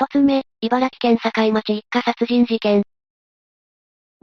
一つ目、茨城県境町一家殺人事件。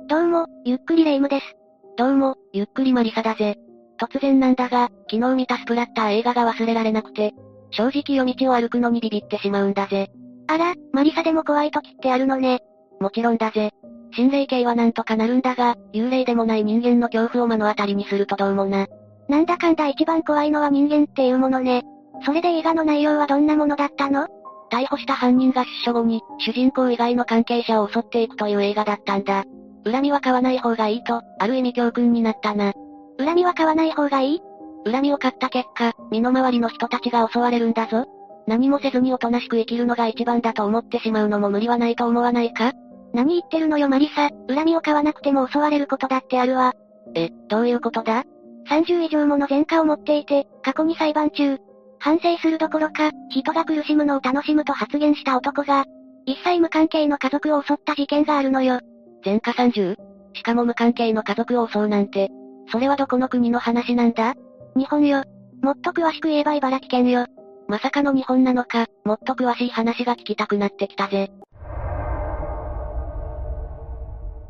どうも、ゆっくりレ夢ムです。どうも、ゆっくりマリサだぜ。突然なんだが、昨日見たスプラッター映画が忘れられなくて、正直夜道を歩くのにビビってしまうんだぜ。あら、マリサでも怖い時ってあるのね。もちろんだぜ。心霊系はなんとかなるんだが、幽霊でもない人間の恐怖を目の当たりにするとどうもな。なんだかんだ一番怖いのは人間っていうものね。それで映画の内容はどんなものだったの？逮捕した犯人が出所後に、主人公以外の関係者を襲っていくという映画だったんだ。恨みは買わない方がいいと、ある意味教訓になったな。恨みは買わない方がいい？恨みを買った結果、身の回りの人たちが襲われるんだぞ。何もせずにおとなしく生きるのが一番だと思ってしまうのも無理はないと思わないか？何言ってるのよマリサ、恨みを買わなくても襲われることだってあるわ。え、どういうことだ ?30 以上もの前科を持っていて、過去に裁判中、反省するどころか、人が苦しむのを楽しむと発言した男が、一切無関係の家族を襲った事件があるのよ。前科 30? しかも無関係の家族を襲うなんて、それはどこの国の話なんだ？日本よ。もっと詳しく言えば茨城県よ。まさかの日本なのか、もっと詳しい話が聞きたくなってきたぜ。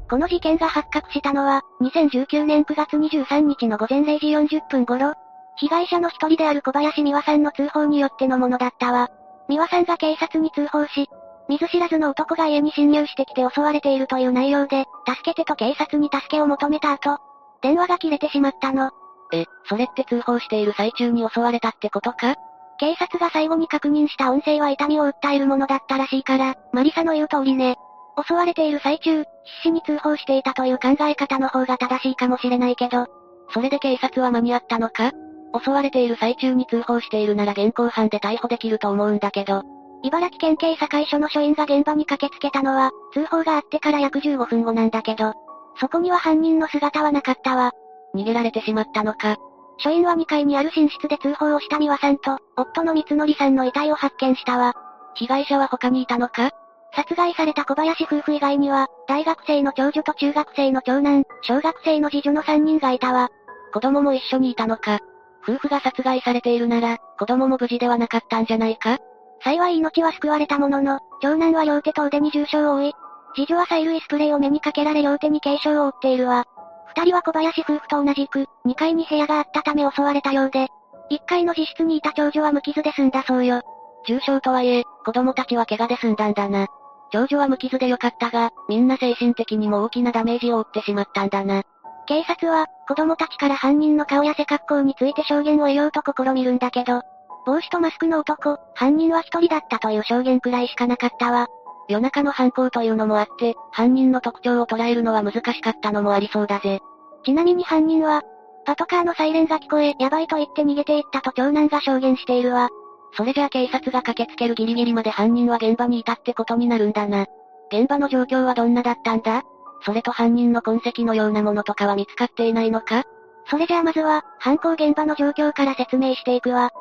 この事件が発覚したのは、2019年9月23日の午前0時40分頃、被害者の一人である小林美和さんの通報によってのものだったわ。美和さんが警察に通報し、見ず知らずの男が家に侵入してきて襲われているという内容で、助けてと警察に助けを求めた後、電話が切れてしまったの。え、それって通報している最中に襲われたってことか？警察が最後に確認した音声は痛みを訴えるものだったらしいから、マリサの言う通りね。襲われている最中、必死に通報していたという考え方の方が正しいかもしれないけど、それで警察は間に合ったのか？襲われている最中に通報しているなら現行犯で逮捕できると思うんだけど。茨城県警堺署の署員が現場に駆けつけたのは、通報があってから約15分後なんだけど、そこには犯人の姿はなかったわ。逃げられてしまったのか。署員は2階にある寝室で通報をした美和さんと、夫の三則さんの遺体を発見したわ。被害者は他にいたのか？殺害された小林夫婦以外には、大学生の長女と中学生の長男、小学生の次女の3人がいたわ。子供も一緒にいたのか？夫婦が殺害されているなら、子供も無事ではなかったんじゃないか？幸い命は救われたものの、長男は両手と腕に重傷を負い、次女は催涙スプレーを目にかけられ両手に軽傷を負っているわ。二人は小林夫婦と同じく、2階に部屋があったため襲われたようで、1階の自室にいた長女は無傷で済んだそうよ。重傷とはいえ、子供たちは怪我で済んだんだな。長女は無傷でよかったが、みんな精神的にも大きなダメージを負ってしまったんだな。警察は、子供たちから犯人の顔や背格好について証言を得ようと試みるんだけど、帽子とマスクの男、犯人は一人だったという証言くらいしかなかったわ。夜中の犯行というのもあって、犯人の特徴を捉えるのは難しかったのもありそうだぜ。ちなみに犯人は、パトカーのサイレンが聞こえ、やばいと言って逃げていったと長男が証言しているわ。それじゃあ警察が駆けつけるギリギリまで犯人は現場にいたってことになるんだな。現場の状況はどんなだったんだ？それと犯人の痕跡のようなものとかは見つかっていないのか？それじゃあまずは、犯行現場の状況から説明していくわ。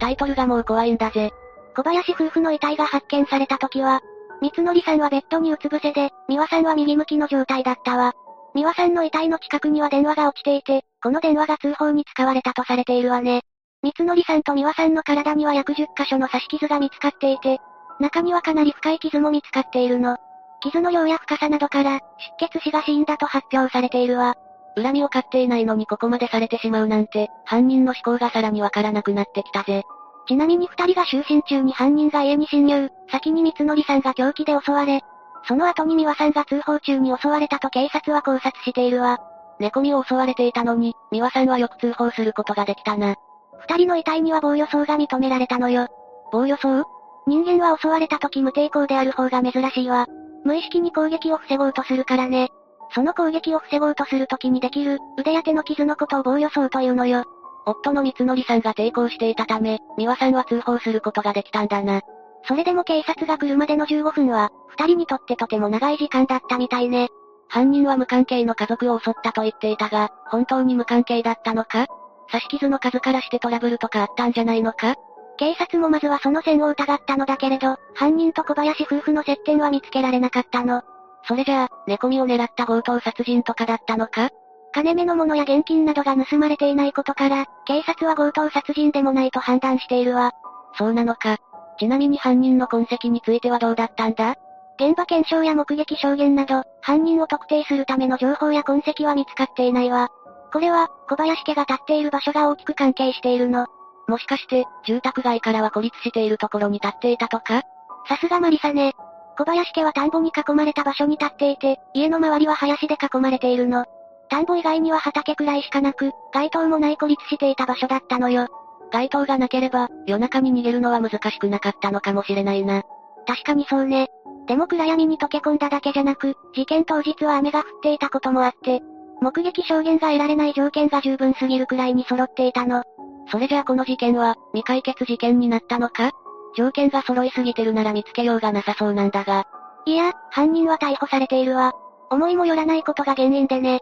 タイトルがもう怖いんだぜ。小林夫婦の遺体が発見された時は、三則さんはベッドにうつ伏せで、美和さんは右向きの状態だったわ。美和さんの遺体の近くには電話が落ちていて、この電話が通報に使われたとされているわね。三則さんと美和さんの体には約10箇所の刺し傷が見つかっていて、中にはかなり深い傷も見つかっているの。傷の量や深さなどから、出血死が死因だと発表されているわ。恨みを買っていないのにここまでされてしまうなんて、犯人の思考がさらにわからなくなってきたぜ。ちなみに二人が就寝中に犯人が家に侵入、先に三則さんが凶器で襲われ、その後に美和さんが通報中に襲われたと警察は考察しているわ。寝込みを襲われていたのに、美和さんはよく通報することができたな。二人の遺体には防予装が認められたのよ。防予装人間は襲われた時無抵抗である方が珍しいわ。無意識に攻撃を防ごうとするからね。その攻撃を防ごうとする時にできる、腕や手の傷のことを防御層というのよ。夫の三則さんが抵抗していたため、美和さんは通報することができたんだな。それでも警察が来るまでの15分は、二人にとってとても長い時間だったみたいね。犯人は無関係の家族を襲ったと言っていたが、本当に無関係だったのか？刺し傷の数からしてトラブルとかあったんじゃないのか？警察もまずはその線を疑ったのだけれど、犯人と小林夫婦の接点は見つけられなかったの。それじゃあ、寝込みを狙った強盗殺人とかだったのか？金目のものや現金などが盗まれていないことから、警察は強盗殺人でもないと判断しているわ。そうなのか。ちなみに犯人の痕跡についてはどうだったんだ？現場検証や目撃証言など、犯人を特定するための情報や痕跡は見つかっていないわ。これは、小林家が立っている場所が大きく関係しているの。もしかして、住宅街からは孤立しているところに立っていたとか？さすがマリサね。小林家は田んぼに囲まれた場所に立っていて、家の周りは林で囲まれているの。田んぼ以外には畑くらいしかなく、街灯もない孤立していた場所だったのよ。街灯がなければ、夜中に逃げるのは難しくなかったのかもしれないな。確かにそうね。でも暗闇に溶け込んだだけじゃなく、事件当日は雨が降っていたこともあって、目撃証言が得られない条件が十分すぎるくらいに揃っていたの。それじゃあこの事件は、未解決事件になったのか？条件が揃いすぎてるなら見つけようがなさそうなんだが。いや、犯人は逮捕されているわ。思いもよらないことが原因でね。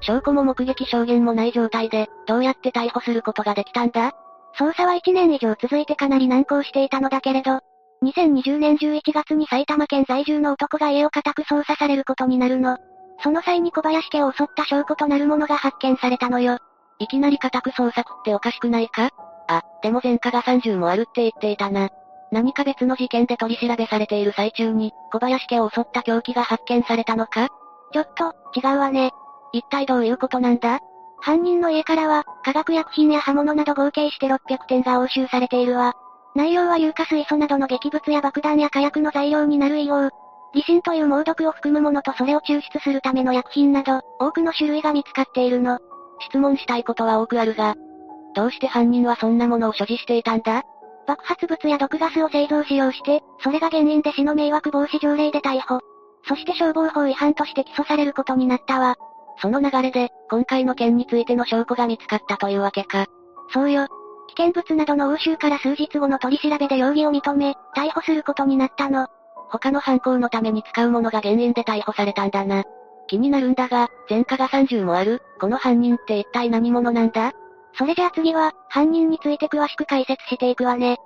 証拠も目撃証言もない状態で、どうやって逮捕することができたんだ？捜査は1年以上続いてかなり難航していたのだけれど、2020年11月に埼玉県在住の男が家を家宅捜査されることになるの。その際に小林家を襲った証拠となるものが発見されたのよ。いきなり家宅捜索っておかしくないか？あ、でも前科が30もあるって言っていたな。何か別の事件で取り調べされている最中に、小林家を襲った凶器が発見されたのか？ちょっと、違うわね。一体どういうことなんだ？犯人の家からは、化学薬品や刃物など合計して600点が押収されているわ。内容は硫化水素などの劇物や爆弾や火薬の材料になる硫黄。リシンという猛毒を含むものとそれを抽出するための薬品など、多くの種類が見つかっているの。質問したいことは多くあるが、どうして犯人はそんなものを所持していたんだ？爆発物や毒ガスを製造使用して、それが原因で死の迷惑防止条例で逮捕。そして消防法違反として起訴されることになったわ。その流れで、今回の件についての証拠が見つかったというわけか。そうよ。危険物などの押収から数日後の取り調べで容疑を認め、逮捕することになったの。他の犯行のために使うものが原因で逮捕されたんだな。気になるんだが、前科が30もある、この犯人って一体何者なんだ？それじゃあ次は、犯人について詳しく解説していくわね。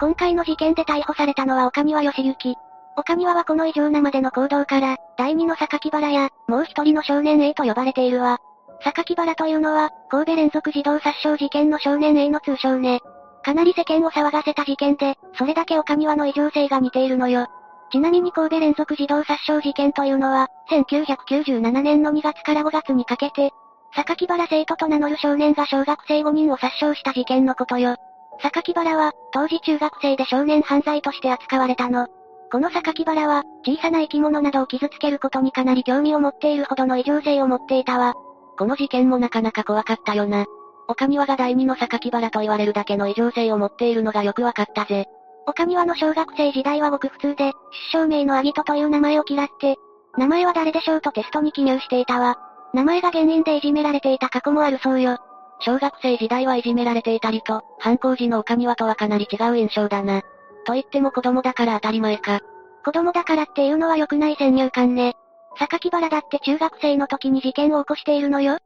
今回の事件で逮捕されたのは岡庭義行。岡庭はこの異常なまでの行動から、第二の榊原や、もう一人の少年 A と呼ばれているわ。榊原というのは、神戸連続児童殺傷事件の少年 A の通称ね。かなり世間を騒がせた事件で、それだけ岡庭の異常性が似ているのよ。ちなみに神戸連続児童殺傷事件というのは、1997年の2月から5月にかけて、榊原生徒と名乗る少年が小学生5人を殺傷した事件のことよ。榊原は、当時中学生で少年犯罪として扱われたの。この榊原は、小さな生き物などを傷つけることにかなり興味を持っているほどの異常性を持っていたわ。この事件もなかなか怖かったよな。岡庭が第二の榊原と言われるだけの異常性を持っているのがよくわかったぜ。岡庭の小学生時代はごく普通で、出生名のアギトという名前を嫌って、名前は誰でしょうとテストに記入していたわ。名前が原因でいじめられていた過去もあるそうよ。小学生時代はいじめられていたりと、犯行時の岡庭とはかなり違う印象だな。と言っても子供だから当たり前か。子供だからっていうのは良くない先入観ね。榊原だって中学生の時に事件を起こしているのよ。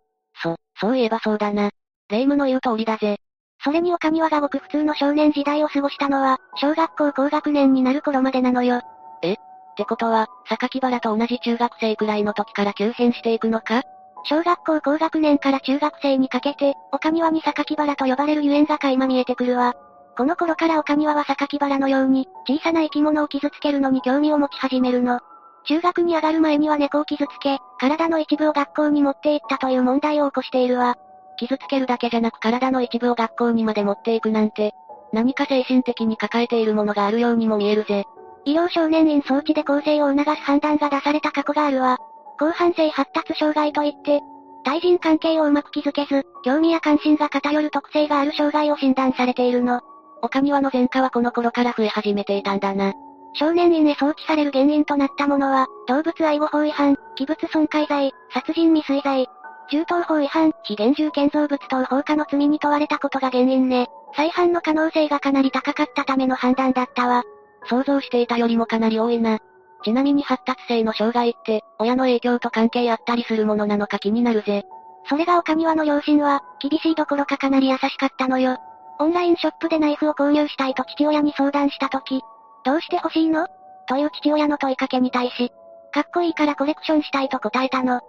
そ、そういえばそうだな。霊夢の言う通りだぜ。それに岡庭がごく普通の少年時代を過ごしたのは、小学校高学年になる頃までなのよ。え？ってことは、榊原と同じ中学生くらいの時から急変していくのか？小学校高学年から中学生にかけて、岡庭に榊原と呼ばれるゆえんが垣間見えてくるわ。この頃から岡庭は榊原のように、小さな生き物を傷つけるのに興味を持ち始めるの。中学に上がる前には猫を傷つけ、体の一部を学校に持って行ったという問題を起こしているわ。傷つけるだけじゃなく体の一部を学校にまで持っていくなんて、何か精神的に抱えているものがあるようにも見えるぜ。医療少年院装置で構成を促す判断が出された過去があるわ。広範性発達障害といって、対人関係をうまく築けず、興味や関心が偏る特性がある障害を診断されているの。岡庭の前科はこの頃から増え始めていたんだな。少年院へ送致される原因となったものは、動物愛護法違反、器物損壊罪、殺人未遂罪、銃刀法違反、非現住建造物等放火の罪に問われたことが原因ね。再犯の可能性がかなり高かったための判断だったわ。想像していたよりもかなり多いな。ちなみに発達性の障害って、親の影響と関係あったりするものなのか気になるぜ。それが岡庭の両親は、厳しいどころかかなり優しかったのよ。オンラインショップでナイフを購入したいと父親に相談したとき、どうして欲しいの？という父親の問いかけに対し、かっこいいからコレクションしたいと答えたの。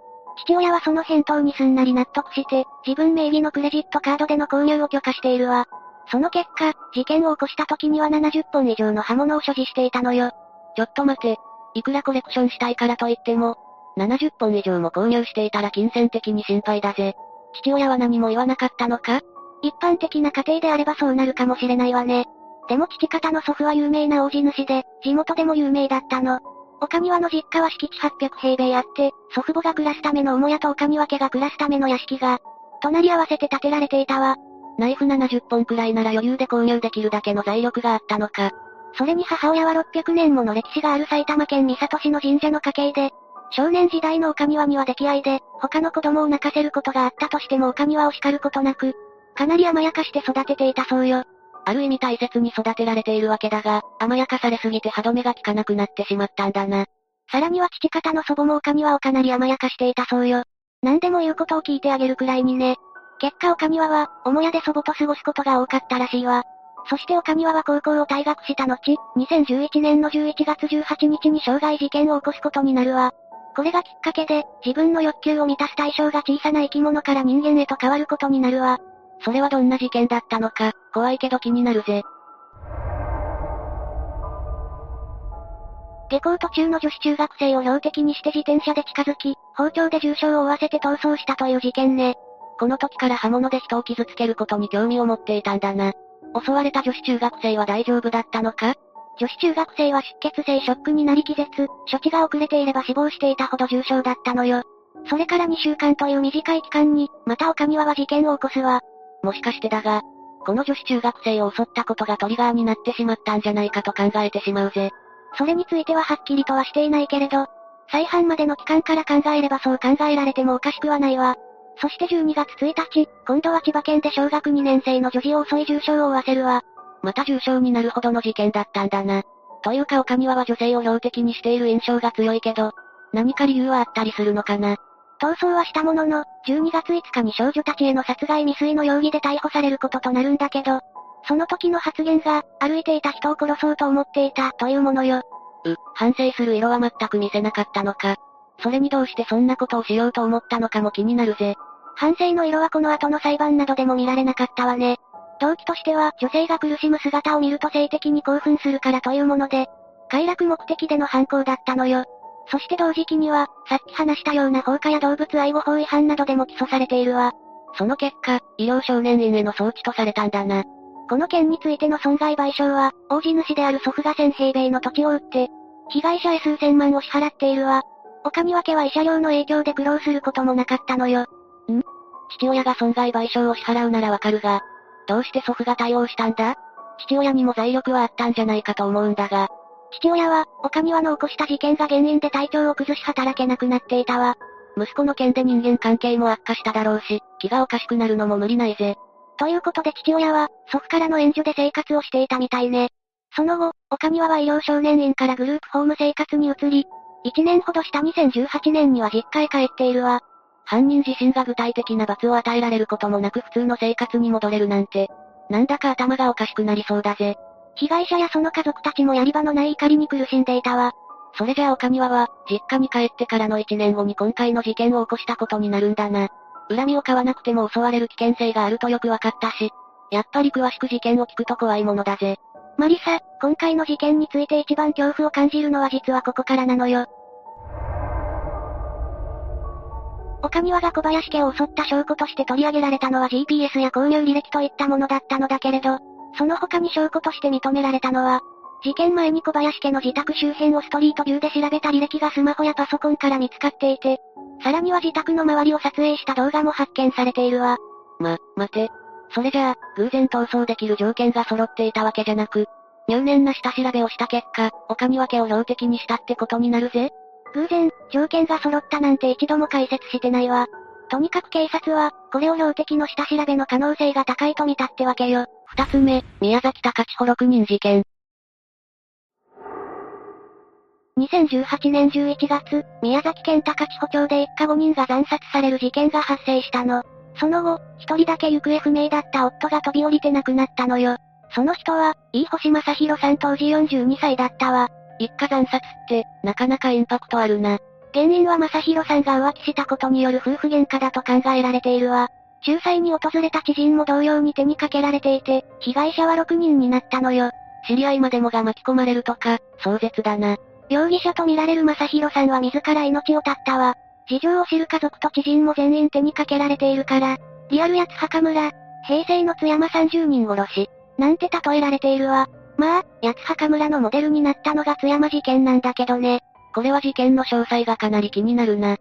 父親はその返答にすんなり納得して、自分名義のクレジットカードでの購入を許可しているわ。その結果、事件を起こした時には70本以上の刃物を所持していたのよ。ちょっと待て。いくらコレクションしたいからといっても、70本以上も購入していたら金銭的に心配だぜ。父親は何も言わなかったのか？一般的な家庭であればそうなるかもしれないわね。でも父方の祖父は有名な大地主で、地元でも有名だったの。岡庭の実家は敷地800平米あって、祖父母が暮らすための母屋と岡庭家が暮らすための屋敷が、隣り合わせて建てられていたわ。ナイフ70本くらいなら余裕で購入できるだけの財力があったのか。それに母親は600年もの歴史がある埼玉県三郷市の神社の家系で、少年時代の岡庭には溺愛で、他の子供を泣かせることがあったとしても岡庭を叱ることなく、かなり甘やかして育てていたそうよ。ある意味大切に育てられているわけだが、甘やかされすぎて歯止めが効かなくなってしまったんだな。さらには父方の祖母も岡庭をかなり甘やかしていたそうよ。何でも言うことを聞いてあげるくらいにね。結果岡庭は、母屋で祖母と過ごすことが多かったらしいわ。そして岡庭は高校を退学した後、2011年の11月18日に傷害事件を起こすことになるわ。これがきっかけで、自分の欲求を満たす対象が小さな生き物から人間へと変わることになるわ。それはどんな事件だったのか、怖いけど気になるぜ。下校途中の女子中学生を標的にして自転車で近づき、包丁で重傷を負わせて逃走したという事件ね。この時から刃物で人を傷つけることに興味を持っていたんだな。襲われた女子中学生は大丈夫だったのか？女子中学生は出血性ショックになり気絶、処置が遅れていれば死亡していたほど重傷だったのよ。それから2週間という短い期間に、また岡庭は事件を起こすわ。もしかしてだが、この女子中学生を襲ったことがトリガーになってしまったんじゃないかと考えてしまうぜ。それについてははっきりとはしていないけれど、再犯までの期間から考えればそう考えられてもおかしくはないわ。そして12月1日、今度は千葉県で小学2年生の女児を襲い重傷を負わせるわ。また重傷になるほどの事件だったんだな。というか岡庭は女性を標的にしている印象が強いけど、何か理由はあったりするのかな。逃走はしたものの、12月5日に少女たちへの殺害未遂の容疑で逮捕されることとなるんだけど、その時の発言が、歩いていた人を殺そうと思っていた、というものよ。う、反省する色は全く見せなかったのか。それにどうしてそんなことをしようと思ったのかも気になるぜ。反省の色はこの後の裁判などでも見られなかったわね。動機としては、女性が苦しむ姿を見ると性的に興奮するからというもので、快楽目的での犯行だったのよ。そして同時期には、さっき話したような放火や動物愛護法違反などでも起訴されているわ。その結果、医療少年院への送致とされたんだな。この件についての損害賠償は、大地主である祖父が1000平米の土地を売って、被害者へ数千万を支払っているわ。他に分けは慰謝料の影響で苦労することもなかったのよ。ん？父親が損害賠償を支払うならわかるが、どうして祖父が対応したんだ？父親にも財力はあったんじゃないかと思うんだが。父親は、岡庭の起こした事件が原因で体調を崩し働けなくなっていたわ。息子の件で人間関係も悪化しただろうし、気がおかしくなるのも無理ないぜ。ということで父親は、祖父からの援助で生活をしていたみたいね。その後、岡庭は医療少年院からグループホーム生活に移り、1年ほどした2018年には実家へ帰っているわ。犯人自身が具体的な罰を与えられることもなく普通の生活に戻れるなんて、なんだか頭がおかしくなりそうだぜ。被害者やその家族たちもやり場のない怒りに苦しんでいたわ。それじゃあ岡庭は、実家に帰ってからの1年後に今回の事件を起こしたことになるんだな。恨みを買わなくても襲われる危険性があるとよくわかったし、やっぱり詳しく事件を聞くと怖いものだぜ。マリサ、今回の事件について一番恐怖を感じるのは実はここからなのよ。岡庭が小林家を襲った証拠として取り上げられたのは GPS や購入履歴といったものだったのだけれど、その他に証拠として認められたのは、事件前に小林家の自宅周辺をストリートビューで調べた履歴がスマホやパソコンから見つかっていて、さらには自宅の周りを撮影した動画も発見されているわ。ま、待て。それじゃあ、偶然逃走できる条件が揃っていたわけじゃなく、入念な下調べをした結果、岡庭家を標的にしたってことになるぜ。偶然、条件が揃ったなんて一度も解説してないわ。とにかく警察は、これを標的の下調べの可能性が高いと見たってわけよ。二つ目、宮崎高千穂6人事件。2018年11月、宮崎県高千穂町で一家5人が惨殺される事件が発生したの。その後、一人だけ行方不明だった夫が飛び降りて亡くなったのよ。その人は、飯星正宏さん当時42歳だったわ。一家惨殺って、なかなかインパクトあるな。原因は正宏さんが浮気したことによる夫婦喧嘩だと考えられているわ。仲裁に訪れた知人も同様に手にかけられていて、被害者は6人になったのよ。知り合いまでもが巻き込まれるとか、壮絶だな。容疑者とみられる正宏さんは自ら命を絶ったわ。事情を知る家族と知人も全員手にかけられているから、リアルやつ墓村、平成の津山30人殺し、なんて例えられているわ。まあ、八つ墓村のモデルになったのが津山事件なんだけどね。これは事件の詳細がかなり気になるな。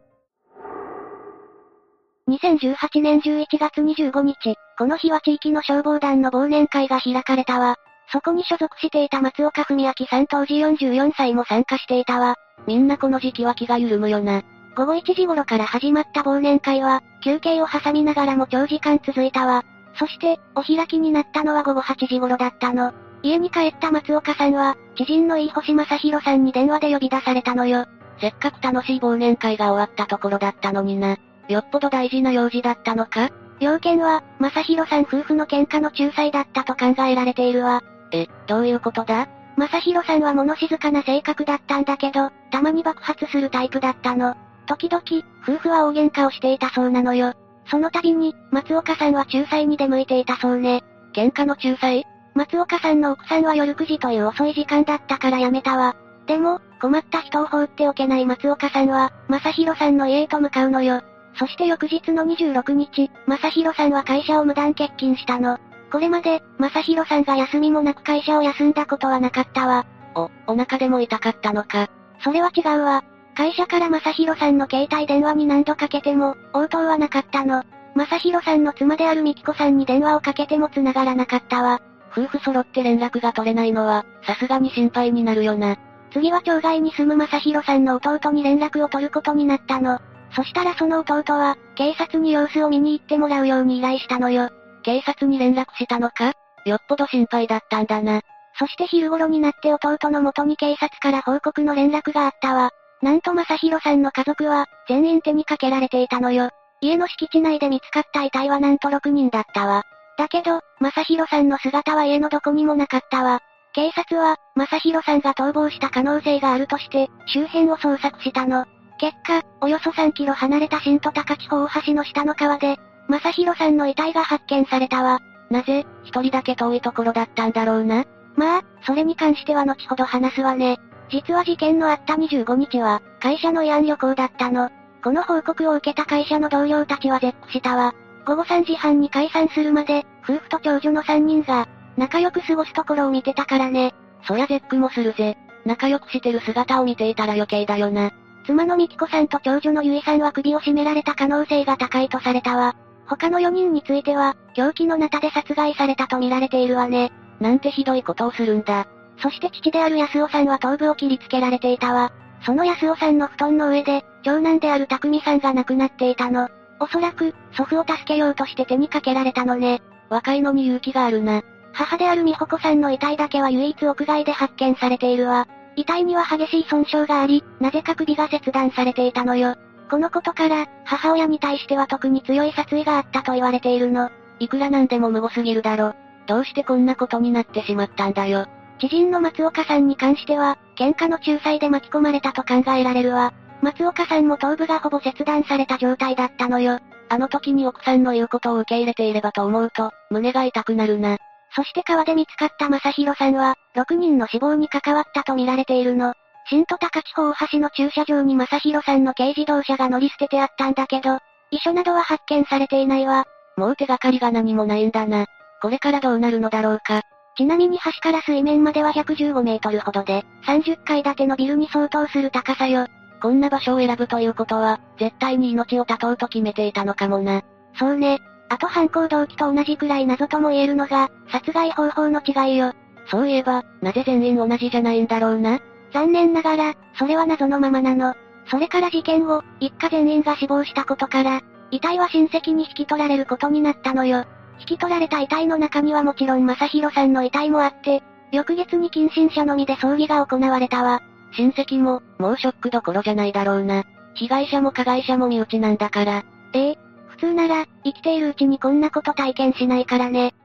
2018年11月25日、この日は地域の消防団の忘年会が開かれたわ。そこに所属していた松岡文明さん当時44歳も参加していたわ。みんなこの時期は気が緩むよな。午後1時頃から始まった忘年会は、休憩を挟みながらも長時間続いたわ。そして、お開きになったのは午後8時頃だったの。家に帰った松岡さんは、知人の飯星正宏さんに電話で呼び出されたのよ。せっかく楽しい忘年会が終わったところだったのにな。よっぽど大事な用事だったのか？要件は、正宏さん夫婦の喧嘩の仲裁だったと考えられているわ。え、どういうことだ？正宏さんは物静かな性格だったんだけど、たまに爆発するタイプだったの。時々、夫婦は大喧嘩をしていたそうなのよ。その度に、松岡さんは仲裁に出向いていたそうね。喧嘩の仲裁？松岡さんの奥さんは夜9時という遅い時間だったからやめたわ。でも、困った人を放っておけない松岡さんは、正宏さんの家へと向かうのよ。そして翌日の26日、正宏さんは会社を無断欠勤したの。これまで、正宏さんが休みもなく会社を休んだことはなかったわ。お、お腹でも痛かったのか。それは違うわ。会社から正宏さんの携帯電話に何度かけても、応答はなかったの。正宏さんの妻である美紀子さんに電話をかけても繋がらなかったわ。夫婦揃って連絡が取れないのは、さすがに心配になるよな。次は町外に住む正宏さんの弟に連絡を取ることになったの。そしたらその弟は、警察に様子を見に行ってもらうように依頼したのよ。警察に連絡したのか？よっぽど心配だったんだな。そして昼頃になって弟の元に警察から報告の連絡があったわ。なんと正宏さんの家族は、全員手にかけられていたのよ。家の敷地内で見つかった遺体はなんと6人だったわ。だけど、正宏さんの姿は家のどこにもなかったわ。警察は、正宏さんが逃亡した可能性があるとして、周辺を捜索したの。結果、およそ3キロ離れた新戸高地方大橋の下の川で、正宏さんの遺体が発見されたわ。なぜ、一人だけ遠いところだったんだろうな。まあ、それに関しては後ほど話すわね。実は事件のあった25日は、会社の慰安旅行だったの。この報告を受けた会社の同僚たちは絶句したわ。午後3時半に解散するまで、夫婦と長女の3人が、仲良く過ごすところを見てたからね。そりゃ絶句もするぜ。仲良くしてる姿を見ていたら余計だよな。妻の美紀子さんと長女のゆいさんは首を絞められた可能性が高いとされたわ。他の4人については、凶器のナタで殺害されたと見られているわね。なんてひどいことをするんだ。そして父である安尾さんは頭部を切りつけられていたわ。その安尾さんの布団の上で、長男である匠さんが亡くなっていたの。おそらく、祖父を助けようとして手にかけられたのね。若いのに勇気があるな。母である美穂子さんの遺体だけは唯一屋外で発見されているわ。遺体には激しい損傷があり、なぜか首が切断されていたのよ。このことから、母親に対しては特に強い殺意があったと言われているの。いくらなんでも無謀すぎるだろ。どうしてこんなことになってしまったんだよ。知人の松岡さんに関しては、喧嘩の仲裁で巻き込まれたと考えられるわ。松岡さんも頭部がほぼ切断された状態だったのよ。あの時に奥さんの言うことを受け入れていればと思うと、胸が痛くなるな。そして川で見つかった正宏さんは、6人の死亡に関わったと見られているの。新都高地方大橋の駐車場に正宏さんの軽自動車が乗り捨ててあったんだけど、遺書などは発見されていないわ。もう手がかりが何もないんだな。これからどうなるのだろうか。ちなみに橋から水面までは115メートルほどで、30階建てのビルに相当する高さよ。こんな場所を選ぶということは、絶対に命を絶とうと決めていたのかもな。そうね。あと犯行動機と同じくらい謎とも言えるのが、殺害方法の違いよ。そういえば、なぜ全員同じじゃないんだろうな？残念ながら、それは謎のままなの。それから事件後、一家全員が死亡したことから、遺体は親戚に引き取られることになったのよ。引き取られた遺体の中にはもちろん正宏さんの遺体もあって、翌月に近親者のみで葬儀が行われたわ。親戚も、もうショックどころじゃないだろうな。被害者も加害者も身内なんだから。ええ、普通なら、生きているうちにこんなこと体験しないからね。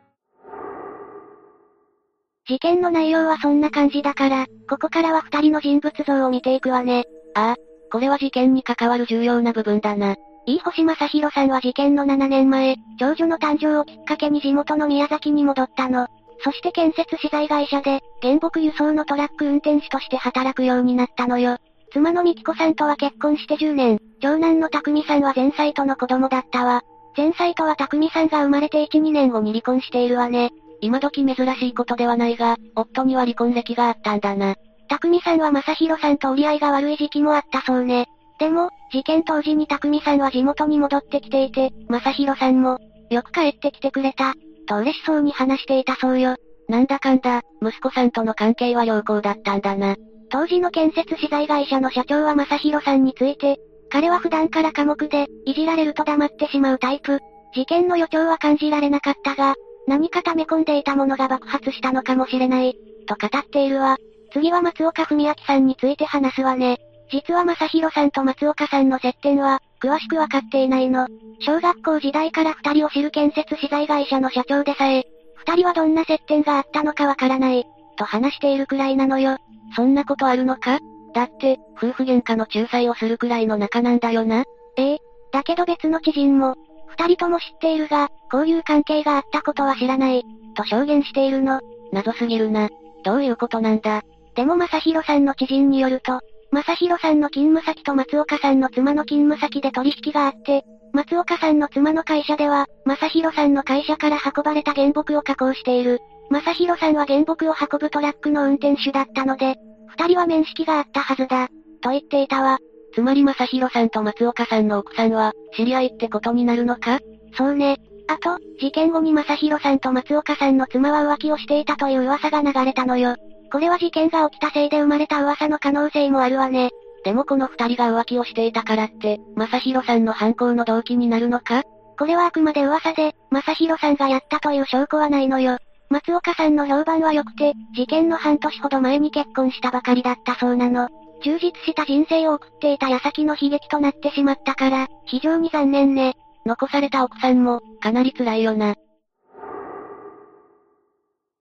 事件の内容はそんな感じだから、ここからは二人の人物像を見ていくわね。ああ、これは事件に関わる重要な部分だな。いい星正宏さんは事件の7年前、長女の誕生をきっかけに地元の宮崎に戻ったの。そして建設資材会社で、原木輸送のトラック運転手として働くようになったのよ。妻の美紀子さんとは結婚して10年、長男の匠さんは前妻との子供だったわ。前妻とは匠さんが生まれて1、2年後に離婚しているわね。今時珍しいことではないが、夫には離婚歴があったんだな。匠さんは正宏さんと折り合いが悪い時期もあったそうね。でも、事件当時に匠さんは地元に戻ってきていて、正宏さんも、よく帰ってきてくれた、と嬉しそうに話していたそうよ。なんだかんだ、息子さんとの関係は良好だったんだな。当時の建設資材会社の社長は正宏さんについて、彼は普段から寡黙で、いじられると黙ってしまうタイプ。事件の予兆は感じられなかったが、何か溜め込んでいたものが爆発したのかもしれない、と語っているわ。次は松岡文明さんについて話すわね。実は正宏さんと松岡さんの接点は、詳しくわかっていないの。小学校時代から二人を知る建設資材会社の社長でさえ、二人はどんな接点があったのかわからない、と話しているくらいなのよ。そんなことあるのか？だって、夫婦喧嘩の仲裁をするくらいの仲なんだよな。ええ。だけど別の知人も、二人とも知っているが、交友関係があったことは知らない、と証言しているの。謎すぎるな。どういうことなんだ？でも正宏さんの知人によると、正宏さんの勤務先と松岡さんの妻の勤務先で取引があって、松岡さんの妻の会社では、正宏さんの会社から運ばれた原木を加工している。正宏さんは原木を運ぶトラックの運転手だったので、二人は面識があったはずだ、と言っていたわ。つまり正宏さんと松岡さんの奥さんは、知り合いってことになるのか？そうね。あと、事件後に正宏さんと松岡さんの妻は浮気をしていたという噂が流れたのよ。これは事件が起きたせいで生まれた噂の可能性もあるわね。でもこの二人が浮気をしていたからって、正宏さんの犯行の動機になるのか？これはあくまで噂で、正宏さんがやったという証拠はないのよ。松岡さんの評判は良くて、事件の半年ほど前に結婚したばかりだったそうなの。充実した人生を送っていた矢先の悲劇となってしまったから、非常に残念ね。残された奥さんも、かなり辛いよな。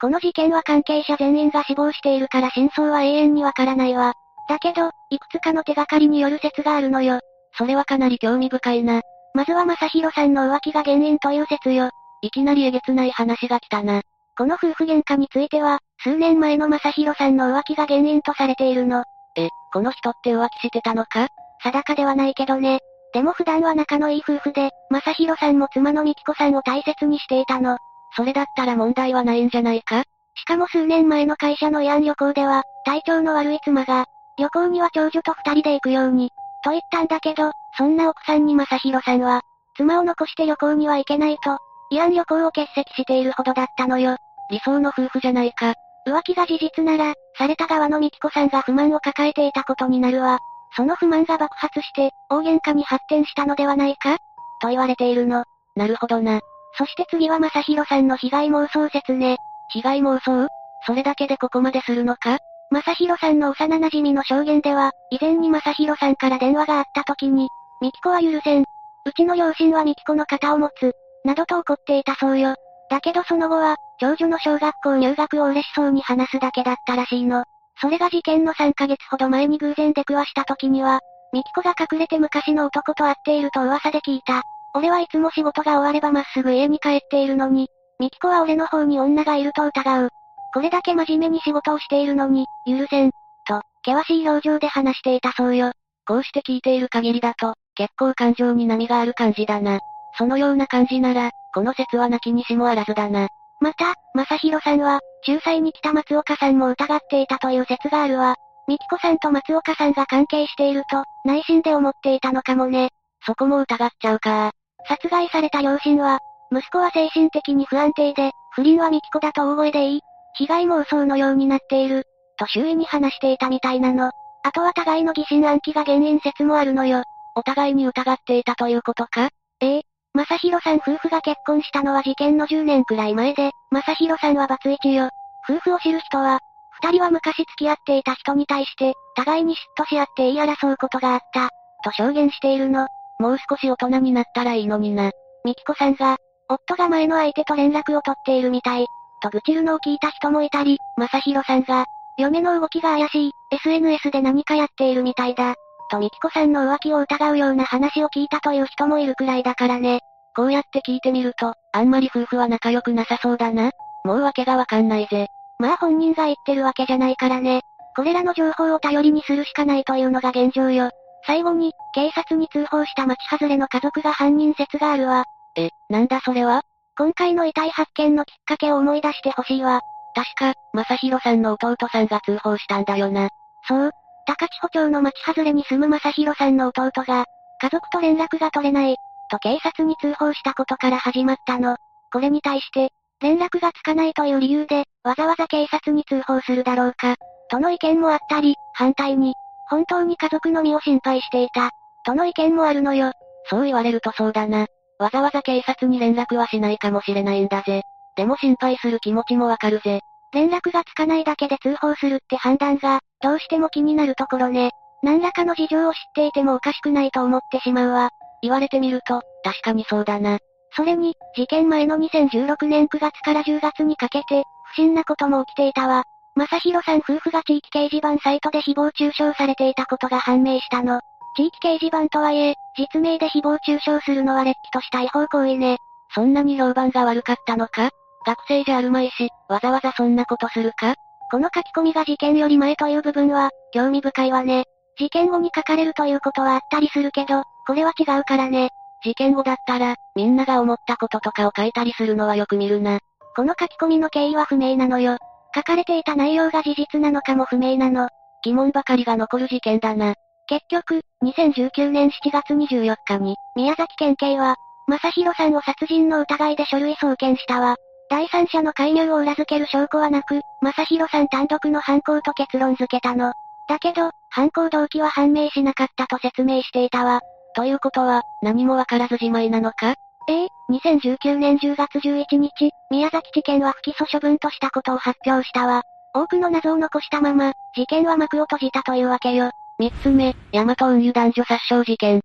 この事件は関係者全員が死亡しているから真相は永遠にわからないわ。だけど、いくつかの手がかりによる説があるのよ。それはかなり興味深いな。まずは正宏さんの浮気が原因という説よ。いきなりえげつない話が来たな。この夫婦喧嘩については、数年前の正宏さんの浮気が原因とされているの。え、この人って浮気してたのか？定かではないけどね。でも普段は仲のいい夫婦で、正宏さんも妻の美紀子さんを大切にしていたの。それだったら問題はないんじゃないか？しかも数年前の会社の慰安旅行では、体調の悪い妻が、旅行には長女と二人で行くように、と言ったんだけど、そんな奥さんに正宏さんは、妻を残して旅行には行けないと、慰安旅行を欠席しているほどだったのよ。理想の夫婦じゃないか。浮気が事実なら、された側の美紀子さんが不満を抱えていたことになるわ。その不満が爆発して、大喧嘩に発展したのではないか？と言われているの。なるほどな。そして次は正宏さんの被害妄想説ね。被害妄想？それだけでここまでするのか？正宏さんの幼馴染の証言では、以前に正宏さんから電話があった時に、ミキコは許せん。うちの両親はミキコの肩を持つ。などと怒っていたそうよ。だけどその後は、長女の小学校入学を嬉しそうに話すだけだったらしいの。それが事件の3ヶ月ほど前に偶然出くわした時には、ミキコが隠れて昔の男と会っていると噂で聞いた。俺はいつも仕事が終わればまっすぐ家に帰っているのに、ミキコは俺の方に女がいると疑う。これだけ真面目に仕事をしているのに、許せん。と、険しい表情で話していたそうよ。こうして聞いている限りだと、結構感情に波がある感じだな。そのような感じなら、この説はなきにしもあらずだな。また、正宏さんは、仲裁に来た松岡さんも疑っていたという説があるわ。ミキコさんと松岡さんが関係していると、内心で思っていたのかもね。そこも疑っちゃうか。殺害された両親は、息子は精神的に不安定で、不倫はミキコだと大声で言い、被害妄想のようになっている、と周囲に話していたみたいなの。あとは互いの疑心暗鬼が原因説もあるのよ。お互いに疑っていたということか？ええ。正宏さん夫婦が結婚したのは事件の10年くらい前で、正宏さんはバツイチよ。夫婦を知る人は、二人は昔付き合っていた人に対して、互いに嫉妬し合って言い争うことがあった、と証言しているの。もう少し大人になったらいいのにな。ミキコさんが、夫が前の相手と連絡を取っているみたい、と愚痴るのを聞いた人もいたり、正宏さんが、嫁の動きが怪しい、SNS で何かやっているみたいだ、とミキコさんの浮気を疑うような話を聞いたという人もいるくらいだからね。こうやって聞いてみると、あんまり夫婦は仲良くなさそうだな。もう訳がわかんないぜ。まあ本人が言ってるわけじゃないからね。これらの情報を頼りにするしかないというのが現状よ。最後に、警察に通報した町外れの家族が犯人説があるわ。え、なんだそれは？今回の遺体発見のきっかけを思い出してほしいわ。確か、正宏さんの弟さんが通報したんだよな。そう。高千穂町の町外れに住む正宏さんの弟が、家族と連絡が取れない、と警察に通報したことから始まったの。これに対して、連絡がつかないという理由で、わざわざ警察に通報するだろうか、との意見もあったり、反対に、本当に家族の身を心配していた、との意見もあるのよ。そう言われるとそうだな。わざわざ警察に連絡はしないかもしれないんだぜ。でも心配する気持ちもわかるぜ。連絡がつかないだけで通報するって判断が、どうしても気になるところね。何らかの事情を知っていてもおかしくないと思ってしまうわ。言われてみると、確かにそうだな。それに、事件前の2016年9月から10月にかけて、不審なことも起きていたわ。正宏さん夫婦が地域掲示板サイトで誹謗中傷されていたことが判明したの。地域掲示板とはいえ、実名で誹謗中傷するのは劣気とした違法行為ね。そんなに評判が悪かったのか？学生じゃあるまいし、わざわざそんなことするか？この書き込みが事件より前という部分は、興味深いわね。事件後に書かれるということはあったりするけど、これは違うからね。事件後だったら、みんなが思ったこととかを書いたりするのはよく見るな。この書き込みの経緯は不明なのよ。書かれていた内容が事実なのかも不明なの。疑問ばかりが残る事件だな。結局、2019年7月24日に、宮崎県警は、正宏さんを殺人の疑いで書類送検したわ。第三者の介入を裏付ける証拠はなく、正宏さん単独の犯行と結論付けたの。だけど、犯行動機は判明しなかったと説明していたわ。ということは、何もわからずじまいなのか？ええ2019年10月11日、宮崎地検は不起訴処分としたことを発表したわ。多くの謎を残したまま、事件は幕を閉じたというわけよ。三つ目、大和運輸男女殺傷事件。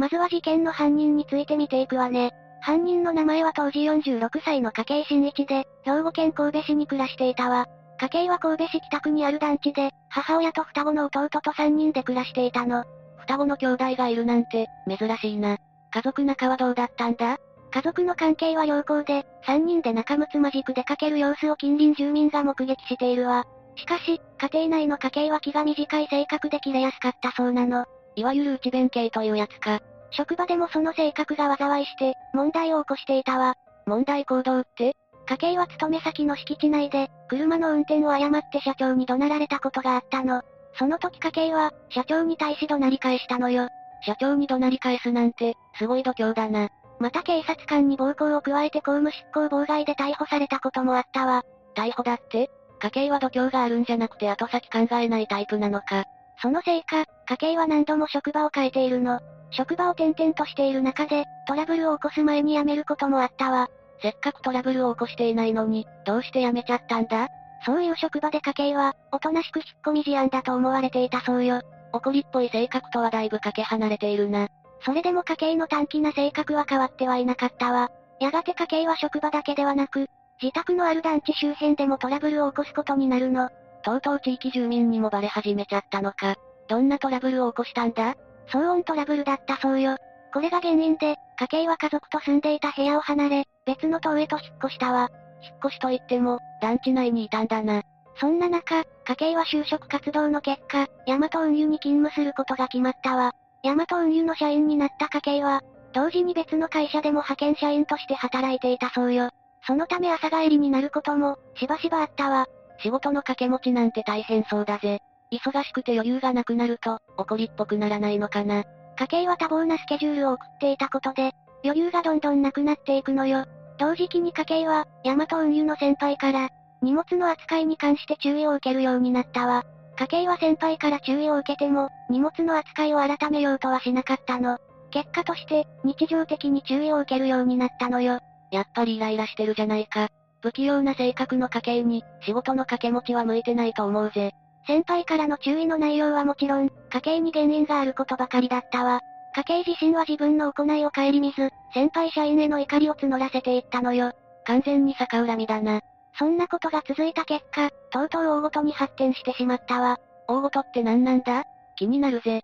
まずは事件の犯人について見ていくわね。犯人の名前は当時46歳の家計新一で、兵庫県神戸市に暮らしていたわ。家計は神戸市北区にある団地で、母親と双子の弟と3人で暮らしていたの。双子の兄弟がいるなんて、珍しいな。家族仲はどうだったんだ？家族の関係は良好で、3人で仲睦まじく出かける様子を近隣住民が目撃しているわ。しかし、家庭内の家計は気が短い性格で切れやすかったそうなの。いわゆる内弁慶というやつか。職場でもその性格が災いして、問題を起こしていたわ。問題行動って？家計は勤め先の敷地内で、車の運転を誤って社長に怒鳴られたことがあったの。その時家計は、社長に対し怒鳴り返したのよ。社長に怒鳴り返すなんて、すごい度胸だな。また警察官に暴行を加えて公務執行妨害で逮捕されたこともあったわ。逮捕だって？家計は度胸があるんじゃなくて後先考えないタイプなのか。そのせいか、家計は何度も職場を変えているの。職場を転々としている中で、トラブルを起こす前に辞めることもあったわ。せっかくトラブルを起こしていないのに、どうして辞めちゃったんだ？そういう職場で家計は、おとなしく引っ込み思案だと思われていたそうよ。怒りっぽい性格とはだいぶかけ離れているな。それでも家計の短気な性格は変わってはいなかったわ。やがて家計は職場だけではなく、自宅のある団地周辺でもトラブルを起こすことになるの。とうとう地域住民にもバレ始めちゃったのか。どんなトラブルを起こしたんだ？騒音トラブルだったそうよ。これが原因で、家計は家族と住んでいた部屋を離れ、別の棟へと引っ越したわ。引っ越しといっても、団地内にいたんだな。そんな中、家計は就職活動の結果、ヤマト運輸に勤務することが決まったわ。ヤマト運輸の社員になった家計は、同時に別の会社でも派遣社員として働いていたそうよ。そのため朝帰りになることも、しばしばあったわ。仕事の掛け持ちなんて大変そうだぜ。忙しくて余裕がなくなると、怒りっぽくならないのかな。家計は多忙なスケジュールを送っていたことで、余裕がどんどんなくなっていくのよ。同時期に家計は、ヤマト運輸の先輩から、荷物の扱いに関して注意を受けるようになったわ。家計は先輩から注意を受けても、荷物の扱いを改めようとはしなかったの。結果として、日常的に注意を受けるようになったのよ。やっぱりイライラしてるじゃないか。不器用な性格の家計に、仕事の掛け持ちは向いてないと思うぜ。先輩からの注意の内容はもちろん、家計に原因があることばかりだったわ。家計自身は自分の行いを顧みず、先輩社員への怒りを募らせていったのよ。完全に逆恨みだな。そんなことが続いた結果、とうとう大ごとに発展してしまったわ。大事って何なんだ？気になるぜ。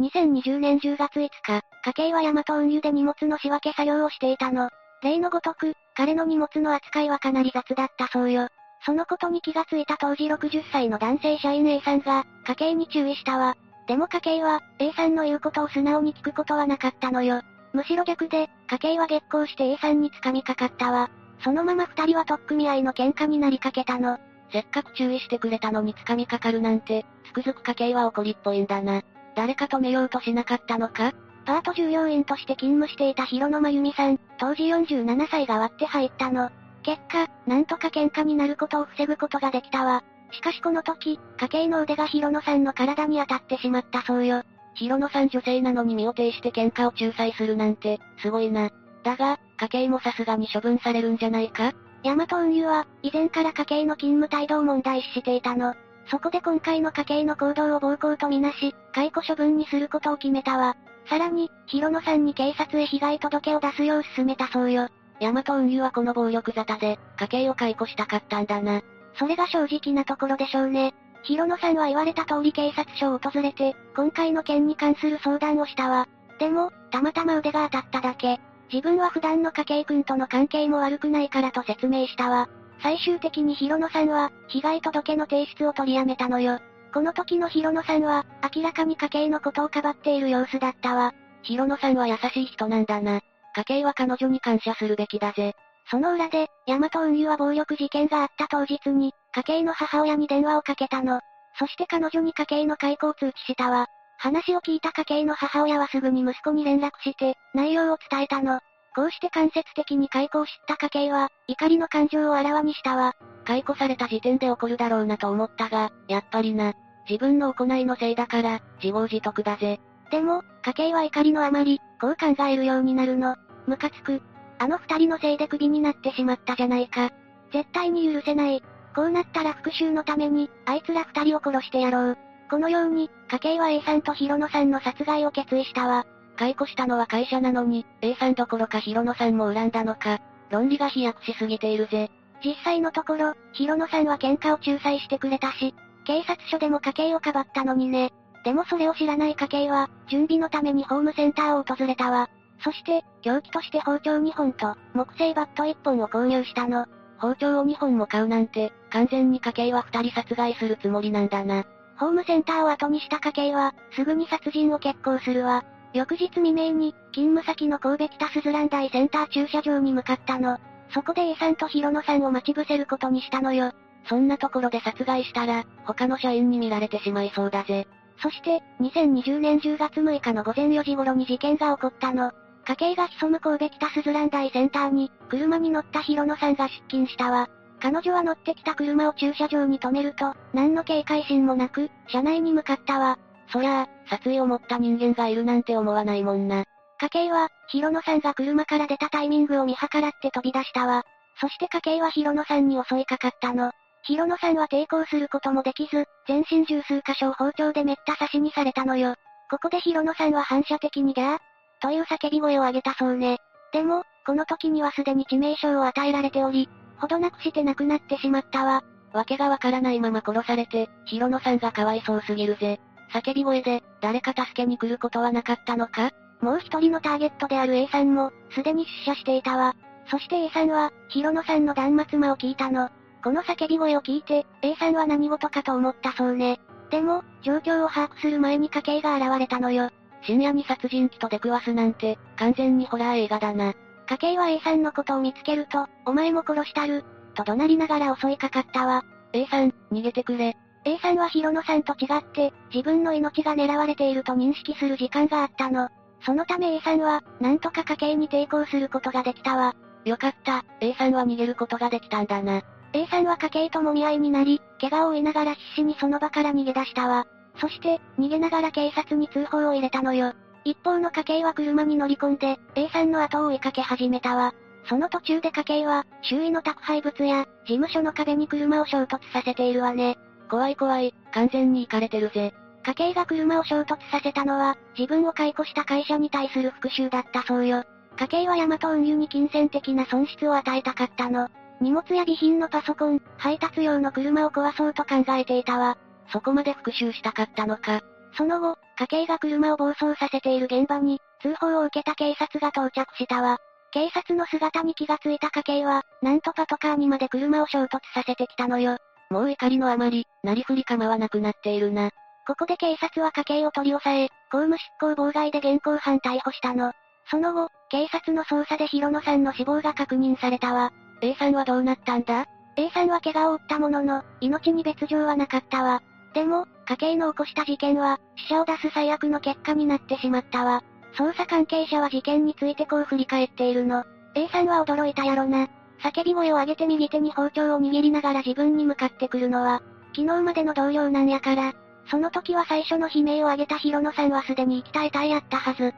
2020年10月5日、家計はヤマト運輸で荷物の仕分け作業をしていたの。例のごとく、彼の荷物の扱いはかなり雑だったそうよ。そのことに気がついた当時60歳の男性社員 A さんが、家計に注意したわ。でも家計は、A さんの言うことを素直に聞くことはなかったのよ。むしろ逆で、家計は激高して A さんに掴みかかったわ。そのまま二人は取っ組み合いの喧嘩になりかけたの。せっかく注意してくれたのに掴みかかるなんて、つくづく家計は怒りっぽいんだな。誰か止めようとしなかったのか？パート従業員として勤務していた広野真由美さん、当時47歳が割って入ったの。結果、なんとか喧嘩になることを防ぐことができたわ。しかしこの時、家計の腕が広野さんの体に当たってしまったそうよ。広野さん女性なのに身を挺して喧嘩を仲裁するなんて、すごいな。だが、家計もさすがに処分されるんじゃないか？ヤマト運輸は、以前から家計の勤務態度を問題視していたの。そこで今回の家計の行動を暴行とみなし、解雇処分にすることを決めたわ。さらに、広野さんに警察へ被害届を出すよう勧めたそうよ。ヤマト運輸はこの暴力沙汰で、家計を解雇したかったんだな。それが正直なところでしょうね。広野さんは言われた通り警察署を訪れて、今回の件に関する相談をしたわ。でも、たまたま腕が当たっただけ。自分は普段の家計君との関係も悪くないからと説明したわ。最終的に広野さんは、被害届の提出を取りやめたのよ。この時の広野さんは、明らかに家計のことをかばっている様子だったわ。広野さんは優しい人なんだな。家計は彼女に感謝するべきだぜ。その裏で、ヤマト運輸は暴力事件があった当日に、家計の母親に電話をかけたの。そして彼女に家計の解雇を通知したわ。話を聞いた家計の母親はすぐに息子に連絡して、内容を伝えたの。こうして間接的に解雇を知った家計は、怒りの感情をあらわにしたわ。解雇された時点で怒るだろうなと思ったが、やっぱりな。自分の行いのせいだから、自業自得だぜ。でも、家計は怒りのあまり、こう考えるようになるの。ムカつく。あの二人のせいでクビになってしまったじゃないか。絶対に許せない。こうなったら復讐のために、あいつら二人を殺してやろう。このように、家計は A さんと広野さんの殺害を決意したわ。解雇したのは会社なのに、A さんどころか広野さんも恨んだのか。論理が飛躍しすぎているぜ。実際のところ、広野さんは喧嘩を仲裁してくれたし、警察署でも家計をかばったのにね。でもそれを知らない家計は、準備のためにホームセンターを訪れたわ。そして、凶器として包丁2本と、木製バット1本を購入したの。包丁を2本も買うなんて、完全に家計は2人殺害するつもりなんだな。ホームセンターを後にした家計は、すぐに殺人を決行するわ。翌日未明に、勤務先の神戸北スズラン大センター駐車場に向かったの。そこで A さんと広野さんを待ち伏せることにしたのよ。そんなところで殺害したら、他の社員に見られてしまいそうだぜ。そして、2020年10月6日の午前4時頃に事件が起こったの。家計が潜む神戸北スズラン大センターに、車に乗った広野さんが出勤したわ。彼女は乗ってきた車を駐車場に止めると、何の警戒心もなく、車内に向かったわ。そりゃあ、殺意を持った人間がいるなんて思わないもんな。家計は、広野さんが車から出たタイミングを見計らって飛び出したわ。そして家計は広野さんに襲いかかったの。広野さんは抵抗することもできず、全身十数箇所を包丁でめった刺しにされたのよ。ここで広野さんは反射的にギャーという叫び声を上げたそうね。でも、この時にはすでに致命傷を与えられており、ほどなくして亡くなってしまったわ。わけがわからないまま殺されて、広野さんがかわいそうすぎるぜ。叫び声で、誰か助けに来ることはなかったのか？もう一人のターゲットである A さんも、すでに出社していたわ。そして A さんは、広野さんの断末魔を聞いたの。この叫び声を聞いて、A さんは何事かと思ったそうね。でも、状況を把握する前に家計が現れたのよ。深夜に殺人鬼と出くわすなんて、完全にホラー映画だな。家計は A さんのことを見つけると、お前も殺したる、と怒鳴りながら襲いかかったわ。A さん、逃げてくれ。A さんは広野さんと違って、自分の命が狙われていると認識する時間があったの。そのため A さんは、なんとか家計に抵抗することができたわ。よかった、A さんは逃げることができたんだな。A さんは家計ともみ合いになり、怪我を負いながら必死にその場から逃げ出したわ。そして、逃げながら警察に通報を入れたのよ。一方の家計は車に乗り込んで、A さんの後を追いかけ始めたわ。その途中で家計は、周囲の宅配物や、事務所の壁に車を衝突させているわね。怖い怖い、完全に行かれてるぜ。家計が車を衝突させたのは、自分を解雇した会社に対する復讐だったそうよ。家計はヤマト運輸に金銭的な損失を与えたかったの。荷物や備品のパソコン、配達用の車を壊そうと考えていたわ。そこまで復讐したかったのか。その後、家計が車を暴走させている現場に、通報を受けた警察が到着したわ。警察の姿に気がついた家計は、なんとパトカーにまで車を衝突させてきたのよ。もう怒りのあまり、なりふり構わなくなっているな。ここで警察は家計を取り押さえ、公務執行妨害で現行犯逮捕したの。その後、警察の捜査で広野さんの死亡が確認されたわ。A さんはどうなったんだ ?A さんは怪我を負ったものの、命に別状はなかったわ。でも、家計の起こした事件は、死者を出す最悪の結果になってしまったわ。捜査関係者は事件についてこう振り返っているの。A さんは驚いたやろな。叫び声を上げて右手に包丁を握りながら自分に向かってくるのは、昨日までの同僚なんやから。その時は最初の悲鳴を上げた広野さんはすでに生き絶えたいやったはず。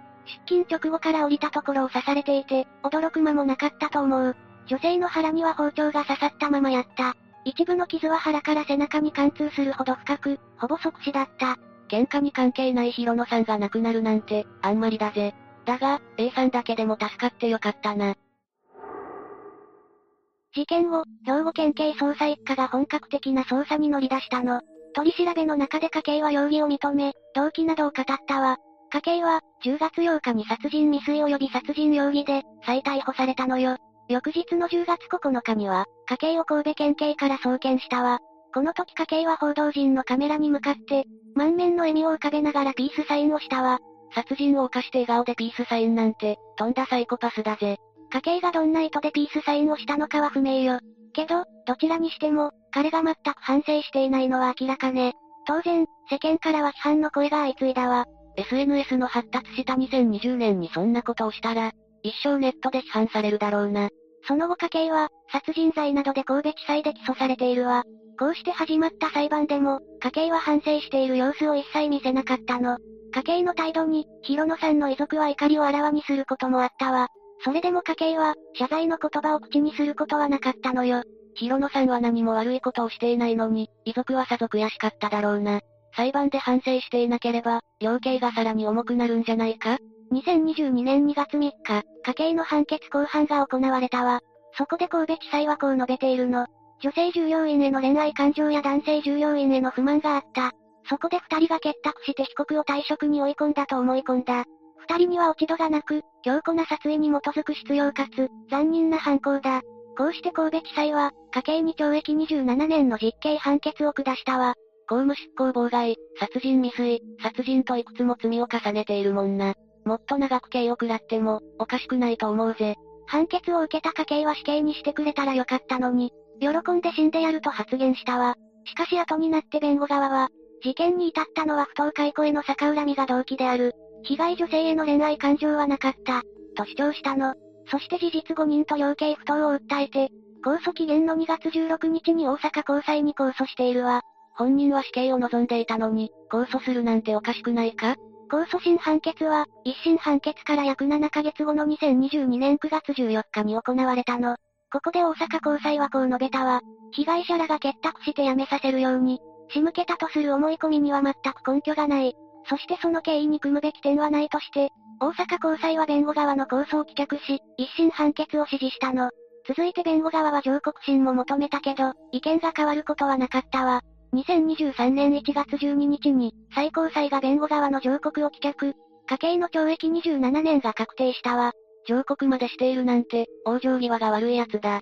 出勤直後から降りたところを刺されていて、驚く間もなかったと思う。女性の腹には包丁が刺さったままやった。一部の傷は腹から背中に貫通するほど深く、ほぼ即死だった。喧嘩に関係ない広野さんが亡くなるなんて、あんまりだぜ。だが、A さんだけでも助かってよかったな。事件後、兵庫県警捜査一課が本格的な捜査に乗り出したの。取り調べの中で家計は容疑を認め、動機などを語ったわ。家計は、10月8日に殺人未遂及び殺人容疑で、再逮捕されたのよ。翌日の10月9日には、家計を神戸県警から送検したわ。この時家計は報道陣のカメラに向かって、満面の笑みを浮かべながらピースサインをしたわ。殺人を犯して笑顔でピースサインなんて、とんだサイコパスだぜ。家計がどんな意図でピースサインをしたのかは不明よ。けど、どちらにしても、彼が全く反省していないのは明らかね。当然、世間からは批判の声が相次いだわ。SNS の発達した2020年にそんなことをしたら、一生ネットで批判されるだろうな。その後家計は、殺人罪などで神戸地裁で起訴されているわ。こうして始まった裁判でも、家計は反省している様子を一切見せなかったの。家計の態度に、広野さんの遺族は怒りをあらわにすることもあったわ。それでも家計は、謝罪の言葉を口にすることはなかったのよ。広野さんは何も悪いことをしていないのに、遺族はさぞ悔しかっただろうな。裁判で反省していなければ、量刑がさらに重くなるんじゃないか ?2022 年2月3日、家計の判決公判が行われたわ。そこで神戸地裁はこう述べているの。女性従業員への恋愛感情や男性従業員への不満があった。そこで二人が結託して被告を退職に追い込んだと思い込んだ。二人には落ち度がなく、強固な殺意に基づく必要かつ、残忍な犯行だ。こうして神戸地裁は、家計に懲役27年の実刑判決を下したわ。公務執行妨害、殺人未遂、殺人といくつも罪を重ねているもんな。もっと長く刑を食らっても、おかしくないと思うぜ。判決を受けた家計は死刑にしてくれたらよかったのに、喜んで死んでやると発言したわ。しかし後になって弁護側は、事件に至ったのは不当解雇への逆恨みが動機である。被害女性への恋愛感情はなかった、と主張したの。そして事実誤認と量刑不当を訴えて、控訴期限の2月16日に大阪高裁に控訴しているわ。本人は死刑を望んでいたのに、控訴するなんておかしくないか？控訴審判決は、一審判決から約7ヶ月後の2022年9月14日に行われたの。ここで大阪高裁はこう述べたわ。被害者らが結託して辞めさせるように、仕向けたとする思い込みには全く根拠がない。そしてその経緯に組むべき点はないとして、大阪高裁は弁護側の控訴を棄却し、一審判決を支持したの。続いて弁護側は上告審も求めたけど、意見が変わることはなかったわ。2023年1月12日に、最高裁が弁護側の上告を棄却。家計の懲役27年が確定したわ。上告までしているなんて、往生際が悪い奴だ。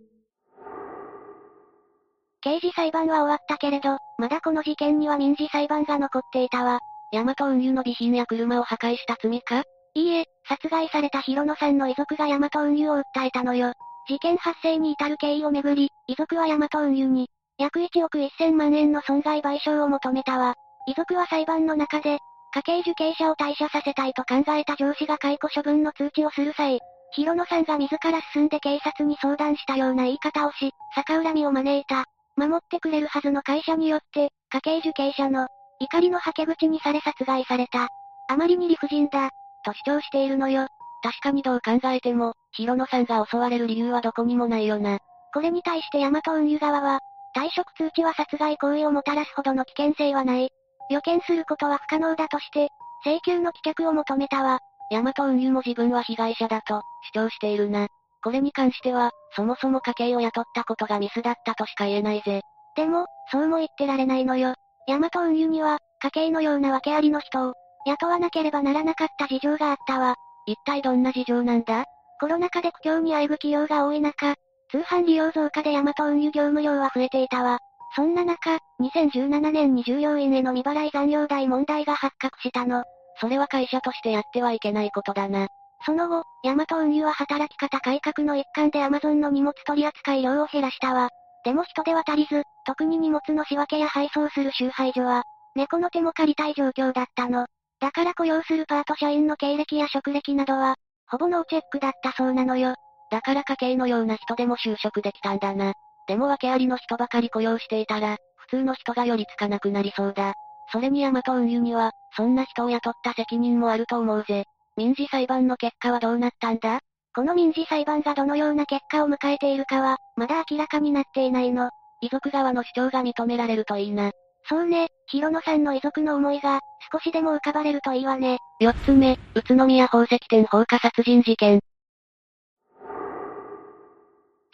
刑事裁判は終わったけれど、まだこの事件には民事裁判が残っていたわ。ヤマト運輸の備品や車を破壊した罪か？いいえ、殺害された広野さんの遺族がヤマト運輸を訴えたのよ。事件発生に至る経緯をめぐり、遺族はヤマト運輸に、約1億1000万円の損害賠償を求めたわ。遺族は裁判の中で、家計受刑者を退社させたいと考えた上司が解雇処分の通知をする際、広野さんが自ら進んで警察に相談したような言い方をし、逆恨みを招いた。守ってくれるはずの会社によって、家計受刑者の怒りのはけ口にされ殺害された。あまりに理不尽だ、と主張しているのよ。確かにどう考えても、広野さんが襲われる理由はどこにもないよな。これに対してヤマト運輸側は、退職通知は殺害行為をもたらすほどの危険性はない。予見することは不可能だとして、請求の棄却を求めたわ。ヤマト運輸も自分は被害者だと、主張しているな。これに関しては、そもそも家計を雇ったことがミスだったとしか言えないぜ。でも、そうも言ってられないのよ。ヤマト運輸には、家計のような訳ありの人を、雇わなければならなかった事情があったわ。一体どんな事情なんだ？コロナ禍で苦境にあえぐ企業が多い中、通販利用増加でヤマト運輸業務量は増えていたわ。そんな中、2017年に従業員への未払い残業代問題が発覚したの。それは会社としてやってはいけないことだな。その後、ヤマト運輸は働き方改革の一環でアマゾンの荷物取扱量を減らしたわ。でも人手は足りず、特に荷物の仕分けや配送する集配所は、猫の手も借りたい状況だったの。だから雇用するパート社員の経歴や職歴などは、ほぼノーチェックだったそうなのよ。だから家計のような人でも就職できたんだな。でも訳ありの人ばかり雇用していたら、普通の人が寄りつかなくなりそうだ。それにヤマト運輸には、そんな人を雇った責任もあると思うぜ。民事裁判の結果はどうなったんだ？この民事裁判がどのような結果を迎えているかは、まだ明らかになっていないの。遺族側の主張が認められるといいな。そうね、ヒロノさんの遺族の思いが、少しでも浮かばれるといいわね。四つ目、宇都宮宝石店放火殺人事件。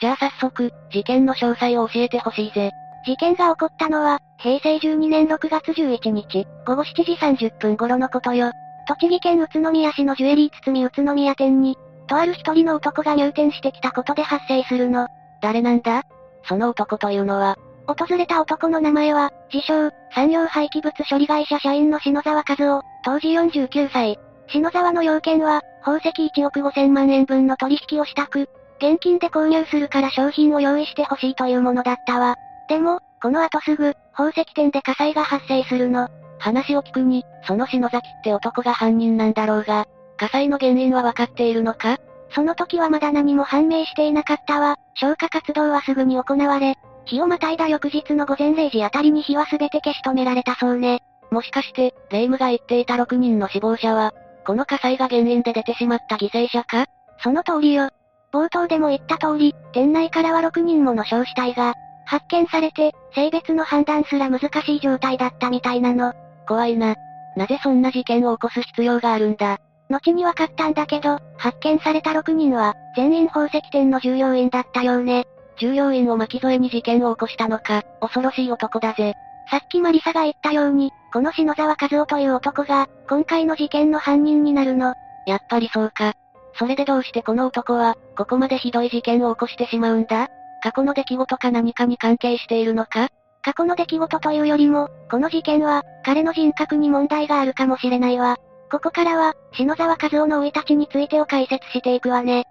じゃあ早速、事件の詳細を教えてほしいぜ。事件が起こったのは、平成12年6月11日、午後7時30分頃のことよ。栃木県宇都宮市のジュエリー包み宇都宮店に、とある一人の男が入店してきたことで発生するの。誰なんだ？その男というのは、訪れた男の名前は、自称、産業廃棄物処理会社社員の篠沢和夫、当時49歳。篠沢の要件は、宝石1億5000万円分の取引をしたく、現金で購入するから商品を用意してほしいというものだったわ。でも、この後すぐ、宝石店で火災が発生するの。話を聞くに、その篠崎って男が犯人なんだろうが、火災の原因はわかっているのか？その時はまだ何も判明していなかったわ。消火活動はすぐに行われ、日をまたいだ翌日の午前0時あたりに火はすべて消し止められたそうね。もしかして、霊夢が言っていた6人の死亡者は、この火災が原因で出てしまった犠牲者か？その通りよ。冒頭でも言った通り、店内からは6人もの焼死体が、発見されて、性別の判断すら難しい状態だったみたいなの。怖いな。なぜそんな事件を起こす必要があるんだ？後に分かったんだけど、発見された6人は、全員宝石店の従業員だったようね。従業員を巻き添えに事件を起こしたのか、恐ろしい男だぜ。さっきマリサが言ったように、この篠沢和夫という男が、今回の事件の犯人になるの。やっぱりそうか。それでどうしてこの男は、ここまでひどい事件を起こしてしまうんだ？過去の出来事か何かに関係しているのか？過去の出来事というよりも、この事件は、彼の人格に問題があるかもしれないわ。ここからは、篠沢和夫の生い立ちについてを解説していくわね。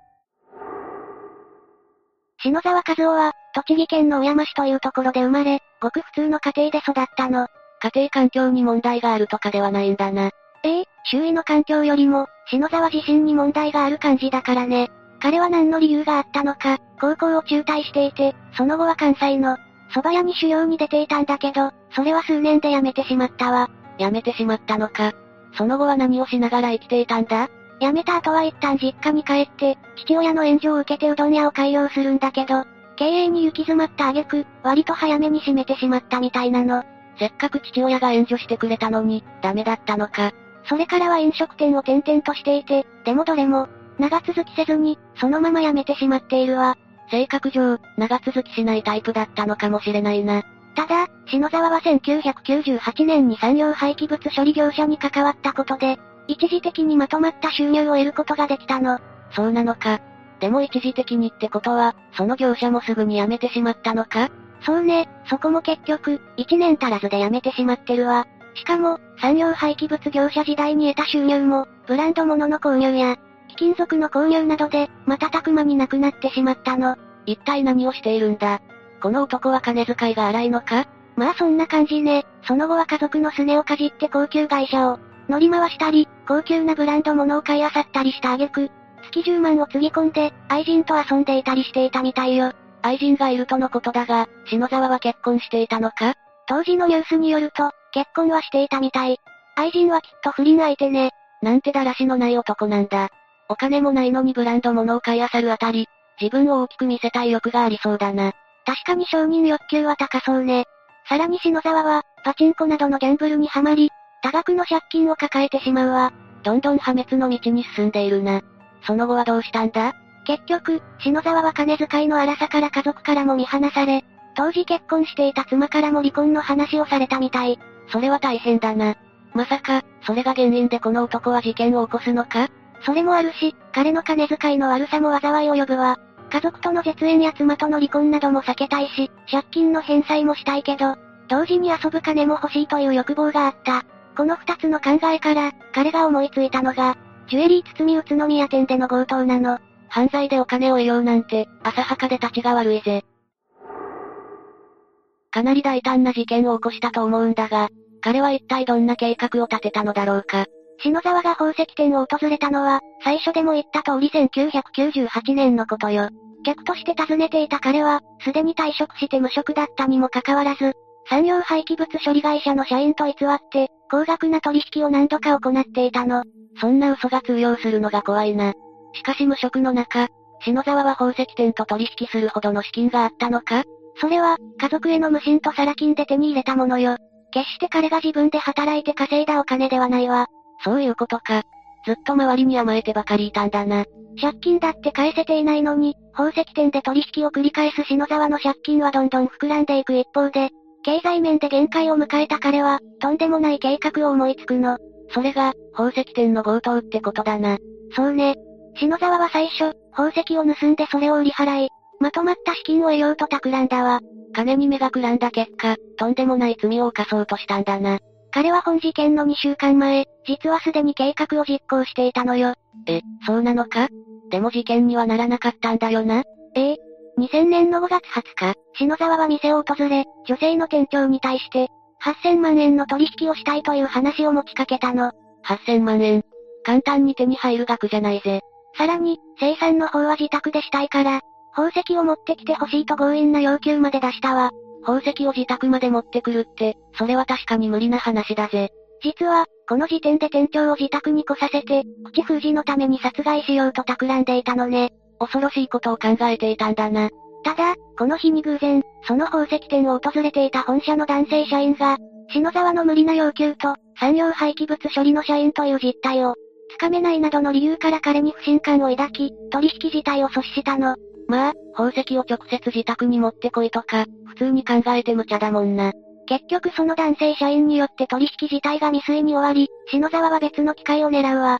篠沢和夫は、栃木県の小山市というところで生まれ、ごく普通の家庭で育ったの。家庭環境に問題があるとかではないんだな。ええ周囲の環境よりも、篠沢自身に問題がある感じだからね。彼は何の理由があったのか、高校を中退していて、その後は関西の、蕎麦屋に修行に出ていたんだけど、それは数年で辞めてしまったわ。辞めてしまったのか。その後は何をしながら生きていたんだ？辞めた後は一旦実家に帰って、父親の援助を受けてうどん屋を開業するんだけど、経営に行き詰まった挙句、割と早めに閉めてしまったみたいなの。せっかく父親が援助してくれたのに、ダメだったのか。それからは飲食店を転々としていて、でもどれも、長続きせずに、そのまま辞めてしまっているわ。性格上、長続きしないタイプだったのかもしれないな。ただ、篠沢は1998年に産業廃棄物処理業者に関わったことで、一時的にまとまった収入を得ることができたの。そうなのか。でも一時的にってことは、その業者もすぐに辞めてしまったのか？そうね、そこも結局、一年足らずで辞めてしまってるわ。しかも、産業廃棄物業者時代に得た収入も、ブランド物の購入や、貴金属の購入などで、瞬く間になくなってしまったの。一体何をしているんだ？この男は金遣いが荒いのか？まあそんな感じね。その後は家族のすねをかじって高級会社を、乗り回したり、高級なブランド物を買い漁ったりした挙句、月10万をつぎ込んで、愛人と遊んでいたりしていたみたいよ。愛人がいるとのことだが、篠沢は結婚していたのか？当時のニュースによると、結婚はしていたみたい。愛人はきっと不倫相手ね。なんてだらしのない男なんだ。お金もないのにブランド物を買い漁るあたり、自分を大きく見せたい欲がありそうだな。確かに承認欲求は高そうね。さらに篠沢は、パチンコなどのギャンブルにはまり、多額の借金を抱えてしまうわ。どんどん破滅の道に進んでいるな。その後はどうしたんだ？結局、篠沢は金遣いの荒さから家族からも見放され、当時結婚していた妻からも離婚の話をされたみたい。それは大変だな。まさか、それが原因でこの男は事件を起こすのか？それもあるし、彼の金遣いの悪さも災いを呼ぶわ。家族との絶縁や妻との離婚なども避けたいし、借金の返済もしたいけど、同時に遊ぶ金も欲しいという欲望があった。この二つの考えから、彼が思いついたのが、ジュエリー包み宇都宮店での強盗なの。犯罪でお金を得ようなんて、浅はかで立ちが悪いぜ。かなり大胆な事件を起こしたと思うんだが、彼は一体どんな計画を立てたのだろうか。篠沢が宝石店を訪れたのは、最初でも言った通り1998年のことよ。客として訪ねていた彼は、すでに退職して無職だったにもかかわらず、産業廃棄物処理会社の社員と偽って、高額な取引を何度か行っていたの。そんな嘘が通用するのが怖いな。しかし無職の中、篠沢は宝石店と取引するほどの資金があったのかそれは、家族への無心とサラ金で手に入れたものよ。決して彼が自分で働いて稼いだお金ではないわ。そういうことか。ずっと周りに甘えてばかりいたんだな。借金だって返せていないのに、宝石店で取引を繰り返す篠沢の借金はどんどん膨らんでいく一方で、経済面で限界を迎えた彼は、とんでもない計画を思いつくの。それが、宝石店の強盗ってことだな。そうね。篠沢は最初、宝石を盗んでそれを売り払い、まとまった資金を得ようと企んだわ。金に目がくらんだ結果、とんでもない罪を犯そうとしたんだな。彼は本事件の2週間前、実はすでに計画を実行していたのよ。え、そうなのか？でも事件にはならなかったんだよな。ええ。2000年の5月20日、篠沢は店を訪れ、女性の店長に対して、8000万円の取引をしたいという話を持ちかけたの。8000万円。簡単に手に入る額じゃないぜ。さらに、生産の方は自宅でしたいから、宝石を持ってきてほしいと強引な要求まで出したわ。宝石を自宅まで持ってくるって、それは確かに無理な話だぜ。実は、この時点で店長を自宅に来させて、口封じのために殺害しようと企んでいたのね。恐ろしいことを考えていたんだな。ただ、この日に偶然、その宝石店を訪れていた本社の男性社員が、篠沢の無理な要求と、産業廃棄物処理の社員という実態を、つかめないなどの理由から彼に不信感を抱き、取引自体を阻止したの。まあ、宝石を直接自宅に持ってこいとか、普通に考えて無茶だもんな。結局その男性社員によって取引自体が未遂に終わり、篠沢は別の機会を狙うわ。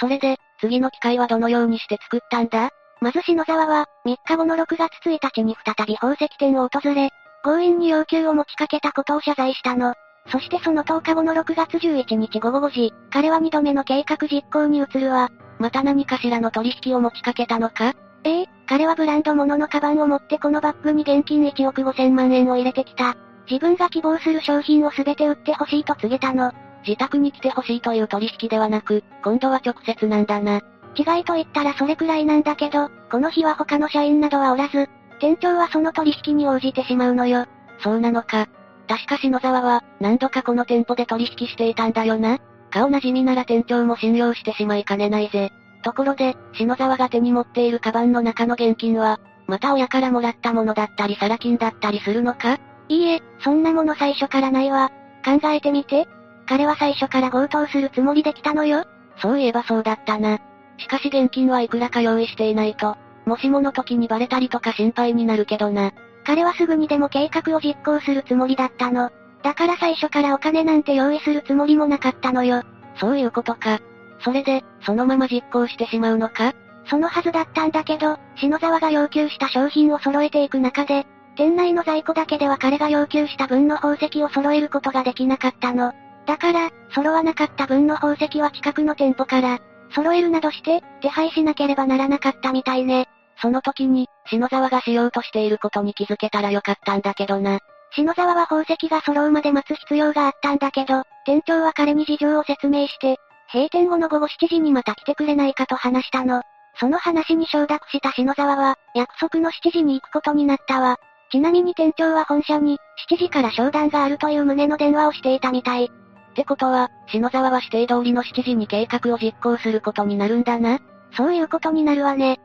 それで、次の機会はどのようにして作ったんだ？まず篠沢は、3日後の6月1日に再び宝石店を訪れ、強引に要求を持ちかけたことを謝罪したの。そしてその10日後の6月11日午後5時、彼は2度目の計画実行に移るわ。また何かしらの取引を持ちかけたのか？ええ彼はブランド物のカバンを持ってこのバッグに現金1億5千万円を入れてきた。自分が希望する商品を全て売ってほしいと告げたの。自宅に来てほしいという取引ではなく、今度は直接なんだな。違いと言ったらそれくらいなんだけど、この日は他の社員などはおらず、店長はその取引に応じてしまうのよ。そうなのか。確か篠沢は、何度かこの店舗で取引していたんだよな。顔なじみなら店長も信用してしまいかねないぜ。ところで、篠沢が手に持っているカバンの中の現金は、また親からもらったものだったりサラ金だったりするのか？いいえ、そんなもの最初からないわ。考えてみて。彼は最初から強盗するつもりで来たのよ。そういえばそうだったな。しかし現金はいくらか用意していないと、もしもの時にバレたりとか心配になるけどな。彼はすぐにでも計画を実行するつもりだったの。だから最初からお金なんて用意するつもりもなかったのよ。そういうことか。それで、そのまま実行してしまうのか？そのはずだったんだけど、篠沢が要求した商品を揃えていく中で、店内の在庫だけでは彼が要求した分の宝石を揃えることができなかったの。だから、揃わなかった分の宝石は近くの店舗から、揃えるなどして、手配しなければならなかったみたいね。その時に、篠沢がしようとしていることに気づけたらよかったんだけどな。篠沢は宝石が揃うまで待つ必要があったんだけど、店長は彼に事情を説明して、閉店後の午後7時にまた来てくれないかと話したの。その話に承諾した篠沢は、約束の7時に行くことになったわ。ちなみに店長は本社に、7時から商談があるという旨の電話をしていたみたい。ってことは、篠沢は指定通りの7時に計画を実行することになるんだな？そういうことになるわね。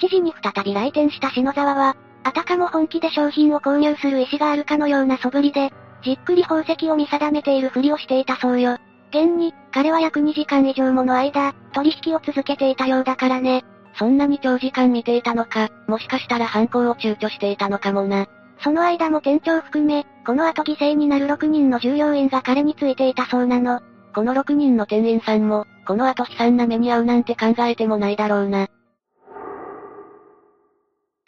7時に再び来店した篠沢は、あたかも本気で商品を購入する意思があるかのような素振りで、じっくり宝石を見定めているふりをしていたそうよ。現に、彼は約2時間以上もの間、取引を続けていたようだからね。そんなに長時間見ていたのか、もしかしたら犯行を躊躇していたのかもな。その間も店長含め、この後犠牲になる6人の従業員が彼についていたそうなの。この6人の店員さんも、この後悲惨な目に遭うなんて考えてもないだろうな。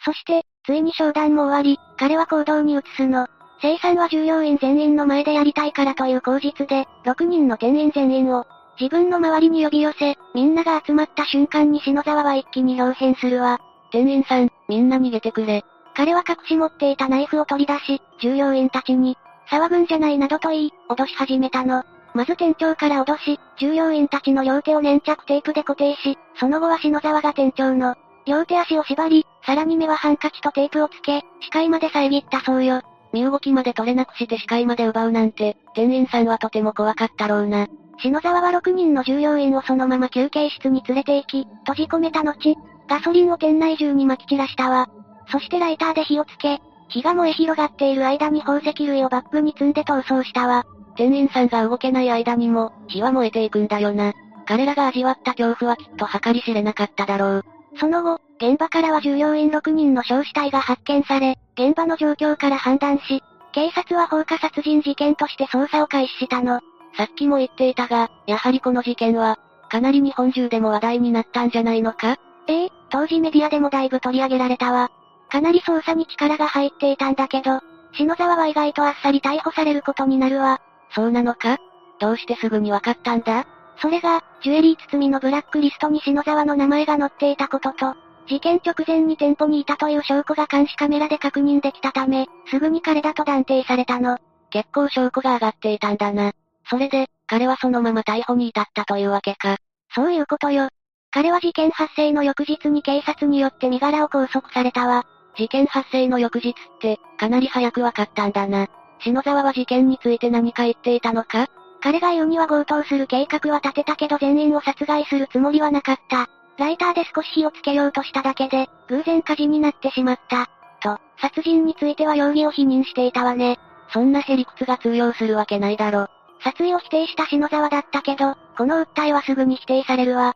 そして、ついに商談も終わり、彼は行動に移すの。生産は従業員全員の前でやりたいからという口実で、6人の店員全員を、自分の周りに呼び寄せ、みんなが集まった瞬間に篠沢は一気に表変するわ。店員さん、みんな逃げてくれ。彼は隠し持っていたナイフを取り出し、従業員たちに、騒ぐんじゃないなどと言い、脅し始めたの。まず店長から脅し、従業員たちの両手を粘着テープで固定し、その後は篠沢が店長の、両手足を縛り、さらに目はハンカチとテープをつけ、視界まで遮ったそうよ。身動きまで取れなくして視界まで奪うなんて、店員さんはとても怖かったろうな。篠沢は6人の従業員をそのまま休憩室に連れて行き、閉じ込めた後、ガソリンを店内中に撒き散らしたわ。そしてライターで火をつけ、火が燃え広がっている間に宝石類をバッグに積んで逃走したわ。店員さんが動けない間にも、火は燃えていくんだよな。彼らが味わった恐怖はきっと計り知れなかっただろう。その後、現場からは従業員6人の焼死体が発見され、現場の状況から判断し、警察は放火殺人事件として捜査を開始したの。さっきも言っていたが、やはりこの事件は、かなり日本中でも話題になったんじゃないのか？ええ当時メディアでもだいぶ取り上げられたわ。かなり捜査に力が入っていたんだけど、篠沢は意外とあっさり逮捕されることになるわ。そうなのか？どうしてすぐにわかったんだ？それが、ジュエリー包みのブラックリストに篠沢の名前が載っていたことと、事件直前に店舗にいたという証拠が監視カメラで確認できたため、すぐに彼だと断定されたの。結構証拠が上がっていたんだな。それで、彼はそのまま逮捕に至ったというわけか。そういうことよ。彼は事件発生の翌日に警察によって身柄を拘束されたわ。事件発生の翌日って、かなり早くわかったんだな。篠沢は事件について何か言っていたのか？彼が言うには強盗する計画は立てたけど全員を殺害するつもりはなかった。ライターで少し火をつけようとしただけで、偶然火事になってしまった。と、殺人については容疑を否認していたわね。そんなへりくつが通用するわけないだろ。殺意を否定した篠沢だったけど、この訴えはすぐに否定されるわ。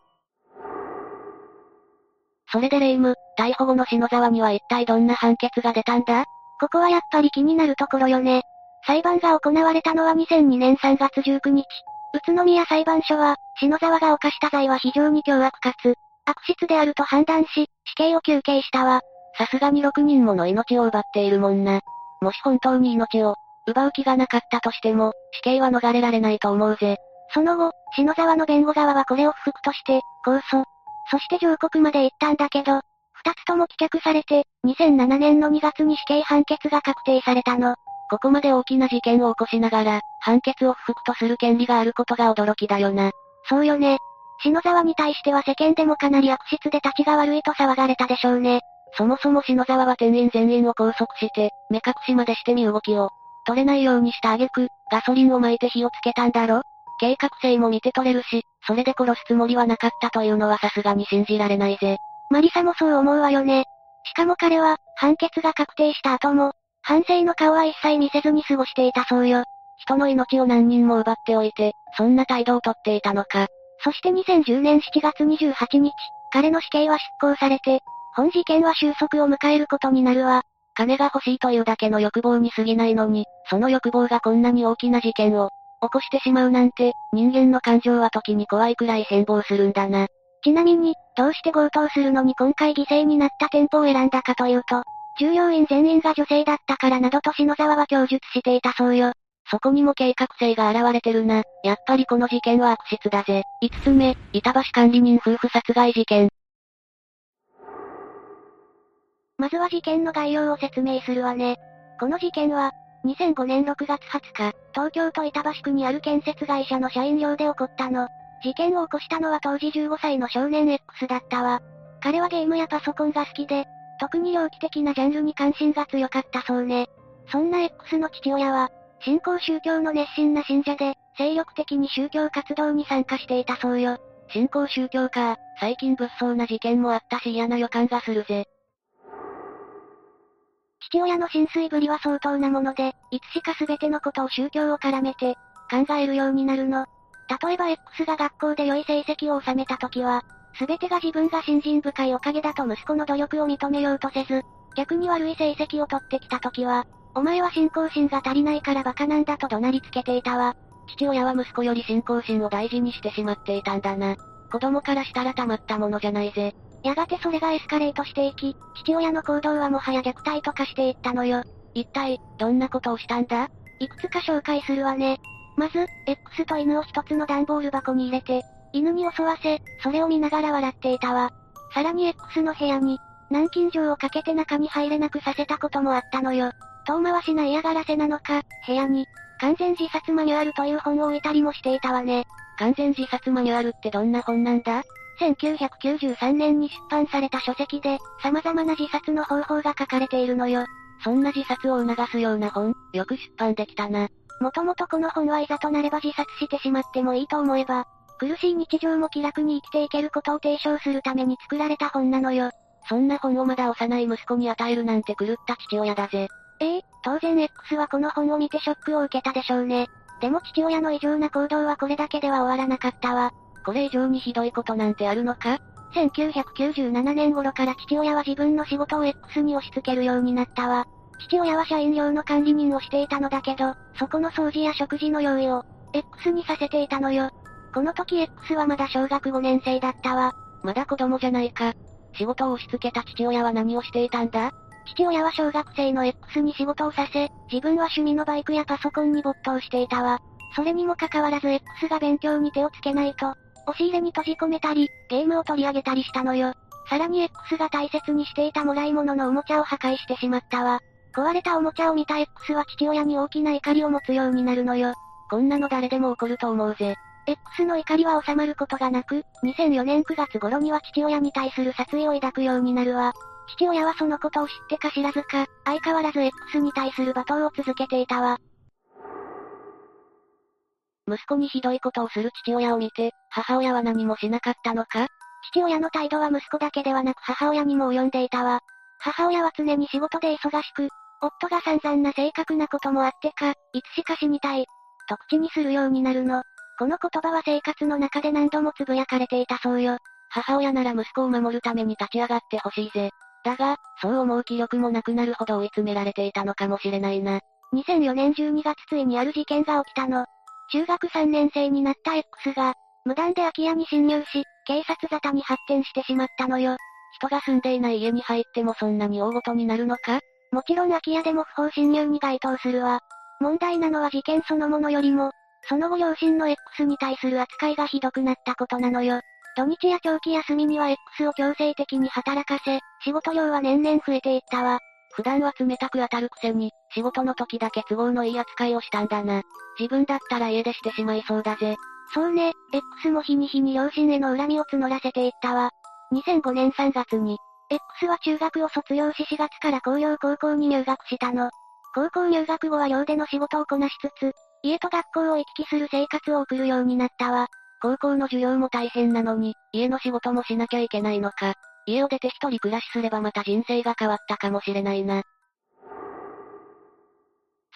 それでレイム、逮捕後の篠沢には一体どんな判決が出たんだ？ここはやっぱり気になるところよね。裁判が行われたのは2002年3月19日。宇都宮裁判所は、篠沢が犯した罪は非常に凶悪かつ、悪質であると判断し、死刑を求刑したわ。さすがに6人もの命を奪っているもんな。もし本当に命を、奪う気がなかったとしても、死刑は逃れられないと思うぜ。その後、篠沢の弁護側はこれを不服として、控訴。そして上告まで行ったんだけど、二つとも棄却されて、2007年の2月に死刑判決が確定されたの。ここまで大きな事件を起こしながら、判決を不服とする権利があることが驚きだよな。そうよね。篠沢に対しては世間でもかなり悪質で立ちが悪いと騒がれたでしょうね。そもそも篠沢は店員全員を拘束して、目隠しまでして身動きを取れないようにした挙句、ガソリンを撒いて火をつけたんだろ？計画性も見て取れるし、それで殺すつもりはなかったというのはさすがに信じられないぜ。マリサもそう思うわよね。しかも彼は、判決が確定した後も、反省の顔は一切見せずに過ごしていたそうよ。人の命を何人も奪っておいて、そんな態度をとっていたのか。そして2010年7月28日、彼の死刑は執行されて、本事件は収束を迎えることになるわ。金が欲しいというだけの欲望に過ぎないのに、その欲望がこんなに大きな事件を起こしてしまうなんて、人間の感情は時に怖いくらい変貌するんだな。ちなみに、どうして強盗するのに今回犠牲になった店舗を選んだかというと、従業員全員が女性だったからなどと篠沢は供述していたそうよ。そこにも計画性が現れてるな。やっぱりこの事件は悪質だぜ。5つ目、板橋管理人夫婦殺害事件。まずは事件の概要を説明するわね。この事件は、2005年6月20日、東京都板橋区にある建設会社の社員寮で起こったの。事件を起こしたのは当時15歳の少年 X だったわ。彼はゲームやパソコンが好きで、特に猟奇的なジャンルに関心が強かったそうね。そんな X の父親は、新興宗教の熱心な信者で、精力的に宗教活動に参加していたそうよ。新興宗教か、最近物騒な事件もあったし嫌な予感がするぜ。父親の浸水ぶりは相当なもので、いつしか全てのことを宗教を絡めて、考えるようになるの。例えば X が学校で良い成績を収めた時は、すべてが自分が信心深いおかげだと息子の努力を認めようとせず、逆に悪い成績を取ってきた時は、お前は信仰心が足りないから馬鹿なんだと怒鳴りつけていたわ。父親は息子より信仰心を大事にしてしまっていたんだな。子供からしたらたまったものじゃないぜ。やがてそれがエスカレートしていき、父親の行動はもはや虐待と化していったのよ。一体、どんなことをしたんだ？いくつか紹介するわね。まず、X と犬を一つの段ボール箱に入れて、犬に襲わせ、それを見ながら笑っていたわ。さらに X の部屋に、南京錠をかけて中に入れなくさせたこともあったのよ。遠回しな嫌がらせなのか、部屋に、完全自殺マニュアルという本を置いたりもしていたわね。完全自殺マニュアルってどんな本なんだ？1993年に出版された書籍で、様々な自殺の方法が書かれているのよ。そんな自殺を促すような本、よく出版できたな。もともとこの本はいざとなれば自殺してしまってもいいと思えば、苦しい日常も気楽に生きていけることを提唱するために作られた本なのよ。そんな本をまだ幼い息子に与えるなんて狂った父親だぜ。ええ当然 X はこの本を見てショックを受けたでしょうね。でも父親の異常な行動はこれだけでは終わらなかったわ。これ以上にひどいことなんてあるのか ?1997 年頃から父親は自分の仕事を X に押し付けるようになったわ。父親は社員用の管理人をしていたのだけど、そこの掃除や食事の用意を、X にさせていたのよ。この時 X はまだ小学5年生だったわ。まだ子供じゃないか。仕事を押し付けた父親は何をしていたんだ？父親は小学生の X に仕事をさせ、自分は趣味のバイクやパソコンに没頭していたわ。それにもかかわらず X が勉強に手をつけないと、押し入れに閉じ込めたり、ゲームを取り上げたりしたのよ。さらに X が大切にしていたもらい物のおもちゃを破壊してしまったわ。壊れたおもちゃを見た X は父親に大きな怒りを持つようになるのよ。こんなの誰でも起こると思うぜ。X の怒りは収まることがなく、2004年9月頃には父親に対する殺意を抱くようになるわ。父親はそのことを知ってか知らずか、相変わらず X に対する罵倒を続けていたわ。息子にひどいことをする父親を見て、母親は何もしなかったのか？父親の態度は息子だけではなく母親にも及んでいたわ。母親は常に仕事で忙しく、夫が散々な正確なこともあってか、いつしか死にたい、と口にするようになるの。この言葉は生活の中で何度も呟かれていたそうよ。母親なら息子を守るために立ち上がってほしいぜ。だが、そう思う気力もなくなるほど追い詰められていたのかもしれないな。2004年12月ついにある事件が起きたの。中学3年生になった X が、無断で空き家に侵入し、警察沙汰に発展してしまったのよ。人が住んでいない家に入ってもそんなに大ごとになるのか？もちろん空き家でも不法侵入に該当するわ。問題なのは事件そのものよりも、その後両親の X に対する扱いがひどくなったことなのよ。土日や長期休みには X を強制的に働かせ、仕事量は年々増えていったわ。普段は冷たく当たるくせに、仕事の時だけ都合のいい扱いをしたんだな。自分だったら家出してしまいそうだぜ。そうね、X も日に日に両親への恨みを募らせていったわ。2005年3月に、X は中学を卒業し4月から工業高校に入学したの。高校入学後は寮での仕事をこなしつつ、家と学校を行き来する生活を送るようになったわ。高校の授業も大変なのに、家の仕事もしなきゃいけないのか。家を出て一人暮らしすればまた人生が変わったかもしれないな。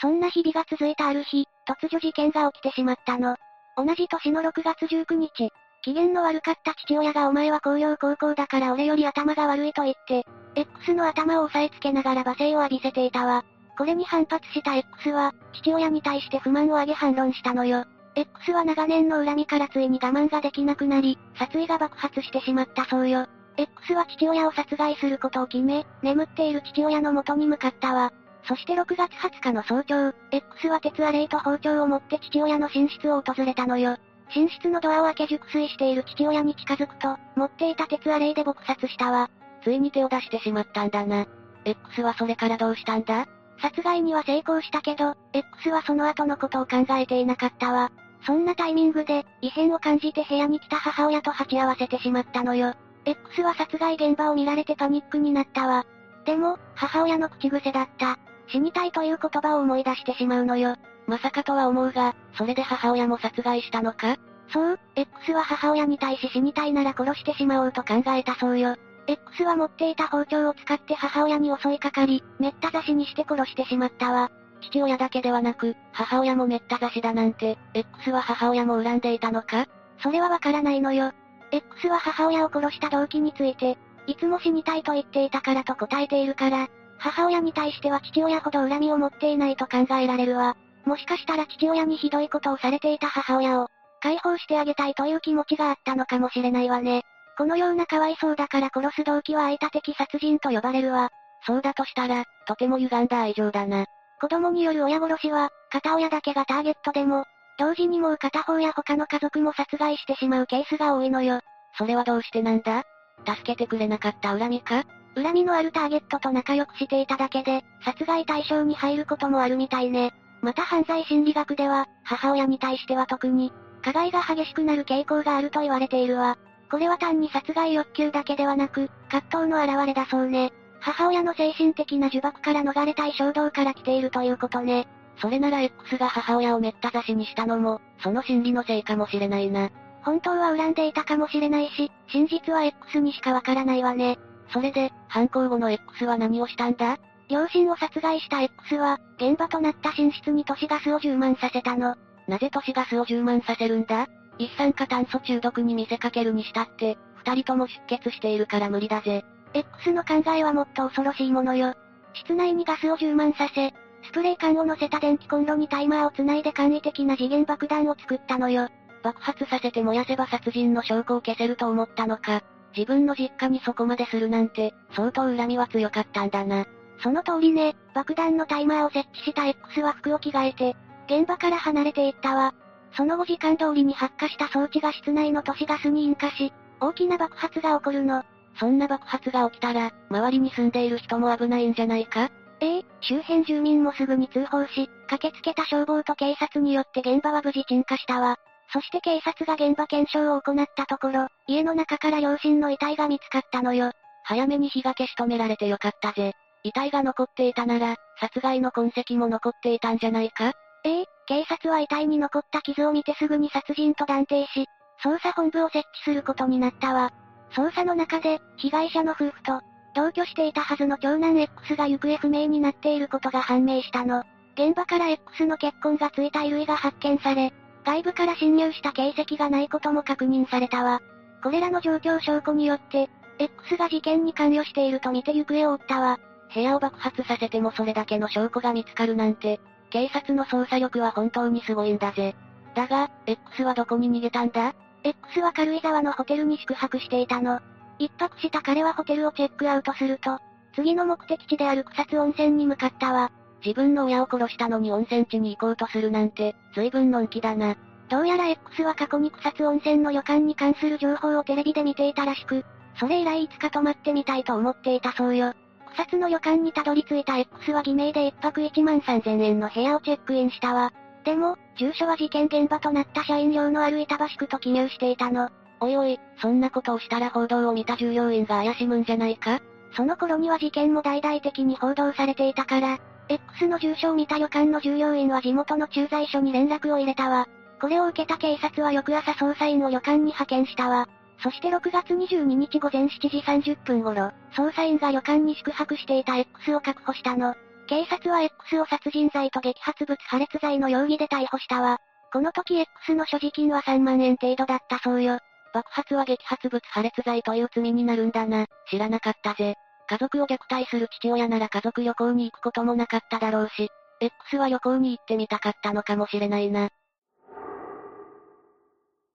そんな日々が続いたある日、突如事件が起きてしまったの。同じ年の6月19日、機嫌の悪かった父親がお前は工業高校だから俺より頭が悪いと言って、X の頭を押さえつけながら罵声を浴びせていたわ。これに反発した X は、父親に対して不満を上げ反論したのよ。X は長年の恨みからついに我慢ができなくなり、殺意が爆発してしまったそうよ。X は父親を殺害することを決め、眠っている父親の元に向かったわ。そして6月20日の早朝、X は鉄アレイと包丁を持って父親の寝室を訪れたのよ。寝室のドアを開け熟睡している父親に近づくと、持っていた鉄アレイで撲殺したわ。ついに手を出してしまったんだな。X はそれからどうしたんだ？殺害には成功したけど、X はその後のことを考えていなかったわ。そんなタイミングで、異変を感じて部屋に来た母親と鉢合わせてしまったのよ。X は殺害現場を見られてパニックになったわ。でも、母親の口癖だった。死にたいという言葉を思い出してしまうのよ。まさかとは思うが、それで母親も殺害したのか？そう、X は母親に対し死にたいなら殺してしまおうと考えたそうよ。X は持っていた包丁を使って母親に襲いかかり、めった刺しにして殺してしまったわ。父親だけではなく、母親も滅多刺しだなんて、X は母親も恨んでいたのか？それはわからないのよ。X は母親を殺した動機について、いつも死にたいと言っていたからと答えているから、母親に対しては父親ほど恨みを持っていないと考えられるわ。もしかしたら父親にひどいことをされていた母親を、解放してあげたいという気持ちがあったのかもしれないわね。このようなかわいそうだから殺す動機は愛多的殺人と呼ばれるわ。そうだとしたら、とても歪んだ愛情だな。子供による親殺しは、片親だけがターゲットでも、同時にもう片方や他の家族も殺害してしまうケースが多いのよ。それはどうしてなんだ？助けてくれなかった恨みか？恨みのあるターゲットと仲良くしていただけで、殺害対象に入ることもあるみたいね。また犯罪心理学では、母親に対しては特に、加害が激しくなる傾向があると言われているわ。これは単に殺害欲求だけではなく、葛藤の表れだそうね。母親の精神的な呪縛から逃れたい衝動から来ているということね。それなら X が母親をめった刺しにしたのも、その心理のせいかもしれないな。本当は恨んでいたかもしれないし、真実は X にしかわからないわね。それで、犯行後の X は何をしたんだ？両親を殺害した X は、現場となった寝室に都市ガスを充満させたの。なぜ都市ガスを充満させるんだ？一酸化炭素中毒に見せかけるにしたって、二人とも出血しているから無理だぜ。X の考えはもっと恐ろしいものよ。室内にガスを充満させ、スプレー缶を乗せた電気コンロにタイマーを繋いで簡易的な次元爆弾を作ったのよ。爆発させて燃やせば殺人の証拠を消せると思ったのか。自分の実家にそこまでするなんて、相当恨みは強かったんだな。その通りね、爆弾のタイマーを設置した X は服を着替えて、現場から離れていったわ。その後時間通りに発火した装置が室内の都市ガスに引火し、大きな爆発が起こるの。そんな爆発が起きたら、周りに住んでいる人も危ないんじゃないか？ええ、周辺住民もすぐに通報し、駆けつけた消防と警察によって現場は無事鎮火したわ。そして警察が現場検証を行ったところ、家の中から両親の遺体が見つかったのよ。早めに火が消し止められてよかったぜ。遺体が残っていたなら、殺害の痕跡も残っていたんじゃないか？ええ、警察は遺体に残った傷を見てすぐに殺人と断定し、捜査本部を設置することになったわ。捜査の中で、被害者の夫婦と、同居していたはずの長男 X が行方不明になっていることが判明したの。現場から X の血痕がついた衣類が発見され、外部から侵入した形跡がないことも確認されたわ。これらの状況証拠によって、X が事件に関与していると見て行方を追ったわ。部屋を爆発させてもそれだけの証拠が見つかるなんて、警察の捜査力は本当にすごいんだぜ。だが、X はどこに逃げたんだ ?X は軽井沢のホテルに宿泊していたの。一泊した彼はホテルをチェックアウトすると、次の目的地である草津温泉に向かったわ。自分の親を殺したのに温泉地に行こうとするなんて、随分のんきだな。どうやら X は過去に草津温泉の旅館に関する情報をテレビで見ていたらしく、それ以来いつか泊まってみたいと思っていたそうよ。草津の旅館にたどり着いた X は偽名で1泊1万3000円の部屋をチェックインしたわ。でも、住所は事件現場となった社員寮のある板橋区と記入していたの。おいおい、そんなことをしたら報道を見た従業員が怪しむんじゃないか？その頃には事件も大々的に報道されていたから、X の住所を見た旅館の従業員は地元の駐在所に連絡を入れたわ。これを受けた警察は翌朝捜査員を旅館に派遣したわ。そして6月22日午前7時30分頃、捜査員が旅館に宿泊していた X を確保したの。警察は X を殺人罪と激発物破裂罪の容疑で逮捕したわ。この時 X の所持金は3万円程度だったそうよ。爆発は激発物破裂罪という罪になるんだな。知らなかったぜ。家族を虐待する父親なら家族旅行に行くこともなかっただろうし、X は旅行に行ってみたかったのかもしれないな。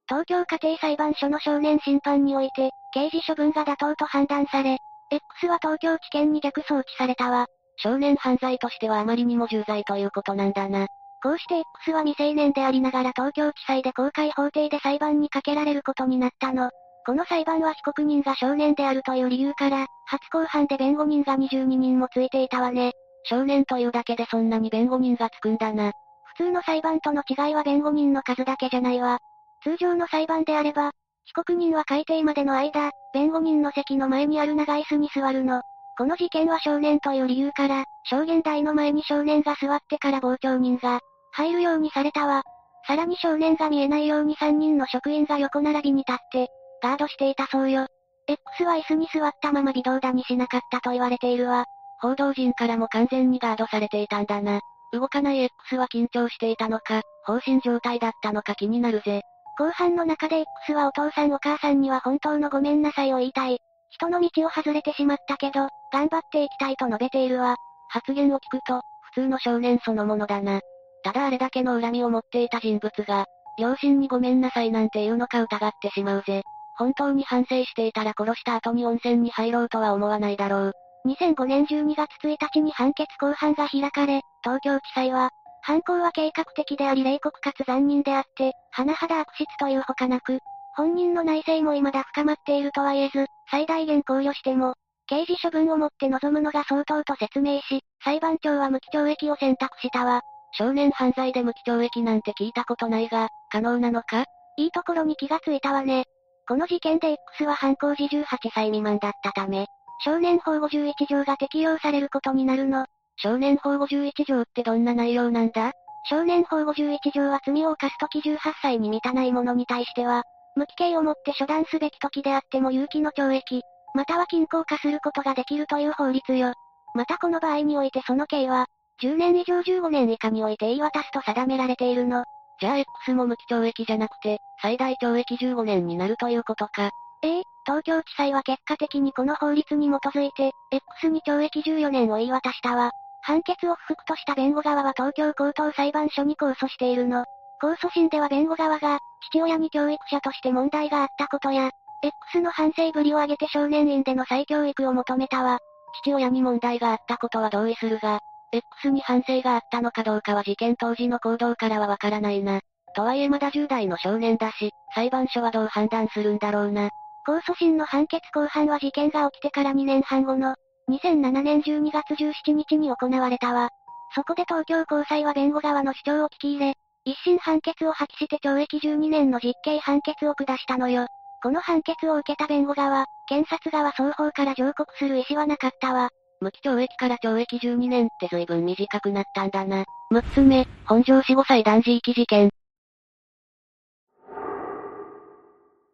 東京家庭裁判所の少年審判において、刑事処分が妥当と判断され、X は東京地検に逆送致されたわ。少年犯罪としてはあまりにも重罪ということなんだな。こうして X は未成年でありながら東京地裁で公開法廷で裁判にかけられることになったの。この裁判は被告人が少年であるという理由から、初公判で弁護人が22人もついていたわね。少年というだけでそんなに弁護人がつくんだな。普通の裁判との違いは弁護人の数だけじゃないわ。通常の裁判であれば、被告人は改定までの間、弁護人の席の前にある長椅子に座るの。この事件は少年という理由から、証言台の前に少年が座ってから傍聴人が、入るようにされたわ。さらに少年が見えないように3人の職員が横並びに立って、ガードしていたそうよ。X は椅子に座ったまま微動だにしなかったと言われているわ。報道陣からも完全にガードされていたんだな。動かない X は緊張していたのか、放心状態だったのか気になるぜ。後半の中で X はお父さんお母さんには本当のごめんなさいを言いたい。人の道を外れてしまったけど、頑張っていきたいと述べているわ。発言を聞くと、普通の少年そのものだな。ただあれだけの恨みを持っていた人物が、両親にごめんなさいなんて言うのか疑ってしまうぜ。本当に反省していたら殺した後に温泉に入ろうとは思わないだろう。2005年12月1日に判決公判が開かれ、東京地裁は、犯行は計画的であり冷酷かつ残忍であって、甚だ悪質というほかなく、本人の内政も未だ深まっているとは言えず、最大限考慮しても、刑事処分をもって臨むのが相当と説明し、裁判長は無期懲役を選択したわ。少年犯罪で無期懲役なんて聞いたことないが、可能なのか？いいところに気がついたわね。この事件で X は犯行時18歳未満だったため、少年法51条が適用されることになるの。少年法51条ってどんな内容なんだ？少年法51条は罪を犯すとき18歳に満たない者に対しては、無期刑をもって処断すべき時であっても有期の懲役、または均衡化することができるという法律よ。またこの場合においてその刑は、10年以上15年以下において言い渡すと定められているの。じゃあ X も無期懲役じゃなくて、最大懲役15年になるということか。ええ東京地裁は結果的にこの法律に基づいて、X に懲役14年を言い渡したわ。判決を不服とした弁護側は東京高等裁判所に控訴しているの。控訴審では弁護側が、父親に教育者として問題があったことや、X の反省ぶりを挙げて少年院での再教育を求めたわ。父親に問題があったことは同意するが、X に反省があったのかどうかは事件当時の行動からはわからないな。とはいえまだ10代の少年だし、裁判所はどう判断するんだろうな。控訴審の判決公判は事件が起きてから2年半後の、2007年12月17日に行われたわ。そこで東京高裁は弁護側の主張を聞き入れ、一審判決を破棄して懲役12年の実刑判決を下したのよ。この判決を受けた弁護側、検察側双方から上告する意思はなかったわ。無期懲役から懲役12年って随分短くなったんだな。6つ目、本庄死5歳男児遺棄事件。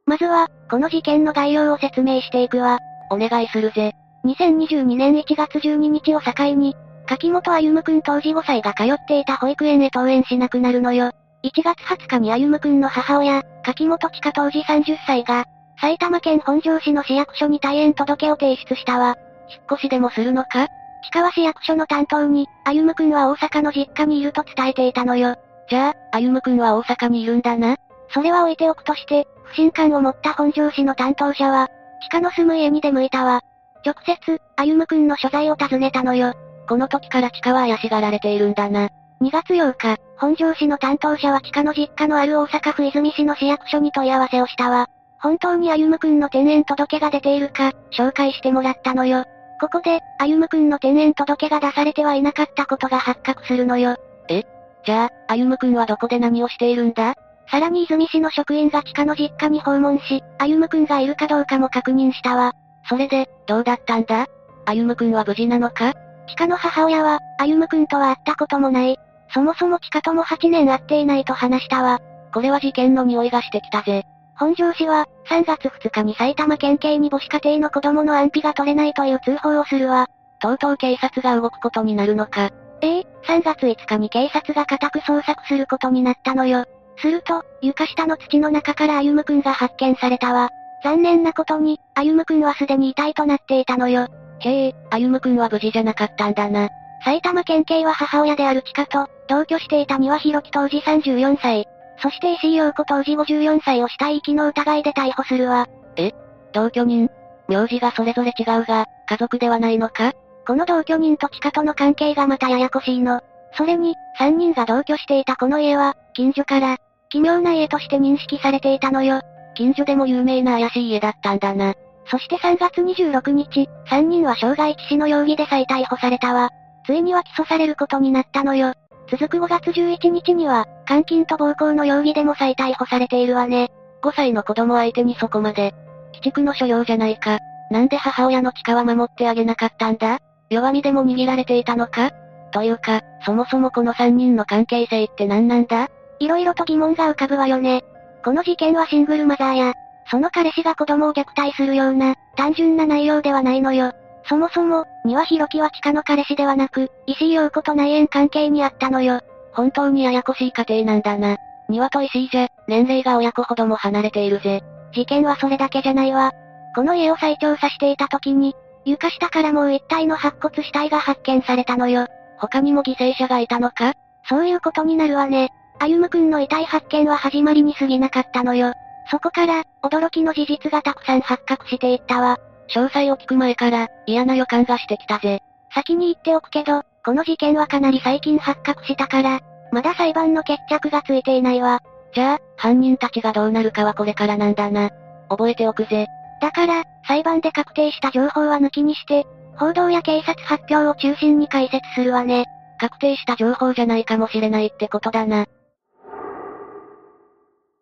まずは、この事件の概要を説明していくわ。お願いするぜ。2022年1月12日を境に、柿本歩夢くん当時5歳が通っていた保育園へ登園しなくなるのよ。1月20日に歩夢くんの母親、柿本千佳当時30歳が、埼玉県本庄市の市役所に退園届を提出したわ。引っ越しでもするのか？近川市役所の担当に、歩夢くんは大阪の実家にいると伝えていたのよ。じゃあ、歩夢くんは大阪にいるんだな？それは置いておくとして、不信感を持った本庄市の担当者は、地下の住む家に出向いたわ。直接、歩夢くんの所在を尋ねたのよ。この時から地下は怪しがられているんだな。2月8日、本庄市の担当者は地下の実家のある大阪府泉市の市役所に問い合わせをしたわ。本当に歩夢くんの転園届が出ているか、紹介してもらったのよ。ここで、歩夢くんの転園届が出されてはいなかったことが発覚するのよ。え？じゃあ、歩夢くんはどこで何をしているんだ？さらに泉市の職員が地下の実家に訪問し、歩夢くんがいるかどうかも確認したわ。それで、どうだったんだ？歩夢くんは無事なのか？地下の母親は、歩夢くんとは会ったこともない。そもそも地下とも8年会っていないと話したわ。これは事件の匂いがしてきたぜ。本庄市は、3月2日に埼玉県警に母子家庭の子供の安否が取れないという通報をするわ。とうとう警察が動くことになるのか。ええ3月5日に警察が家宅捜索することになったのよ。すると、床下の土の中から歩夢くんが発見されたわ。残念なことに、歩夢くんはすでに遺体となっていたのよ。へえ、歩夢くんは無事じゃなかったんだな。埼玉県警は母親であるチカと、同居していた庭弘樹当時34歳、そして石井陽子当時54歳を死体遺棄の疑いで逮捕するわ。え？同居人？名字がそれぞれ違うが、家族ではないのか？この同居人とチカとの関係がまたややこしいの。それに、三人が同居していたこの家は、近所から、奇妙な家として認識されていたのよ。近所でも有名な怪しい家だったんだな。そして3月26日、3人は傷害致死の容疑で再逮捕されたわ。ついには起訴されることになったのよ。続く5月11日には、監禁と暴行の容疑でも再逮捕されているわね。5歳の子供相手にそこまで。鬼畜の所領じゃないか。なんで母親の地下は守ってあげなかったんだ？弱みでも握られていたのか？というか、そもそもこの3人の関係性って何なんだ？色々と疑問が浮かぶわよね。この事件はシングルマザーや、その彼氏が子供を虐待するような、単純な内容ではないのよ。そもそも、庭弘樹は地下の彼氏ではなく、石井陽子と内縁関係にあったのよ。本当にややこしい家庭なんだな。庭と石井じゃ、年齢が親子ほども離れているぜ。事件はそれだけじゃないわ。この家を再調査していた時に、床下からもう一体の白骨死体が発見されたのよ。他にも犠牲者がいたのか？そういうことになるわね。歩夢くんの遺体発見は始まりに過ぎなかったのよ。そこから、驚きの事実がたくさん発覚していったわ。詳細を聞く前から、嫌な予感がしてきたぜ。先に言っておくけど、この事件はかなり最近発覚したから、まだ裁判の決着がついていないわ。じゃあ、犯人たちがどうなるかはこれからなんだな。覚えておくぜ。だから、裁判で確定した情報は抜きにして、報道や警察発表を中心に解説するわね。確定した情報じゃないかもしれないってことだな。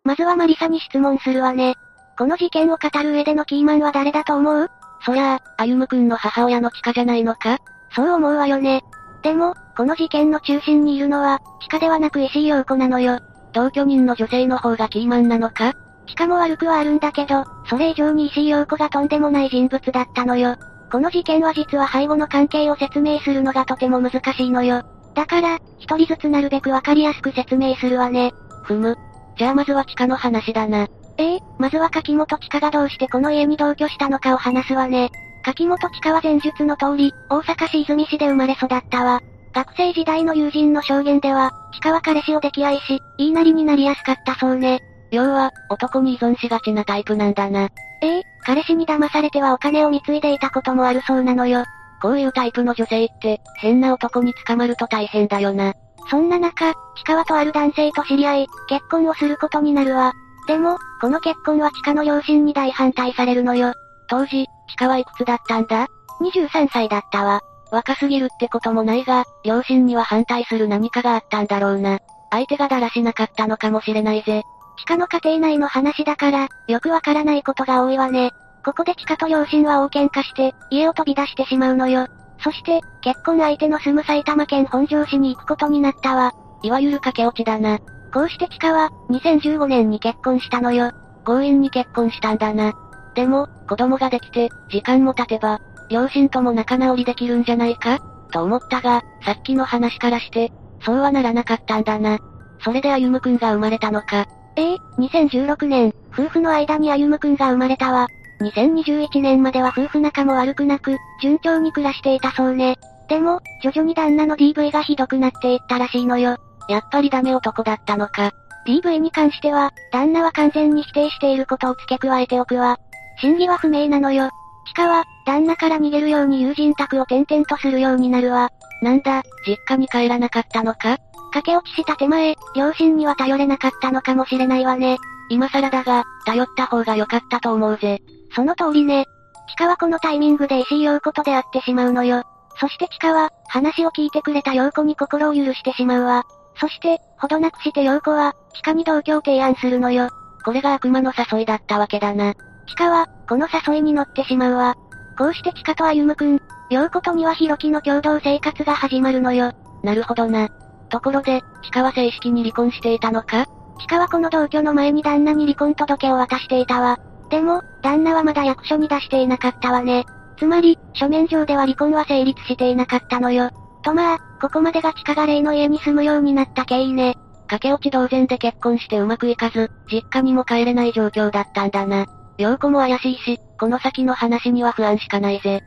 まずはマリサに質問するわね。この事件を語る上でのキーマンは誰だと思う？そりゃあ、歩夢くんの母親の地下じゃないのか？そう思うわよね。でも、この事件の中心にいるのは、地下ではなく石井陽子なのよ。同居人の女性の方がキーマンなのか？地下も悪くはあるんだけど、それ以上に石井陽子がとんでもない人物だったのよ。この事件は実は背後の関係を説明するのがとても難しいのよ。だから、一人ずつなるべくわかりやすく説明するわね。ふむ。じゃあまずは地下の話だな。ええー、まずは柿本地下がどうしてこの家に同居したのかを話すわね。柿本地下は前述の通り、大阪市泉市で生まれ育ったわ。学生時代の友人の証言では、地下は彼氏を溺愛し、言いなりになりやすかったそうね。要は、男に依存しがちなタイプなんだな。ええー、彼氏に騙されてはお金を貢いでいたこともあるそうなのよ。こういうタイプの女性って、変な男に捕まると大変だよな。そんな中、地下はとある男性と知り合い、結婚をすることになるわ。でも、この結婚は地下の両親に大反対されるのよ。当時、地下はいくつだったんだ ?23 歳だったわ。若すぎるってこともないが、両親には反対する何かがあったんだろうな。相手がだらしなかったのかもしれないぜ。地下の家庭内の話だから、よくわからないことが多いわね。ここで地下と両親は大喧嘩して、家を飛び出してしまうのよ。そして、結婚相手の住む埼玉県本庄市に行くことになったわ。いわゆる駆け落ちだな。こうして地下は、2015年に結婚したのよ。強引に結婚したんだな。でも、子供ができて、時間も経てば、両親とも仲直りできるんじゃないか？と思ったが、さっきの話からして、そうはならなかったんだな。それで歩夢くんが生まれたのか。ええ2016年、夫婦の間に歩夢くんが生まれたわ。2021年までは夫婦仲も悪くなく、順調に暮らしていたそうね。でも、徐々に旦那の DV がひどくなっていったらしいのよ。やっぱりダメ男だったのか。DV に関しては、旦那は完全に否定していることを付け加えておくわ。真偽は不明なのよ。地下は、旦那から逃げるように友人宅を転々とするようになるわ。なんだ、実家に帰らなかったのか？駆け落ちした手前、両親には頼れなかったのかもしれないわね。今更だが、頼った方が良かったと思うぜ。その通りね。地下はこのタイミングで石井陽子と出会ってしまうのよ。そして地下は、話を聞いてくれた陽子に心を許してしまうわ。そして、ほどなくして陽子は、地下に同居を提案するのよ。これが悪魔の誘いだったわけだな。地下は、この誘いに乗ってしまうわ。こうして地下と歩夢くん、陽子と庭弘樹の共同生活が始まるのよ。なるほどな。ところで、地下は正式に離婚していたのか？地下はこの同居の前に旦那に離婚届を渡していたわ。でも、旦那はまだ役所に出していなかったわね。つまり、書面上では離婚は成立していなかったのよ。とまあ、ここまでが地下が霊の家に住むようになった経緯ね。駆け落ち同然で結婚してうまくいかず、実家にも帰れない状況だったんだな。陽子も怪しいし、この先の話には不安しかないぜ。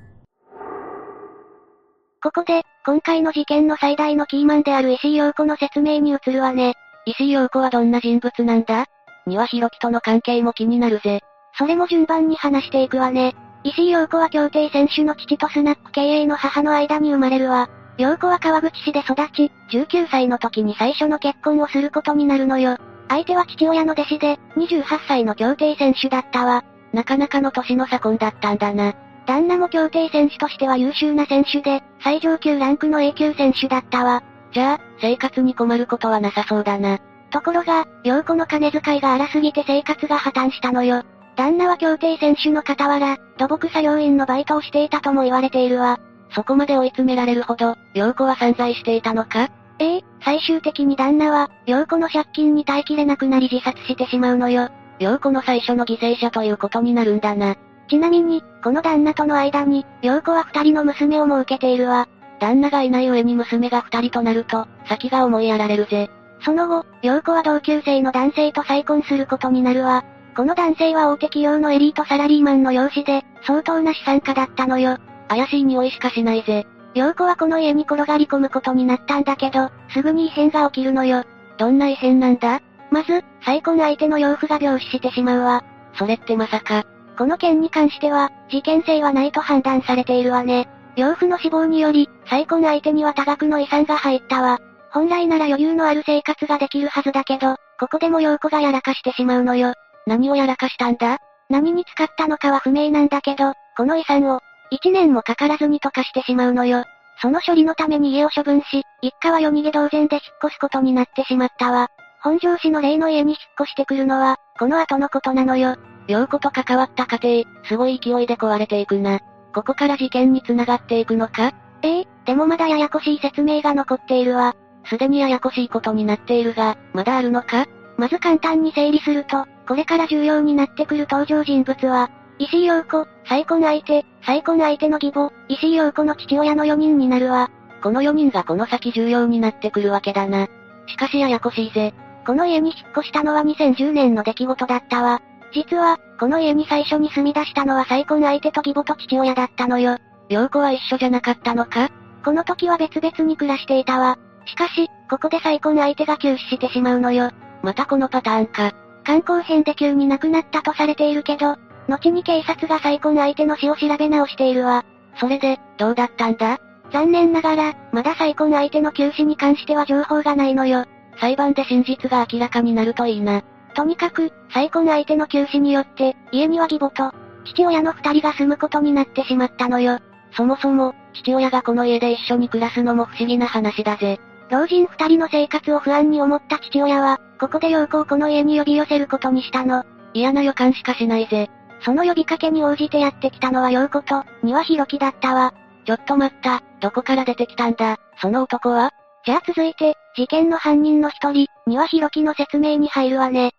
ここで、今回の事件の最大のキーマンである石井陽子の説明に移るわね。石井陽子はどんな人物なんだ？庭広樹との関係も気になるぜ。それも順番に話していくわね。石井陽子は競艇選手の父とスナック経営の母の間に生まれるわ。陽子は川口市で育ち、19歳の時に最初の結婚をすることになるのよ。相手は父親の弟子で、28歳の競艇選手だったわ。なかなかの年の差婚だったんだな。旦那も競艇選手としては優秀な選手で、最上級ランクの A 級選手だったわ。じゃあ、生活に困ることはなさそうだな。ところが、陽子の金遣いが荒すぎて生活が破綻したのよ。旦那は競艇選手の傍ら、土木作業員のバイトをしていたとも言われているわ。そこまで追い詰められるほど、陽子は散財していたのか？ええ最終的に旦那は、陽子の借金に耐えきれなくなり自殺してしまうのよ。陽子の最初の犠牲者ということになるんだな。ちなみに、この旦那との間に、陽子は二人の娘をも受けているわ。旦那がいない上に娘が二人となると、先が思いやられるぜ。その後、陽子は同級生の男性と再婚することになるわ。この男性は大手企業のエリートサラリーマンの養子で、相当な資産家だったのよ。怪しい匂いしかしないぜ。陽子はこの家に転がり込むことになったんだけど、すぐに異変が起きるのよ。どんな異変なんだ？まず、再婚相手の養父が病死してしまうわ。それってまさか。この件に関しては、事件性はないと判断されているわね。養父の死亡により、再婚相手には多額の遺産が入ったわ。本来なら余裕のある生活ができるはずだけど、ここでも陽子がやらかしてしまうのよ。何をやらかしたんだ？何に使ったのかは不明なんだけど、この遺産を、一年もかからずに溶かしてしまうのよ。その処理のために家を処分し、一家は夜逃げ同然で引っ越すことになってしまったわ。本庄市の例の家に引っ越してくるのは、この後のことなのよ。陽子と関わった家庭、すごい勢いで壊れていくな。ここから事件に繋がっていくのか？ええでもまだややこしい説明が残っているわ。すでにややこしいことになっているが、まだあるのか？まず簡単に整理すると、これから重要になってくる登場人物は、石井陽子、再婚相手、再婚相手の義母、石井陽子の父親の4人になるわ。この4人がこの先重要になってくるわけだな。しかしややこしいぜ。この家に引っ越したのは2010年の出来事だったわ。実は、この家に最初に住み出したのは再婚相手と義母と父親だったのよ。陽子は一緒じゃなかったのか？この時は別々に暮らしていたわ。しかし、ここで再婚相手が急死してしまうのよ。またこのパターンか。観光編で急に亡くなったとされているけど、後に警察が再婚相手の死を調べ直しているわ。それで、どうだったんだ？残念ながら、まだ再婚相手の急死に関しては情報がないのよ。裁判で真実が明らかになるといいな。とにかく、再婚相手の急死によって、家には義母と、父親の二人が住むことになってしまったのよ。そもそも、父親がこの家で一緒に暮らすのも不思議な話だぜ。老人二人の生活を不安に思った父親は、ここで陽子をこの家に呼び寄せることにしたの。嫌な予感しかしないぜ。その呼びかけに応じてやってきたのは陽子と、庭弘樹だったわ。ちょっと待った、どこから出てきたんだ、その男は？じゃあ続いて、事件の犯人の一人、庭弘樹の説明に入るわね。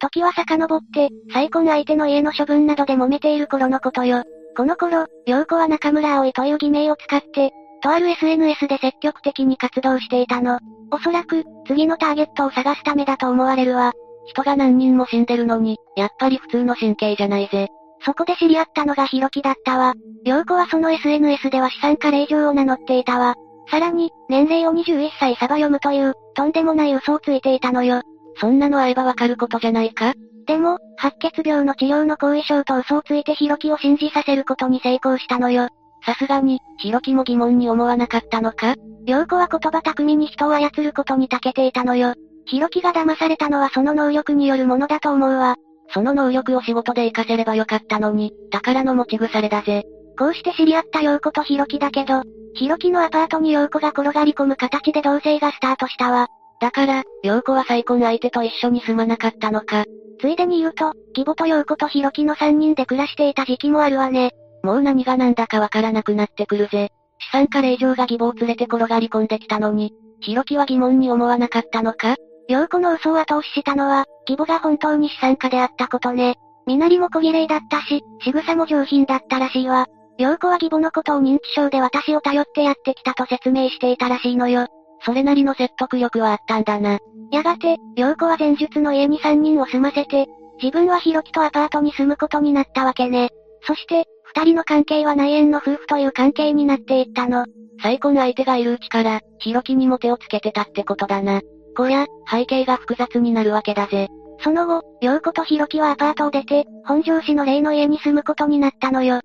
時は遡って、再婚相手の家の処分などで揉めている頃のことよ。この頃、陽子は中村葵という偽名を使って、とある SNS で積極的に活動していたの。おそらく、次のターゲットを探すためだと思われるわ。人が何人も死んでるのに、やっぱり普通の神経じゃないぜ。そこで知り合ったのがヒロキだったわ。陽子はその SNS では資産家令嬢を名乗っていたわ。さらに、年齢を21歳サバ読むという、とんでもない嘘をついていたのよ。そんなの会えばわかることじゃないか？でも、白血病の治療の後遺症と嘘をついてヒロキを信じさせることに成功したのよ。さすがに、ヒロキも疑問に思わなかったのか？陽子は言葉巧みに人を操ることに長けていたのよ。ヒロキが騙されたのはその能力によるものだと思うわ。その能力を仕事で活かせればよかったのに、宝の持ち腐れだぜ。こうして知り合った陽子とヒロキだけど、ヒロキのアパートに陽子が転がり込む形で同棲がスタートしたわ。だから、陽子は再婚相手と一緒に住まなかったのか。ついでに言うと、義母と陽子とヒロキの3人で暮らしていた時期もあるわね。もう何が何だかわからなくなってくるぜ。資産家令嬢が義母を連れて転がり込んできたのに、ヒロキは疑問に思わなかったのか？陽子の嘘を後押ししたのは、義母が本当に資産家であったことね。身なりも小綺麗だったし、仕草も上品だったらしいわ。陽子は義母のことを認知症で私を頼ってやってきたと説明していたらしいのよ。それなりの説得力はあったんだな。やがて、陽子は前述の家に3人を住ませて、自分はヒロキとアパートに住むことになったわけね。そして、二人の関係は内縁の夫婦という関係になっていったの。再婚相手がいるうちから、ヒロキにも手をつけてたってことだな。こりゃ、背景が複雑になるわけだぜ。その後、陽子とヒロキはアパートを出て、本庄市の例の家に住むことになったのよ。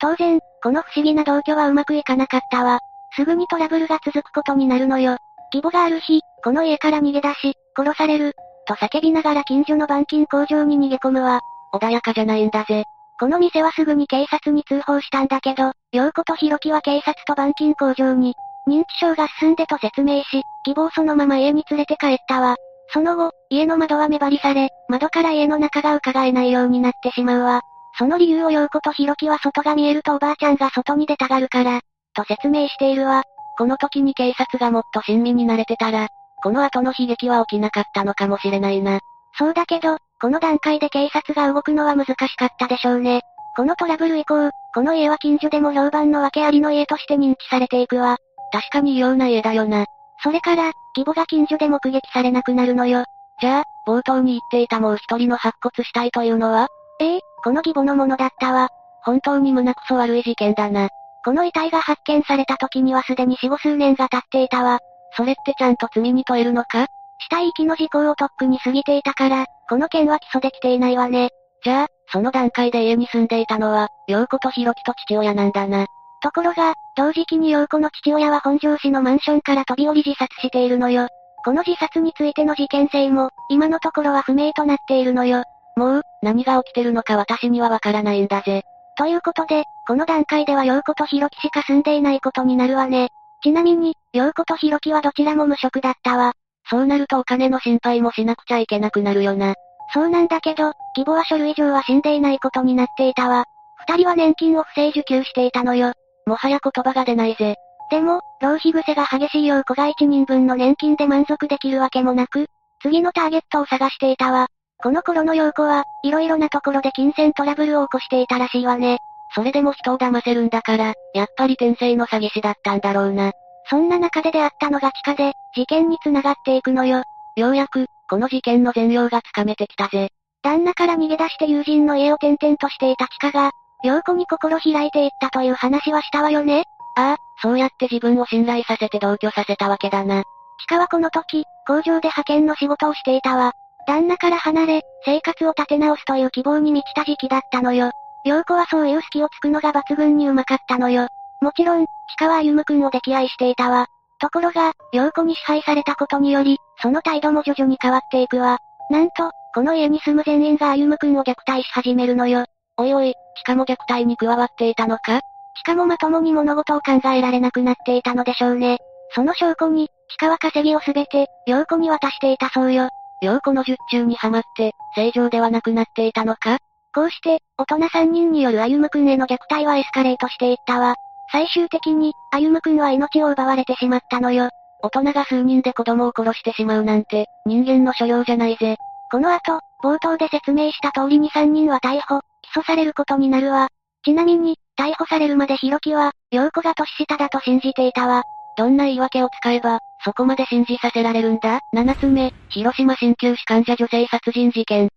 当然、この不思議な同居はうまくいかなかったわ。すぐにトラブルが続くことになるのよ。義母がある日、この家から逃げ出し、殺される、と叫びながら近所の板金工場に逃げ込むわ。穏やかじゃないんだぜ。この店はすぐに警察に通報したんだけど、陽子とヒロキは警察と板金工場に、認知症が進んでと説明し、希望そのまま家に連れて帰ったわ。その後、家の窓は目張りされ、窓から家の中が伺えないようになってしまうわ。その理由を陽子とヒロキは外が見えるとおばあちゃんが外に出たがるから、と説明しているわ。この時に警察がもっと親身になれてたら、この後の悲劇は起きなかったのかもしれないな。そうだけど、この段階で警察が動くのは難しかったでしょうね。このトラブル以降、この家は近所でも評判の訳ありの家として認知されていくわ。確かに異様な家だよな。それから、義母が近所で目撃されなくなるのよ。じゃあ、冒頭に言っていたもう一人の白骨死体というのは？ええこの義母のものだったわ。本当に胸くそ悪い事件だな。この遺体が発見された時にはすでに死後数年が経っていたわ。それってちゃんと罪に問えるのか？死体遺棄の時効をとっくに過ぎていたから、この件は起訴できていないわね。じゃあ、その段階で家に住んでいたのは、陽子と弘樹と父親なんだな。ところが、同時期に陽子の父親は本庄市のマンションから飛び降り自殺しているのよ。この自殺についての事件性も、今のところは不明となっているのよ。もう、何が起きてるのか私にはわからないんだぜ。ということで、この段階では陽子と弘樹しか住んでいないことになるわね。ちなみに、陽子と弘樹はどちらも無職だったわ。そうなるとお金の心配もしなくちゃいけなくなるよな。そうなんだけど、義母は書類上は死んでいないことになっていたわ。二人は年金を不正受給していたのよ。もはや言葉が出ないぜ。でも、浪費癖が激しいよう子が一人分の年金で満足できるわけもなく、次のターゲットを探していたわ。この頃の陽子は、色々なところで金銭トラブルを起こしていたらしいわね。それでも人を騙せるんだから、やっぱり天性の詐欺師だったんだろうな。そんな中で出会ったのが地下で、事件に繋がっていくのよ。ようやく、この事件の全容がつかめてきたぜ。旦那から逃げ出して友人の家を転々としていた地下が、陽子に心開いていったという話はしたわよねああ、そうやって自分を信頼させて同居させたわけだな。地下はこの時、工場で派遣の仕事をしていたわ。旦那から離れ、生活を立て直すという希望に満ちた時期だったのよ。陽子はそういう隙をつくのが抜群にうまかったのよ。もちろん、地下は歩夢くんを溺愛していたわ。ところが、陽子に支配されたことにより、その態度も徐々に変わっていくわ。なんと、この家に住む全員が歩夢くんを虐待し始めるのよ。おいおい、しかも虐待に加わっていたのか？しかもまともに物事を考えられなくなっていたのでしょうね。その証拠に、地下は稼ぎをすべて、陽子に渡していたそうよ。陽子の術中にはまって、正常ではなくなっていたのか？こうして、大人3人による歩夢くんへの虐待はエスカレートしていったわ。最終的に、歩夢くんは命を奪われてしまったのよ。大人が数人で子供を殺してしまうなんて、人間の所領じゃないぜ。この後、冒頭で説明した通りに3人は逮捕、起訴されることになるわ。ちなみに、逮捕されるまでヒロキは、陽子が年下だと信じていたわ。どんな言い訳を使えば、そこまで信じさせられるんだ ?7 つ目、広島新旧市患者女性殺人事件。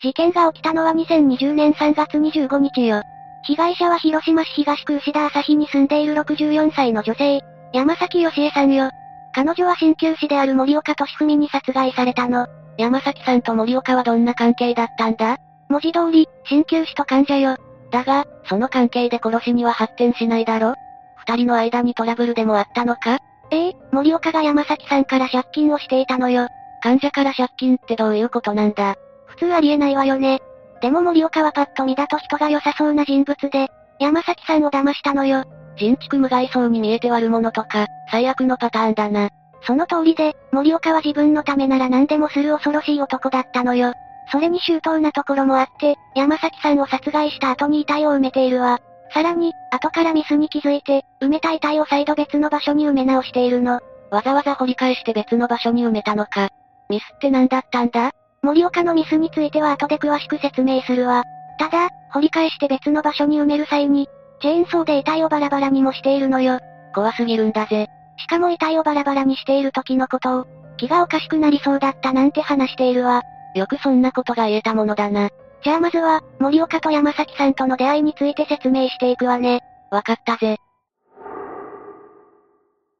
事件が起きたのは2020年3月25日よ。被害者は広島市東区牛田朝日に住んでいる64歳の女性、山崎義恵さんよ。彼女は鍼灸師である森岡俊文に殺害されたの。山崎さんと森岡はどんな関係だったんだ？文字通り、鍼灸師と患者よ。だが、その関係で殺しには発展しないだろ？二人の間にトラブルでもあったのか？ええ、森岡が山崎さんから借金をしていたのよ。患者から借金ってどういうことなんだ？普通ありえないわよね。でも森岡はパッと見だと人が良さそうな人物で、山崎さんを騙したのよ。人畜無害そうに見えて悪者とか、最悪のパターンだな。その通りで、森岡は自分のためなら何でもする恐ろしい男だったのよ。それに周到なところもあって、山崎さんを殺害した後に遺体を埋めているわ。さらに、後からミスに気づいて、埋めた遺体を再度別の場所に埋め直しているの。わざわざ掘り返して別の場所に埋めたのか。ミスって何だったんだ？森岡のミスについては後で詳しく説明するわ。ただ、掘り返して別の場所に埋める際に、チェーンソーで遺体をバラバラにもしているのよ。怖すぎるんだぜ。しかも遺体をバラバラにしている時のことを、気がおかしくなりそうだったなんて話しているわ。よくそんなことが言えたものだな。じゃあまずは、森岡と山崎さんとの出会いについて説明していくわね。わかったぜ。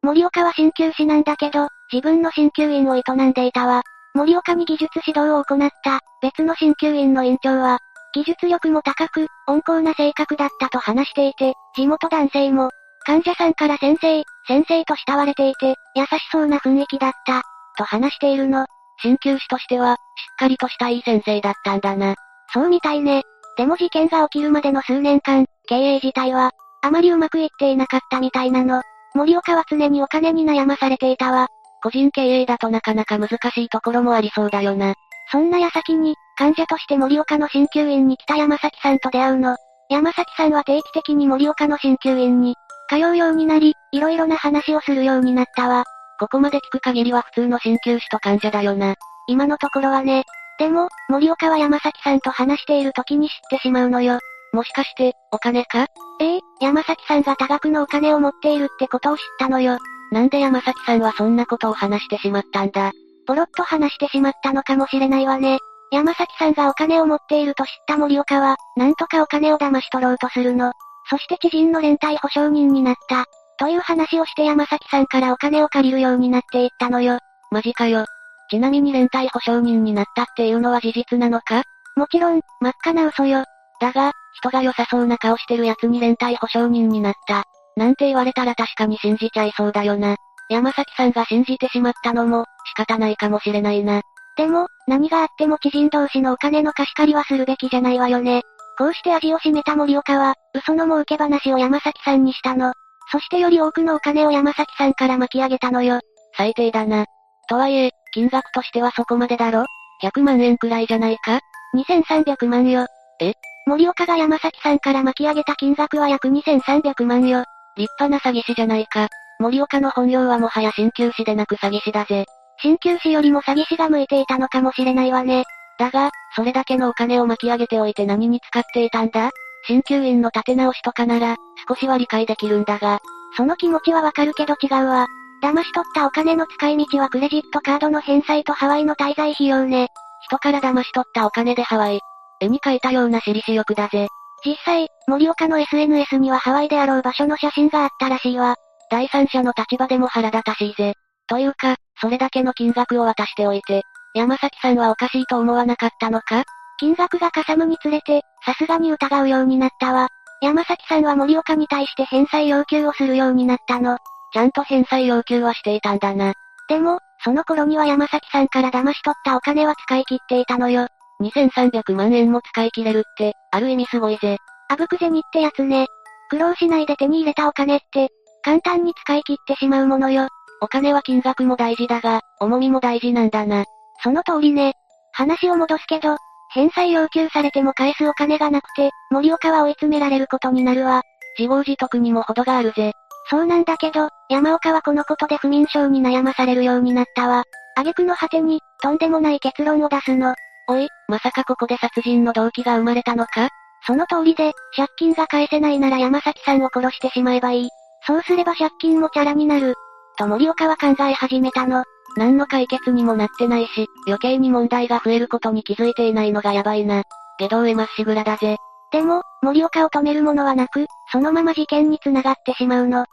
森岡は鍼灸師なんだけど、自分の鍼灸院を営んでいたわ。森岡に技術指導を行った、別の鍼灸院の院長は、技術力も高く、温厚な性格だったと話していて、地元男性も、患者さんから先生、先生と慕われていて、優しそうな雰囲気だった、と話しているの。鍼灸師としては、しっかりとしたいい先生だったんだな。そうみたいね。でも事件が起きるまでの数年間、経営自体は、あまりうまくいっていなかったみたいなの。森岡は常にお金に悩まされていたわ。個人経営だとなかなか難しいところもありそうだよな。そんな矢先に、患者として森岡の鍼灸院に来た山崎さんと出会うの。山崎さんは定期的に森岡の鍼灸院に、通うようになり、いろいろな話をするようになったわ。ここまで聞く限りは普通の鍼灸師と患者だよな。今のところはね。でも、森岡は山崎さんと話している時に知ってしまうのよ。もしかして、お金か？ええ山崎さんが多額のお金を持っているってことを知ったのよ。なんで山崎さんはそんなことを話してしまったんだ？ポロッと話してしまったのかもしれないわね。山崎さんがお金を持っていると知った森岡は、なんとかお金を騙し取ろうとするの。そして知人の連帯保証人になった。という話をして山崎さんからお金を借りるようになっていったのよ。マジかよ。ちなみに連帯保証人になったっていうのは事実なのか？もちろん、真っ赤な嘘よ。だが、人が良さそうな顔してる奴に連帯保証人になった。なんて言われたら確かに信じちゃいそうだよな。山崎さんが信じてしまったのも、仕方ないかもしれないな。でも、何があっても知人同士のお金の貸し借りはするべきじゃないわよね。こうして味を占めた森岡は、嘘の儲け話を山崎さんにしたの。そしてより多くのお金を山崎さんから巻き上げたのよ。最低だな。とはいえ、金額としてはそこまでだろ ?100 万円くらいじゃないか ?2300 万よ。え？森岡が山崎さんから巻き上げた金額は約2300万よ。立派な詐欺師じゃないか。森岡の本業はもはや鍼灸師でなく詐欺師だぜ。鍼灸師よりも詐欺師が向いていたのかもしれないわね。だが、それだけのお金を巻き上げておいて何に使っていたんだ？鍼灸院の立て直しとかなら、少しは理解できるんだが。その気持ちはわかるけど違うわ。騙し取ったお金の使い道はクレジットカードの返済とハワイの滞在費用ね。人から騙し取ったお金でハワイ。絵に描いたような私利私欲だぜ。実際、森岡の SNS にはハワイであろう場所の写真があったらしいわ。第三者の立場でも腹立たしいぜ。というか、それだけの金額を渡しておいて、山崎さんはおかしいと思わなかったのか？金額がかさむにつれて、さすがに疑うようになったわ。山崎さんは森岡に対して返済要求をするようになったの。ちゃんと返済要求はしていたんだな。でも、その頃には山崎さんから騙し取ったお金は使い切っていたのよ。2300万円も使い切れるって、ある意味すごいぜ。あぶく銭ってやつね。苦労しないで手に入れたお金って、簡単に使い切ってしまうものよ。お金は金額も大事だが、重みも大事なんだな。その通りね。話を戻すけど、返済要求されても返すお金がなくて、森岡は追い詰められることになるわ。自業自得にも程があるぜ。そうなんだけど、山岡はこのことで不眠症に悩まされるようになったわ。挙句の果てに、とんでもない結論を出すの。おい、まさかここで殺人の動機が生まれたのか？その通りで、借金が返せないなら山崎さんを殺してしまえばいい。そうすれば借金もチャラになる。と森岡は考え始めたの。何の解決にもなってないし、余計に問題が増えることに気づいていないのがやばいな。下道へまっしぐらだぜ。でも、森岡を止めるものはなく、そのまま事件に繋がってしまうの。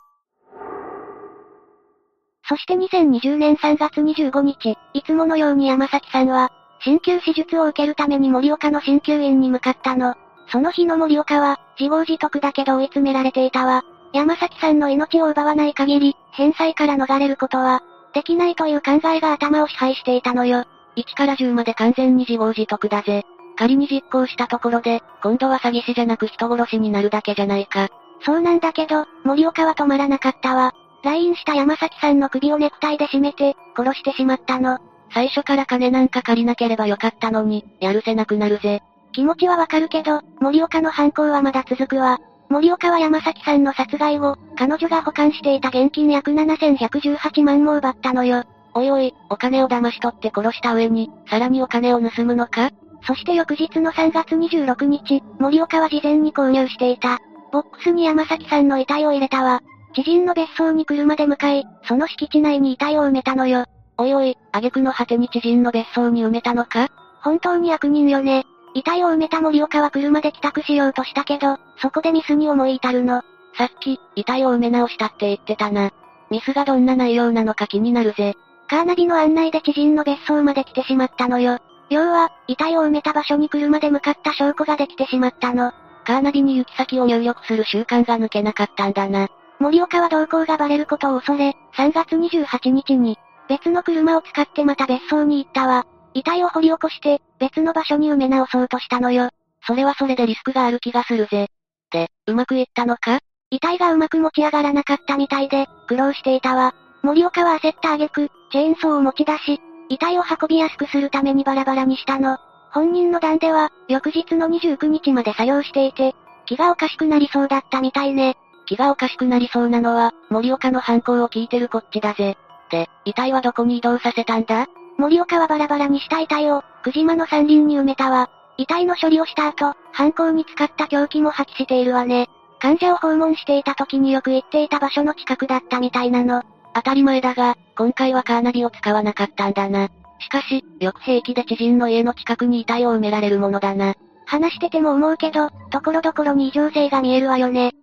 そして2020年3月25日、いつものように山崎さんは、鍼灸手術を受けるために森岡の鍼灸院に向かったの。その日の森岡は、自業自得だけど追い詰められていたわ。山崎さんの命を奪わない限り、返済から逃れることは、できないという考えが頭を支配していたのよ。1から10まで完全に自業自得だぜ。仮に実行したところで、今度は詐欺師じゃなく人殺しになるだけじゃないか。そうなんだけど、森岡は止まらなかったわ。LINE した山崎さんの首をネクタイで締めて、殺してしまったの。最初から金なんか借りなければよかったのに、やるせなくなるぜ。気持ちはわかるけど、森岡の犯行はまだ続くわ。森岡は山崎さんの殺害後、彼女が保管していた現金約7118万も奪ったのよ。おいおい、お金を騙し取って殺した上に、さらにお金を盗むのか？そして翌日の3月26日、森岡は事前に購入していた。ボックスに山崎さんの遺体を入れたわ。知人の別荘に車で向かい、その敷地内に遺体を埋めたのよ。おいおい、挙句の果てに知人の別荘に埋めたのか？本当に悪人よね。遺体を埋めた森岡は車で帰宅しようとしたけど、そこでミスに思い至るの。さっき、遺体を埋め直したって言ってたな。ミスがどんな内容なのか気になるぜ。カーナビの案内で知人の別荘まで来てしまったのよ。要は、遺体を埋めた場所に車で向かった証拠ができてしまったの。カーナビに行き先を入力する習慣が抜けなかったんだな。森岡は動向がバレることを恐れ、3月28日に、別の車を使ってまた別荘に行ったわ。遺体を掘り起こして、別の場所に埋め直そうとしたのよ。それはそれでリスクがある気がするぜ。で、うまくいったのか？遺体がうまく持ち上がらなかったみたいで、苦労していたわ。森岡は焦った挙句、チェーンソーを持ち出し、遺体を運びやすくするためにバラバラにしたの。本人の段では、翌日の29日まで作業していて、気がおかしくなりそうだったみたいね。気がおかしくなりそうなのは、森岡の犯行を聞いてるこっちだぜ。で、遺体はどこに移動させたんだ？森岡はバラバラにした遺体を、久島の山林に埋めたわ。遺体の処理をした後、犯行に使った凶器も破棄しているわね。患者を訪問していた時によく行っていた場所の近くだったみたいなの。当たり前だが、今回はカーナビを使わなかったんだな。しかし、よく平気で知人の家の近くに遺体を埋められるものだな。話してても思うけど、ところどころに異常性が見えるわよね。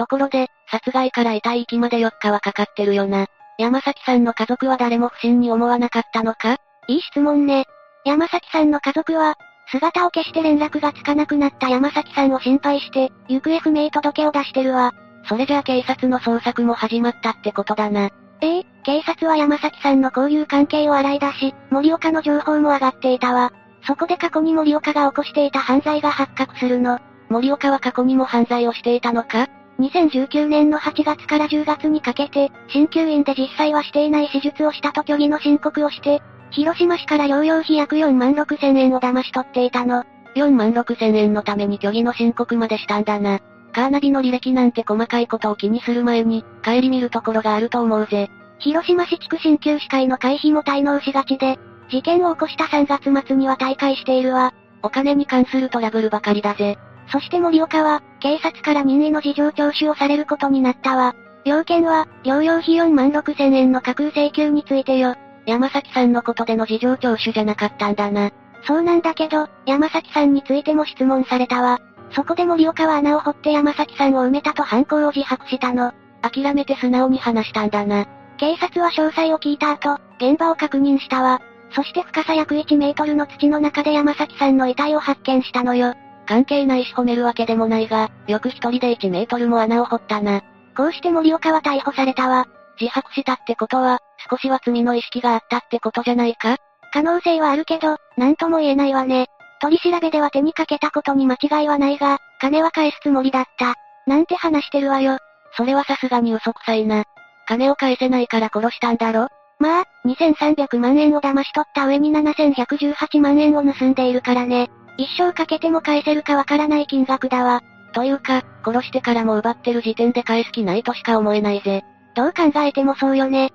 ところで、殺害から遺体行きまで4日はかかってるよな。山崎さんの家族は誰も不審に思わなかったのか？いい質問ね。山崎さんの家族は、姿を消して連絡がつかなくなった山崎さんを心配して、行方不明届を出してるわ。それじゃあ警察の捜索も始まったってことだな。ええ、警察は山崎さんの交友関係を洗い出し、森岡の情報も上がっていたわ。そこで過去に森岡が起こしていた犯罪が発覚するの。森岡は過去にも犯罪をしていたのか？2019年の8月から10月にかけて、鍼灸院で実際はしていない手術をしたと虚偽の申告をして、広島市から療養費約4万6千円を騙し取っていたの。4万6千円のために虚偽の申告までしたんだな。カーナビの履歴なんて細かいことを気にする前に、帰り見るところがあると思うぜ。広島市地区鍼灸師会の会費も滞納しがちで、事件を起こした3月末には大会しているわ。お金に関するトラブルばかりだぜ。そして森岡は、警察から任意の事情聴取をされることになったわ。要件は、療養費4万6千円の架空請求についてよ。山崎さんのことでの事情聴取じゃなかったんだな。そうなんだけど、山崎さんについても質問されたわ。そこで森岡は穴を掘って山崎さんを埋めたと犯行を自白したの。諦めて素直に話したんだな。警察は詳細を聞いた後、現場を確認したわ。そして深さ約1メートルの土の中で山崎さんの遺体を発見したのよ。関係ないし褒めるわけでもないが、よく一人で1メートルも穴を掘ったな。こうして森岡は逮捕されたわ。自白したってことは、少しは罪の意識があったってことじゃないか可能性はあるけど、なんとも言えないわね。取り調べでは手にかけたことに間違いはないが、金は返すつもりだった。なんて話してるわよ。それはさすがに嘘くさいな。金を返せないから殺したんだろまあ、2300万円を騙し取った上に7118万円を盗んでいるからね。一生かけても返せるかわからない金額だわ。というか、殺してからも奪ってる時点で返す気ないとしか思えないぜ。どう考えてもそうよね。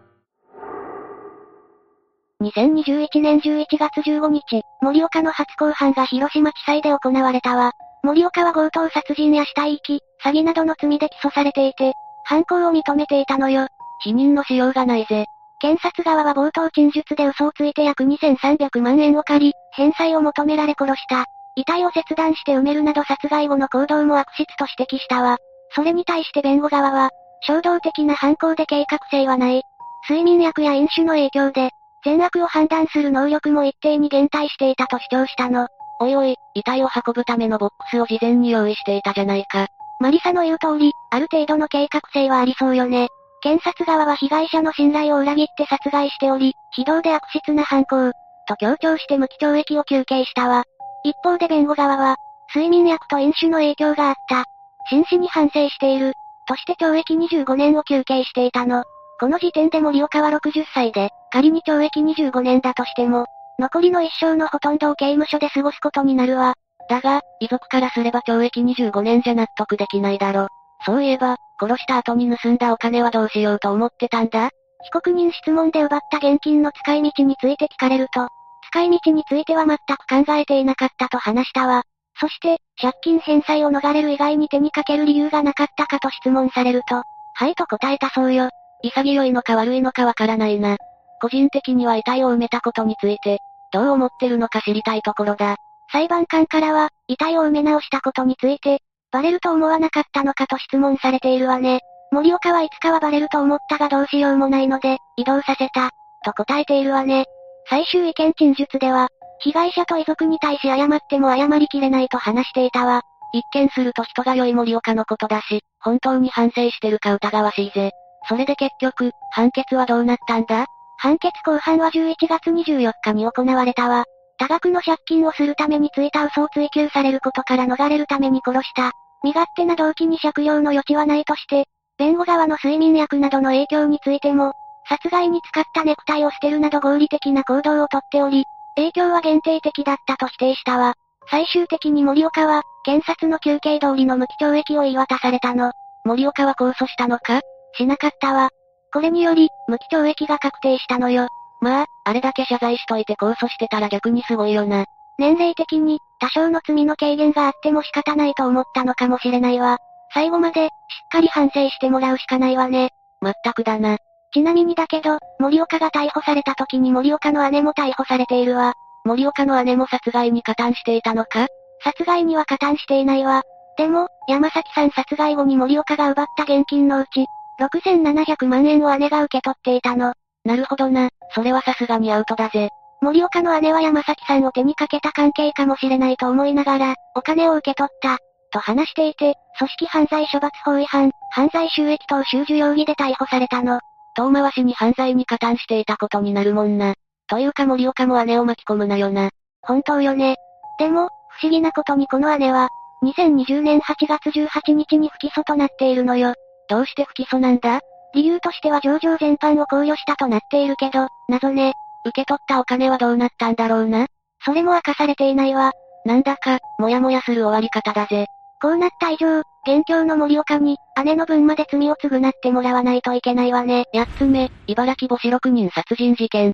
2021年11月15日、森岡の初公判が広島地裁で行われたわ。森岡は強盗殺人や死体遺棄、詐欺などの罪で起訴されていて、犯行を認めていたのよ。否認のしようがないぜ。検察側は冒頭陳述で嘘をついて約2300万円を借り、返済を求められ殺した。遺体を切断して埋めるなど殺害後の行動も悪質と指摘したわ。それに対して弁護側は、衝動的な犯行で計画性はない。睡眠薬や飲酒の影響で、善悪を判断する能力も一定に減退していたと主張したの。おいおい、遺体を運ぶためのボックスを事前に用意していたじゃないか。マリサの言う通り、ある程度の計画性はありそうよね。検察側は被害者の信頼を裏切って殺害しており、非道で悪質な犯行、と強調して無期懲役を求刑したわ。一方で弁護側は、睡眠薬と飲酒の影響があった。真摯に反省している。として懲役25年を求刑していたの。この時点で森岡は60歳で、仮に懲役25年だとしても、残りの一生のほとんどを刑務所で過ごすことになるわ。だが、遺族からすれば懲役25年じゃ納得できないだろ。そういえば、殺した後に盗んだお金はどうしようと思ってたんだ被告人質問で奪った現金の使い道について聞かれると、使い道については全く考えていなかったと話したわ。そして、借金返済を逃れる以外に手にかける理由がなかったかと質問されると、はいと答えたそうよ。潔いのか悪いのかわからないな。個人的には遺体を埋めたことについて、どう思ってるのか知りたいところだ。裁判官からは、遺体を埋め直したことについて、バレると思わなかったのかと質問されているわね。森岡はいつかはバレると思ったがどうしようもないので、移動させた、と答えているわね。最終意見陳述では、被害者と遺族に対し謝っても謝りきれないと話していたわ。一見すると人が良い森岡のことだし、本当に反省してるか疑わしいぜ。それで結局、判決はどうなったんだ？判決公判は11月24日に行われたわ。多額の借金をするためについた嘘を追求されることから逃れるために殺した。身勝手な動機に借用の余地はないとして、弁護側の睡眠薬などの影響についても、殺害に使ったネクタイを捨てるなど合理的な行動をとっており、影響は限定的だったと否定したわ。最終的に森岡は、検察の休刑通りの無期懲役を言い渡されたの。森岡は控訴したのか？しなかったわ。これにより、無期懲役が確定したのよ。まあ、あれだけ謝罪しといて控訴してたら逆にすごいよな。年齢的に、多少の罪の軽減があっても仕方ないと思ったのかもしれないわ。最後まで、しっかり反省してもらうしかないわね。まったくだな。ちなみにだけど、森岡が逮捕された時に森岡の姉も逮捕されているわ。森岡の姉も殺害に加担していたのか？殺害には加担していないわ。でも、山崎さん殺害後に森岡が奪った現金のうち、6700万円を姉が受け取っていたの。なるほどな、それはさすがにアウトだぜ。森岡の姉は山崎さんを手にかけた関係かもしれないと思いながら、お金を受け取った、と話していて、組織犯罪処罰法違反、犯罪収益等収受容疑で逮捕されたの。遠回しに犯罪に加担していたことになるもんな。というか森岡も姉を巻き込むなよな。本当よね。でも、不思議なことにこの姉は、2020年8月18日に不起訴となっているのよ。どうして不起訴なんだ？理由としては上場全般を考慮したとなっているけど、謎ね。受け取ったお金はどうなったんだろうな？それも明かされていないわ。なんだか、もやもやする終わり方だぜ。こうなった以上、現況の森岡に、姉の分まで罪を償ってもらわないといけないわね。八つ目、茨城母子6人殺人事件。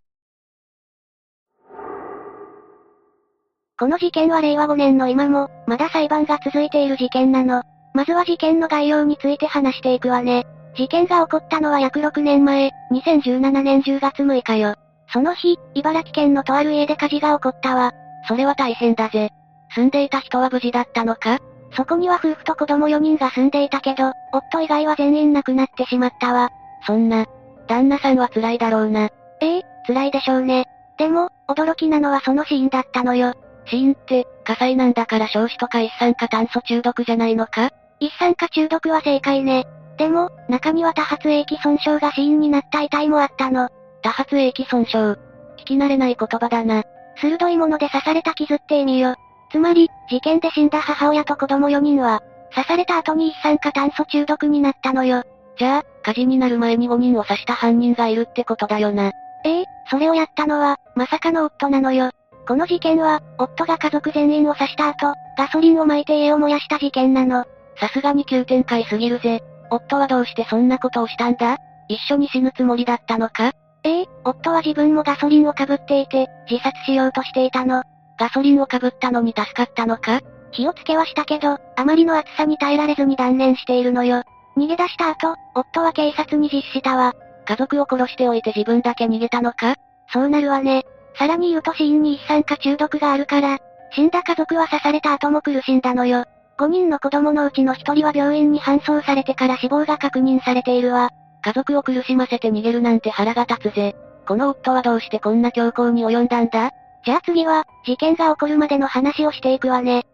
この事件は令和5年の今も、まだ裁判が続いている事件なの。まずは事件の概要について話していくわね。事件が起こったのは約6年前、2017年10月6日よ。その日、茨城県のとある家で火事が起こったわ。それは大変だぜ。住んでいた人は無事だったのか？そこには夫婦と子供4人が住んでいたけど、夫以外は全員亡くなってしまったわ。そんな、旦那さんは辛いだろうな。ええ、辛いでしょうね。でも、驚きなのはその死因だったのよ。死因って、火災なんだから焼死とか一酸化炭素中毒じゃないのか？一酸化中毒は正解ね。でも、中には多発液損傷が死因になった遺体もあったの。多発液損傷。聞き慣れない言葉だな。鋭いもので刺された傷って意味よ。つまり、事件で死んだ母親と子供4人は、刺された後に一酸化炭素中毒になったのよ。じゃあ、火事になる前に5人を刺した犯人がいるってことだよな。ええそれをやったのは、まさかの夫なのよ。この事件は、夫が家族全員を刺した後、ガソリンを撒いて家を燃やした事件なの。さすがに急展開すぎるぜ。夫はどうしてそんなことをしたんだ？一緒に死ぬつもりだったのか？ええ夫は自分もガソリンをかぶっていて、自殺しようとしていたの。ガソリンをかぶったのに助かったのか？火をつけはしたけど、あまりの暑さに耐えられずに断念しているのよ。逃げ出した後、夫は警察に実施したわ。家族を殺しておいて自分だけ逃げたのか？そうなるわね。さらに言うと死因に一酸化中毒があるから、死んだ家族は刺された後も苦しんだのよ。5人の子供のうちの1人は病院に搬送されてから死亡が確認されているわ。家族を苦しませて逃げるなんて腹が立つぜ。この夫はどうしてこんな強行に及んだんだ？じゃあ次は、事件が起こるまでの話をしていくわね。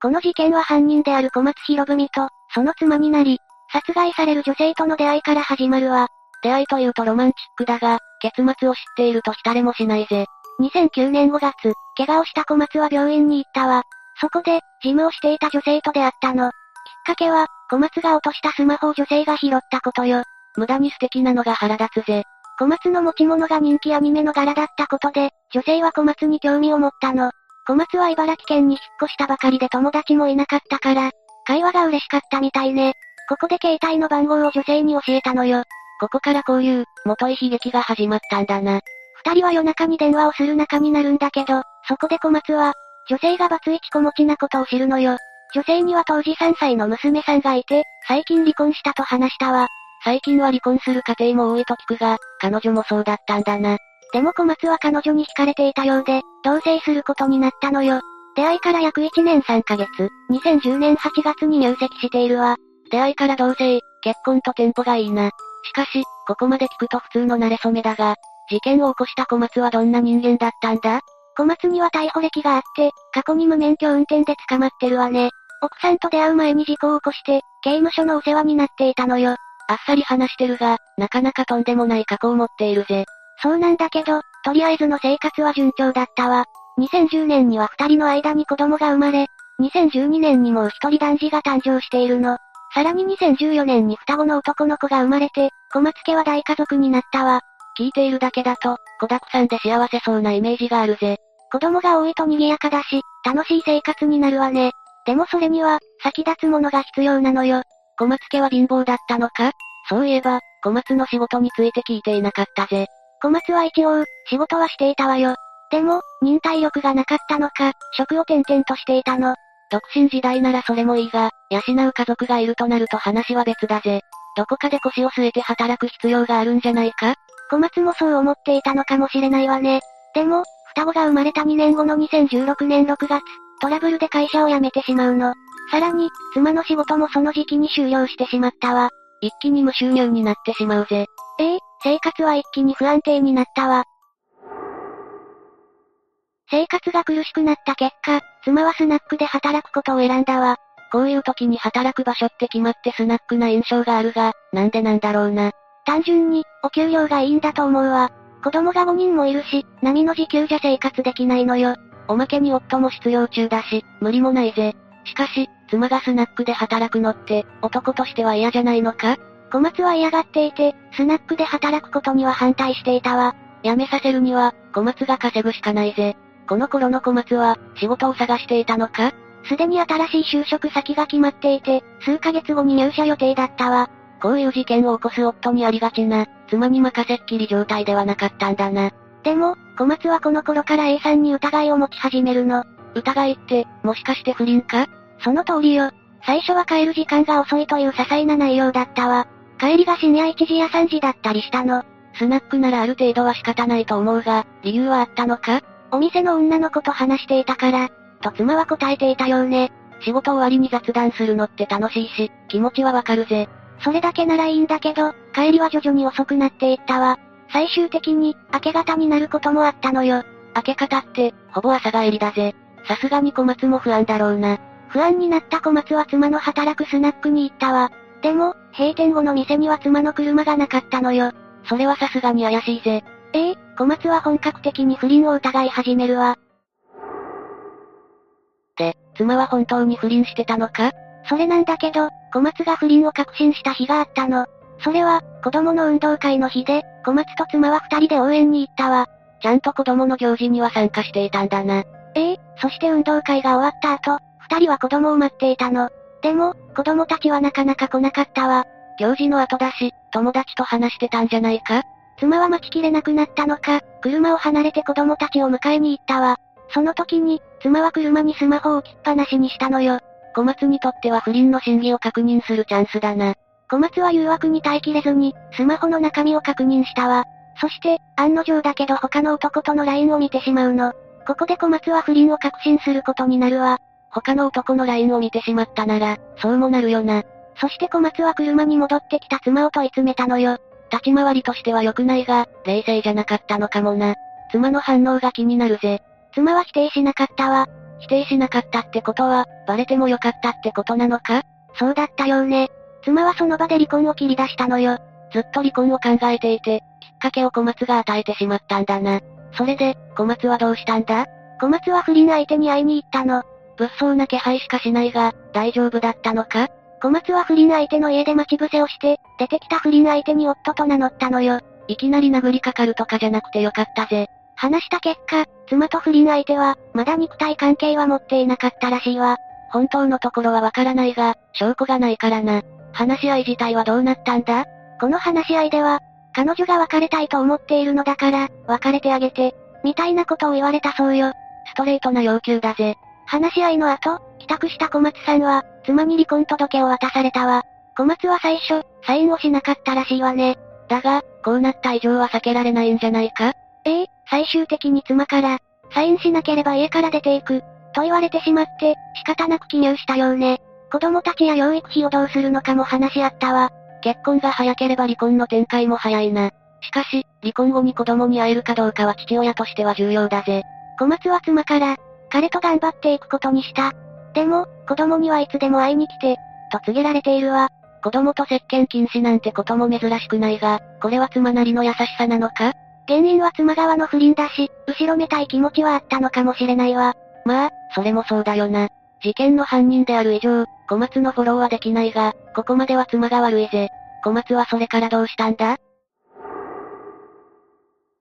この事件は犯人である小松博文と、その妻になり、殺害される女性との出会いから始まるわ。出会いというとロマンチックだが、結末を知っていると浸れもしないぜ。2009年5月、怪我をした小松は病院に行ったわ。そこで、事務をしていた女性と出会ったの。きっかけは、小松が落としたスマホを女性が拾ったことよ。無駄に素敵なのが腹立つぜ。小松の持ち物が人気アニメの柄だったことで、女性は小松に興味を持ったの。小松は茨城県に引っ越したばかりで友達もいなかったから、会話が嬉しかったみたいね。ここで携帯の番号を女性に教えたのよ。ここからこういう、元い悲劇が始まったんだな。二人は夜中に電話をする仲になるんだけど、そこで小松は、女性がバツイチ子持ちなことを知るのよ。女性には当時3歳の娘さんがいて、最近離婚したと話したわ。最近は離婚する家庭も多いと聞くが、彼女もそうだったんだな。でも小松は彼女に惹かれていたようで、同棲することになったのよ。出会いから約1年3ヶ月、2010年8月に入籍しているわ。出会いから同棲、結婚とテンポがいいな。しかし、ここまで聞くと普通の慣れ初めだが、事件を起こした小松はどんな人間だったんだ？小松には逮捕歴があって、過去に無免許運転で捕まってるわね。奥さんと出会う前に事故を起こして、刑務所のお世話になっていたのよ。あっさり話してるが、なかなかとんでもない過去を持っているぜ。そうなんだけど、とりあえずの生活は順調だったわ。2010年には二人の間に子供が生まれ、2012年にもう一人男児が誕生しているの。さらに2014年に双子の男の子が生まれて、小松家は大家族になったわ。聞いているだけだと、子沢山で幸せそうなイメージがあるぜ。子供が多いと賑やかだし、楽しい生活になるわね。でもそれには、先立つものが必要なのよ。小松家は貧乏だったのか？そういえば、小松の仕事について聞いていなかったぜ。小松は一応、仕事はしていたわよ。でも、忍耐力がなかったのか、職を転々としていたの？独身時代ならそれもいいが、養う家族がいるとなると話は別だぜ。どこかで腰を据えて働く必要があるんじゃないか？小松もそう思っていたのかもしれないわね。でも、双子が生まれた2年後の2016年6月、トラブルで会社を辞めてしまうの。さらに、妻の仕事もその時期に終了してしまったわ。一気に無収入になってしまうぜ。ええ生活は一気に不安定になったわ。生活が苦しくなった結果、妻はスナックで働くことを選んだわ。こういう時に働く場所って決まってスナックな印象があるが、なんでなんだろうな。単純に、お給料がいいんだと思うわ。子供が5人もいるし、波の時給じゃ生活できないのよ。おまけに夫も失業中だし、無理もないぜ。しかし、妻がスナックで働くのって、男としては嫌じゃないのか？小松は嫌がっていて、スナックで働くことには反対していたわ。辞めさせるには、小松が稼ぐしかないぜ。この頃の小松は、仕事を探していたのか？すでに新しい就職先が決まっていて、数ヶ月後に入社予定だったわ。こういう事件を起こす夫にありがちな、妻に任せっきり状態ではなかったんだな。でも、小松はこの頃から A さんに疑いを持ち始めるの。疑いって、もしかして不倫か？その通りよ。最初は帰る時間が遅いという些細な内容だったわ。帰りが深夜1時や3時だったりしたの。スナックならある程度は仕方ないと思うが、理由はあったのか？お店の女の子と話していたから、と妻は答えていたようね。仕事終わりに雑談するのって楽しいし、気持ちはわかるぜ。それだけならいいんだけど、帰りは徐々に遅くなっていったわ。最終的に、明け方になることもあったのよ。明け方って、ほぼ朝帰りだぜ。さすがに小松も不安だろうな。不安になった小松は妻の働くスナックに行ったわ。でも、閉店後の店には妻の車がなかったのよ。それはさすがに怪しいぜ。ええ小松は本格的に不倫を疑い始めるわ。で、妻は本当に不倫してたのか？それなんだけど、小松が不倫を確信した日があったの。それは、子供の運動会の日で、小松と妻は二人で応援に行ったわ。ちゃんと子供の行事には参加していたんだな。ええそして運動会が終わった後、二人は子供を待っていたの。でも、子供たちはなかなか来なかったわ。行事の後だし、友達と話してたんじゃないか？妻は待ちきれなくなったのか、車を離れて子供たちを迎えに行ったわ。その時に、妻は車にスマホを置きっぱなしにしたのよ。小松にとっては不倫の真偽を確認するチャンスだな。小松は誘惑に耐えきれずに、スマホの中身を確認したわ。そして、案の定だけど他の男との LINE を見てしまうの。ここで小松は不倫を確信することになるわ。他の男の LINE を見てしまったなら、そうもなるよな。そして小松は車に戻ってきた妻を問い詰めたのよ。立ち回りとしては良くないが、冷静じゃなかったのかもな。妻の反応が気になるぜ。妻は否定しなかったわ。否定しなかったってことは、バレてもよかったってことなのか？そうだったようね。妻はその場で離婚を切り出したのよ。ずっと離婚を考えていて、きっかけを小松が与えてしまったんだな。それで、小松はどうしたんだ？小松は不倫相手に会いに行ったの。物騒な気配しかしないが、大丈夫だったのか？小松は不倫相手の家で待ち伏せをして、出てきた不倫相手に夫と名乗ったのよ。いきなり殴りかかるとかじゃなくてよかったぜ。話した結果、妻と不倫相手は、まだ肉体関係は持っていなかったらしいわ。本当のところはわからないが、証拠がないからな。話し合い自体はどうなったんだ？この話し合いでは、彼女が別れたいと思っているのだから、別れてあげて、みたいなことを言われたそうよ。ストレートな要求だぜ。話し合いの後、帰宅した小松さんは、妻に離婚届を渡されたわ。小松は最初、サインをしなかったらしいわね。だが、こうなった以上は避けられないんじゃないか？ええ、最終的に妻から、サインしなければ家から出ていく、と言われてしまって、仕方なく記入したようね。子供たちや養育費をどうするのかも話し合ったわ。結婚が早ければ離婚の展開も早いな。しかし、離婚後に子供に会えるかどうかは父親としては重要だぜ。小松は妻から、彼と頑張っていくことにした。でも、子供にはいつでも会いに来て、と告げられているわ。子供と接見禁止なんてことも珍しくないが、これは妻なりの優しさなのか？原因は妻側の不倫だし、後ろめたい気持ちはあったのかもしれないわ。まあ、それもそうだよな。事件の犯人である以上、小松のフォローはできないが、ここまでは妻が悪いぜ。小松はそれからどうしたんだ？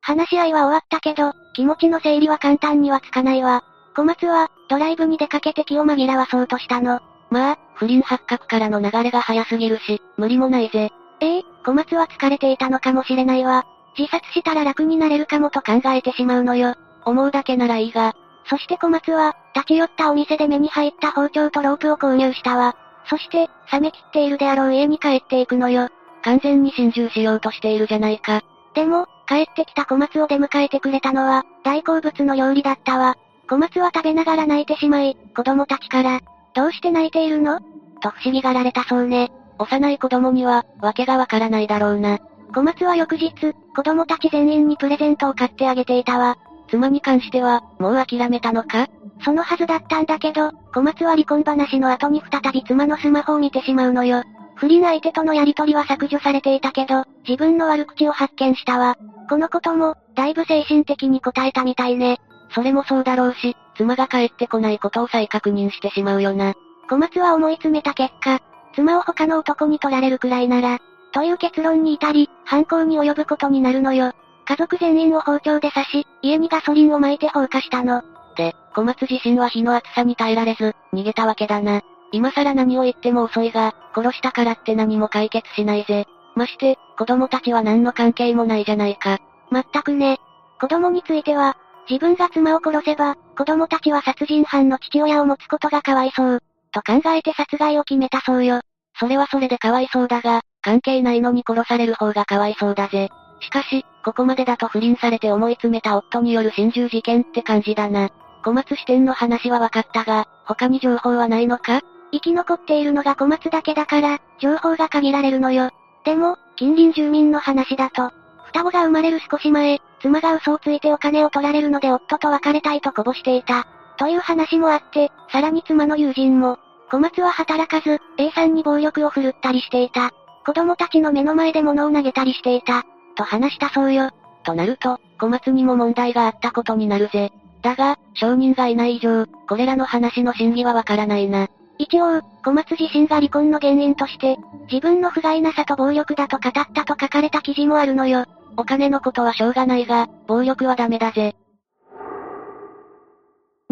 話し合いは終わったけど、気持ちの整理は簡単にはつかないわ。小松は、ドライブに出かけて気を紛らわそうとしたの。まあ、不倫発覚からの流れが早すぎるし、無理もないぜ。ええ小松は疲れていたのかもしれないわ。自殺したら楽になれるかもと考えてしまうのよ。思うだけならいいが。そして小松は、立ち寄ったお店で目に入った包丁とロープを購入したわ。そして、冷め切っているであろう家に帰っていくのよ。完全に心中しようとしているじゃないか。でも、帰ってきた小松を出迎えてくれたのは、大好物の料理だったわ。小松は食べながら泣いてしまい、子供たちから、どうして泣いているの？と不思議がられたそうね。幼い子供には、わけがわからないだろうな。小松は翌日、子供たち全員にプレゼントを買ってあげていたわ。妻に関しては、もう諦めたのか？そのはずだったんだけど、小松は離婚話の後に再び妻のスマホを見てしまうのよ。不倫相手とのやりとりは削除されていたけど、自分の悪口を発見したわ。このことも、だいぶ精神的に答えたみたいね。それもそうだろうし、妻が帰ってこないことを再確認してしまうよな。小松は思い詰めた結果、妻を他の男に取られるくらいなら、という結論に至り、犯行に及ぶことになるのよ。家族全員を包丁で刺し、家にガソリンを撒いて放火したの。で、小松自身は火の熱さに耐えられず、逃げたわけだな。今更何を言っても遅いが、殺したからって何も解決しないぜ。まして、子供たちは何の関係もないじゃないか。まったくね。子供については、自分が妻を殺せば、子供たちは殺人犯の父親を持つことがかわいそう。と考えて殺害を決めたそうよ。それはそれでかわいそうだが、関係ないのに殺される方がかわいそうだぜ。しかし、ここまでだと不倫されて思い詰めた夫による心中事件って感じだな。小松支店の話は分かったが、他に情報はないのか？生き残っているのが小松だけだから、情報が限られるのよ。でも、近隣住民の話だと、双子が生まれる少し前、妻が嘘をついてお金を取られるので夫と別れたいとこぼしていた。という話もあって、さらに妻の友人も、小松は働かず、A さんに暴力を振るったりしていた。子供たちの目の前で物を投げたりしていた。と話したそうよ。となると、小松にも問題があったことになるぜ。だが、証人がいない以上、これらの話の真偽はわからないな。一応、小松自身が離婚の原因として、自分の不甲斐なさと暴力だと語ったと書かれた記事もあるのよ。お金のことはしょうがないが、暴力はダメだぜ。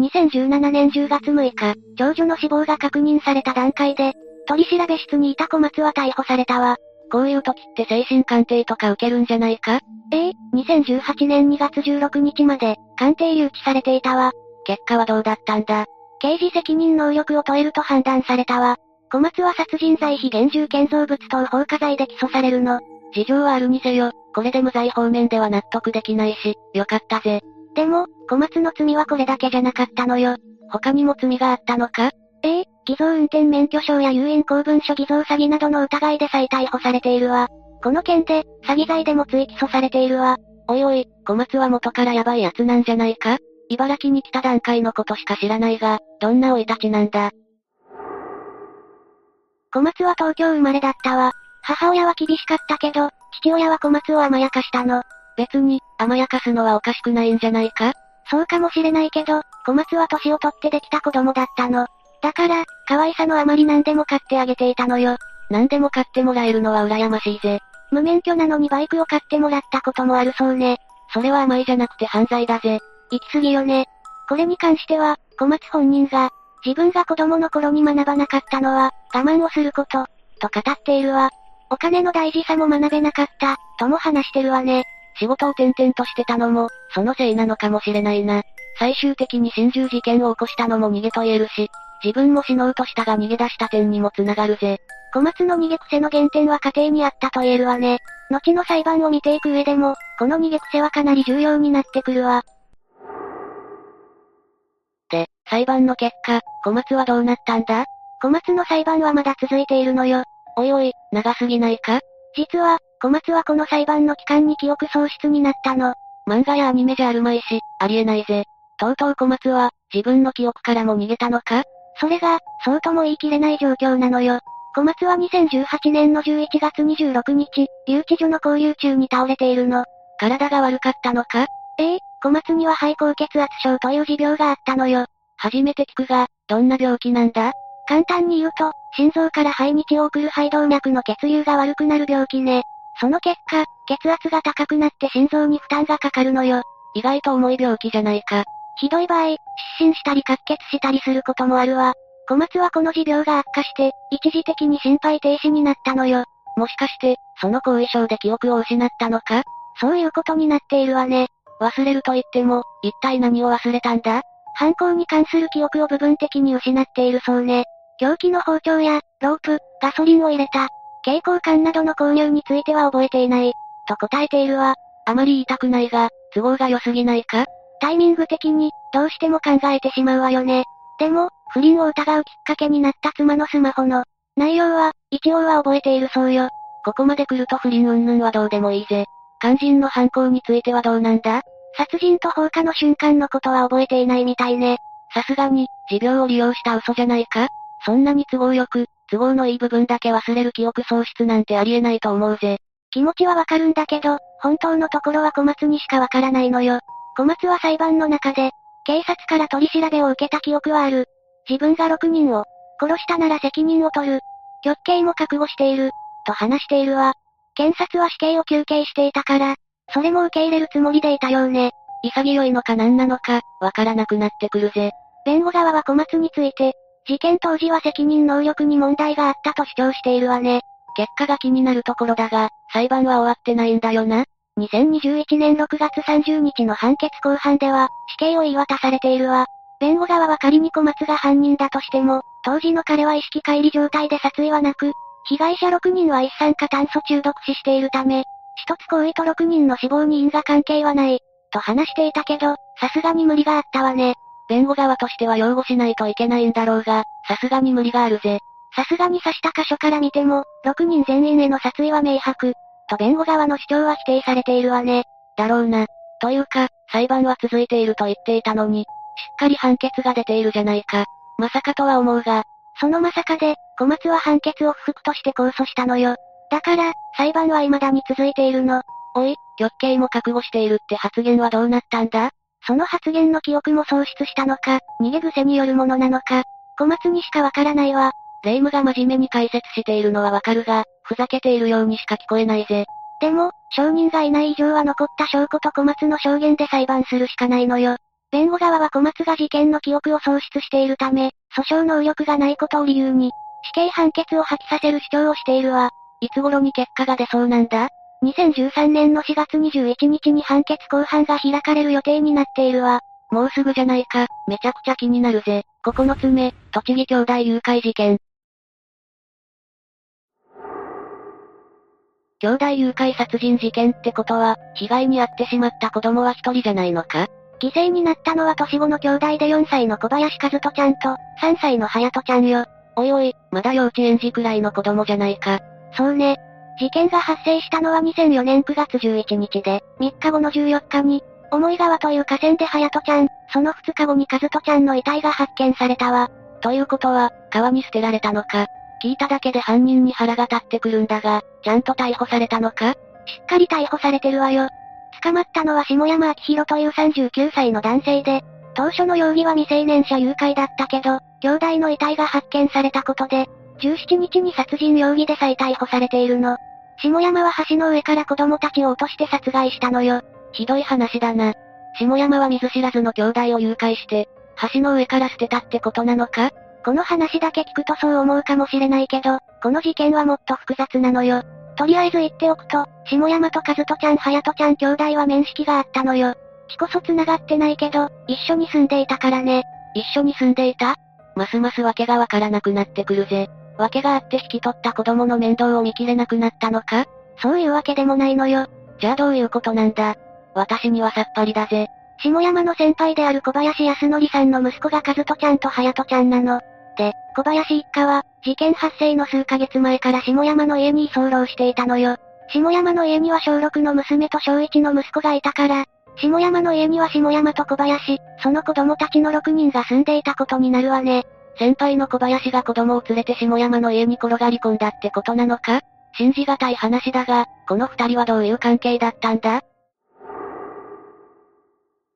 2017年10月6日、長女の死亡が確認された段階で、取り調べ室にいた小松は逮捕されたわ。こういう時って精神鑑定とか受けるんじゃないか？ええ2018年2月16日まで、鑑定留置されていたわ。結果はどうだったんだ？刑事責任能力を問えると判断されたわ。小松は殺人罪非現住建造物等放火罪で起訴されるの。事情はあるにせよ、これで無罪方面では納得できないし、よかったぜ。でも、小松の罪はこれだけじゃなかったのよ。他にも罪があったのか？ええ偽造運転免許証や有印公文書偽造詐欺などの疑いで再逮捕されているわ。この件で、詐欺罪でも追起訴されているわ。おいおい、小松は元からヤバい奴なんじゃないか？茨城に来た段階のことしか知らないが、どんな生い立ちなんだ？小松は東京生まれだったわ。母親は厳しかったけど、父親は小松を甘やかしたの。別に、甘やかすのはおかしくないんじゃないか？そうかもしれないけど、小松は年を取ってできた子供だったの。だから、可愛さのあまり何でも買ってあげていたのよ。何でも買ってもらえるのは羨ましいぜ。無免許なのにバイクを買ってもらったこともあるそうね。それは甘いじゃなくて犯罪だぜ。行き過ぎよね。これに関しては、小松本人が、自分が子供の頃に学ばなかったのは、我慢をすること、と語っているわ。お金の大事さも学べなかった、とも話してるわね。仕事を転々としてたのも、そのせいなのかもしれないな。最終的に心中事件を起こしたのも逃げと言えるし、自分も死のうとしたが逃げ出した点にも繋がるぜ。小松の逃げ癖の原点は家庭にあったと言えるわね。後の裁判を見ていく上でも、この逃げ癖はかなり重要になってくるわ。で、裁判の結果、小松はどうなったんだ？小松の裁判はまだ続いているのよ。おいおい、長すぎないか？実は、小松はこの裁判の期間に記憶喪失になったの。漫画やアニメじゃあるまいし、ありえないぜ。とうとう小松は、自分の記憶からも逃げたのか？それが、そうとも言い切れない状況なのよ。小松は2018年の11月26日、留置所の交流中に倒れているの。体が悪かったのか？ええ、小松には肺高血圧症という持病があったのよ。初めて聞くが、どんな病気なんだ？簡単に言うと、心臓から肺に血を送る肺動脈の血流が悪くなる病気ね。その結果、血圧が高くなって心臓に負担がかかるのよ。意外と重い病気じゃないか。ひどい場合、失神したり滑血したりすることもあるわ。小松はこの持病が悪化して、一時的に心肺停止になったのよ。もしかして、その後遺症で記憶を失ったのか？そういうことになっているわね。忘れると言っても、一体何を忘れたんだ？犯行に関する記憶を部分的に失っているそうね。凶器の包丁や、ロープ、ガソリンを入れた、蛍光管などの購入については覚えていない、と答えているわ。あまり言いたくないが、都合が良すぎないか？タイミング的に、どうしても考えてしまうわよね。でも、不倫を疑うきっかけになった妻のスマホの、内容は、一応は覚えているそうよ。ここまで来ると不倫云々はどうでもいいぜ。肝心の犯行についてはどうなんだ？殺人と放火の瞬間のことは覚えていないみたいね。さすがに、持病を利用した嘘じゃないか？そんなに都合よく、都合のいい部分だけ忘れる記憶喪失なんてありえないと思うぜ。気持ちはわかるんだけど、本当のところは小松にしかわからないのよ。小松は裁判の中で、警察から取り調べを受けた記憶はある。自分が6人を、殺したなら責任を取る。極刑も覚悟している、と話しているわ。検察は死刑を求刑していたから、それも受け入れるつもりでいたようね。潔いのか何なのか、わからなくなってくるぜ。弁護側は小松について、事件当時は責任能力に問題があったと主張しているわね。結果が気になるところだが、裁判は終わってないんだよな。2021年6月30日の判決公判では、死刑を言い渡されているわ。弁護側は仮に小松が犯人だとしても、当時の彼は意識乖離状態で殺意はなく、被害者6人は一酸化炭素中毒死しているため、一つ行為と6人の死亡に因果関係はない、と話していたけど、さすがに無理があったわね。弁護側としては擁護しないといけないんだろうが、さすがに無理があるぜ。さすがに刺した箇所から見ても、6人全員への殺意は明白。と弁護側の主張は否定されているわね。だろうな。というか、裁判は続いていると言っていたのに、しっかり判決が出ているじゃないか。まさかとは思うが、そのまさかで、小松は判決を不服として控訴したのよ。だから、裁判は未だに続いているの。おい、極刑も覚悟しているって発言はどうなったんだ？その発言の記憶も喪失したのか、逃げ癖によるものなのか、小松にしかわからないわ。霊夢が真面目に解説しているのはわかるが、ふざけているようにしか聞こえないぜ。でも、証人がいない以上は残った証拠と小松の証言で裁判するしかないのよ。弁護側は小松が事件の記憶を喪失しているため、訴訟能力がないことを理由に、死刑判決を破棄させる主張をしているわ。いつ頃に結果が出そうなんだ？2013年の4月21日に判決公判が開かれる予定になっているわ。もうすぐじゃないか、めちゃくちゃ気になるぜ。9つ目、栃木兄弟誘拐事件。兄弟誘拐殺人事件ってことは、被害に遭ってしまった子供は一人じゃないのか？犠牲になったのは年子の兄弟で4歳の小林和人ちゃんと、3歳の隼人ちゃんよ。おいおい、まだ幼稚園児くらいの子供じゃないか。そうね。事件が発生したのは2004年9月11日で、3日後の14日に、思い川という河川で隼人ちゃん、その2日後に和人ちゃんの遺体が発見されたわ。ということは、川に捨てられたのか。聞いただけで犯人に腹が立ってくるんだが、ちゃんと逮捕されたのかしっかり逮捕されてるわよ。捕まったのは下山明宏という39歳の男性で、当初の容疑は未成年者誘拐だったけど、兄弟の遺体が発見されたことで、17日に殺人容疑で再逮捕されているの。下山は橋の上から子供たちを落として殺害したのよ。ひどい話だな。下山は見ず知らずの兄弟を誘拐して、橋の上から捨てたってことなのか？この話だけ聞くとそう思うかもしれないけど、この事件はもっと複雑なのよ。とりあえず言っておくと、下山と和人ちゃん隼人ちゃん兄弟は面識があったのよ。血こそ繋がってないけど、一緒に住んでいたからね。一緒に住んでいた？ますます訳がわからなくなってくるぜ。訳があって引き取った子供の面倒を見切れなくなったのか？そういうわけでもないのよ。じゃあどういうことなんだ？私にはさっぱりだぜ。下山の先輩である小林康則さんの息子が和人ちゃんと隼人ちゃんなの。で、小林一家は、事件発生の数ヶ月前から下山の家に居候していたのよ。下山の家には小6の娘と小1の息子がいたから、下山の家には下山と小林、その子供たちの6人が住んでいたことになるわね。先輩の小林が子供を連れて下山の家に転がり込んだってことなのか？信じがたい話だが、この二人はどういう関係だったんだ？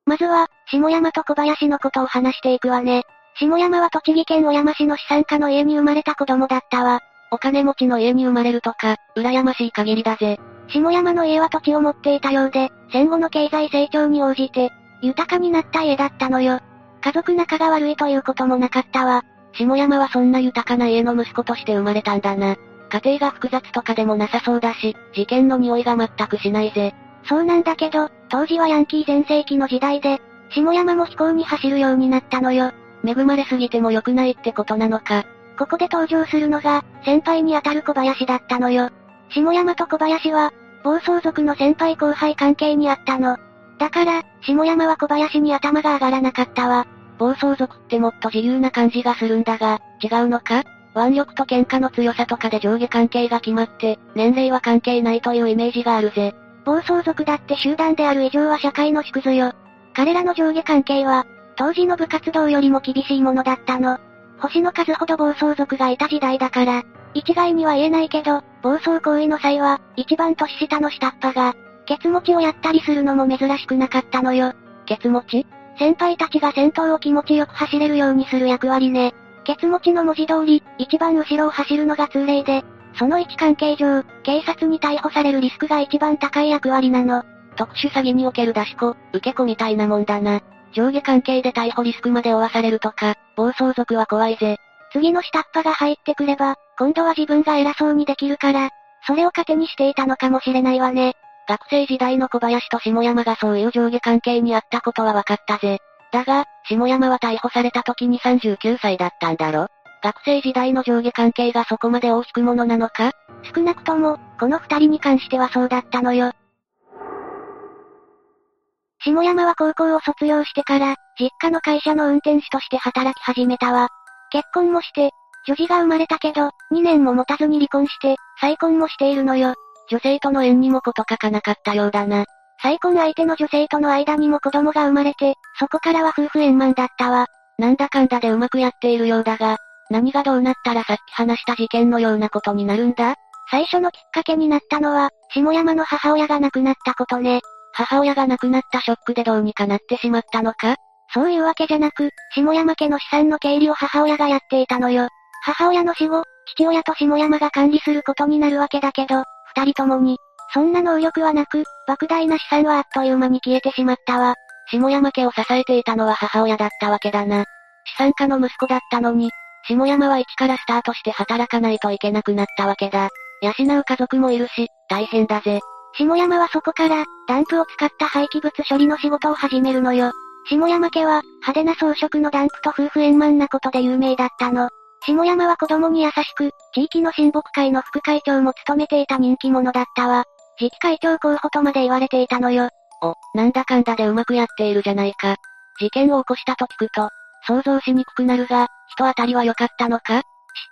まずは、下山と小林のことを話していくわね。下山は栃木県小山市の資産家の家に生まれた子供だったわ。お金持ちの家に生まれるとか、羨ましい限りだぜ。下山の家は土地を持っていたようで、戦後の経済成長に応じて、豊かになった家だったのよ。家族仲が悪いということもなかったわ。下山はそんな豊かな家の息子として生まれたんだな。家庭が複雑とかでもなさそうだし、事件の匂いが全くしないぜ。そうなんだけど、当時はヤンキー全盛期の時代で、下山も飛行に走るようになったのよ。恵まれすぎても良くないってことなのか。ここで登場するのが、先輩にあたる小林だったのよ。下山と小林は、暴走族の先輩後輩関係にあったの。だから、下山は小林に頭が上がらなかったわ。暴走族ってもっと自由な感じがするんだが、違うのか？腕力と喧嘩の強さとかで上下関係が決まって、年齢は関係ないというイメージがあるぜ。暴走族だって集団である以上は社会の縮図よ。彼らの上下関係は、当時の部活動よりも厳しいものだったの。星の数ほど暴走族がいた時代だから、一概には言えないけど、暴走行為の際は、一番年下の下っ端が、ケツ持ちをやったりするのも珍しくなかったのよ。ケツ持ち？先輩たちが先頭を気持ちよく走れるようにする役割ね。ケツ持ちの文字通り、一番後ろを走るのが通例で、その位置関係上、警察に逮捕されるリスクが一番高い役割なの。特殊詐欺における出し子、受け子みたいなもんだな。上下関係で逮捕リスクまで負わされるとか、暴走族は怖いぜ。次の下っ端が入ってくれば、今度は自分が偉そうにできるから、それを糧にしていたのかもしれないわね。学生時代の小林と下山がそういう上下関係にあったことは分かったぜ。だが、下山は逮捕された時に39歳だったんだろ？学生時代の上下関係がそこまで大きくものなのか？少なくとも、この二人に関してはそうだったのよ。下山は高校を卒業してから、実家の会社の運転手として働き始めたわ。結婚もして、女児が生まれたけど、2年も持たずに離婚して、再婚もしているのよ。女性との縁にもこと書かなかったようだな。再婚相手の女性との間にも子供が生まれて、そこからは夫婦円満だったわ。なんだかんだでうまくやっているようだが、何がどうなったらさっき話した事件のようなことになるんだ？最初のきっかけになったのは、下山の母親が亡くなったことね。母親が亡くなったショックでどうにかなってしまったのか？そういうわけじゃなく、下山家の資産の経理を母親がやっていたのよ。母親の死後、父親と下山が管理することになるわけだけど、二人ともに、そんな能力はなく、莫大な資産はあっという間に消えてしまったわ。下山家を支えていたのは母親だったわけだな。資産家の息子だったのに、下山は一からスタートして働かないといけなくなったわけだ。養う家族もいるし、大変だぜ。下山はそこから、ダンプを使った廃棄物処理の仕事を始めるのよ。下山家は、派手な装飾のダンプと夫婦円満なことで有名だったの。下山は子供に優しく、地域の親睦会の副会長も務めていた人気者だったわ。次期会長候補とまで言われていたのよ。お、なんだかんだでうまくやっているじゃないか。事件を起こしたと聞くと、想像しにくくなるが、人当たりは良かったのか？知っ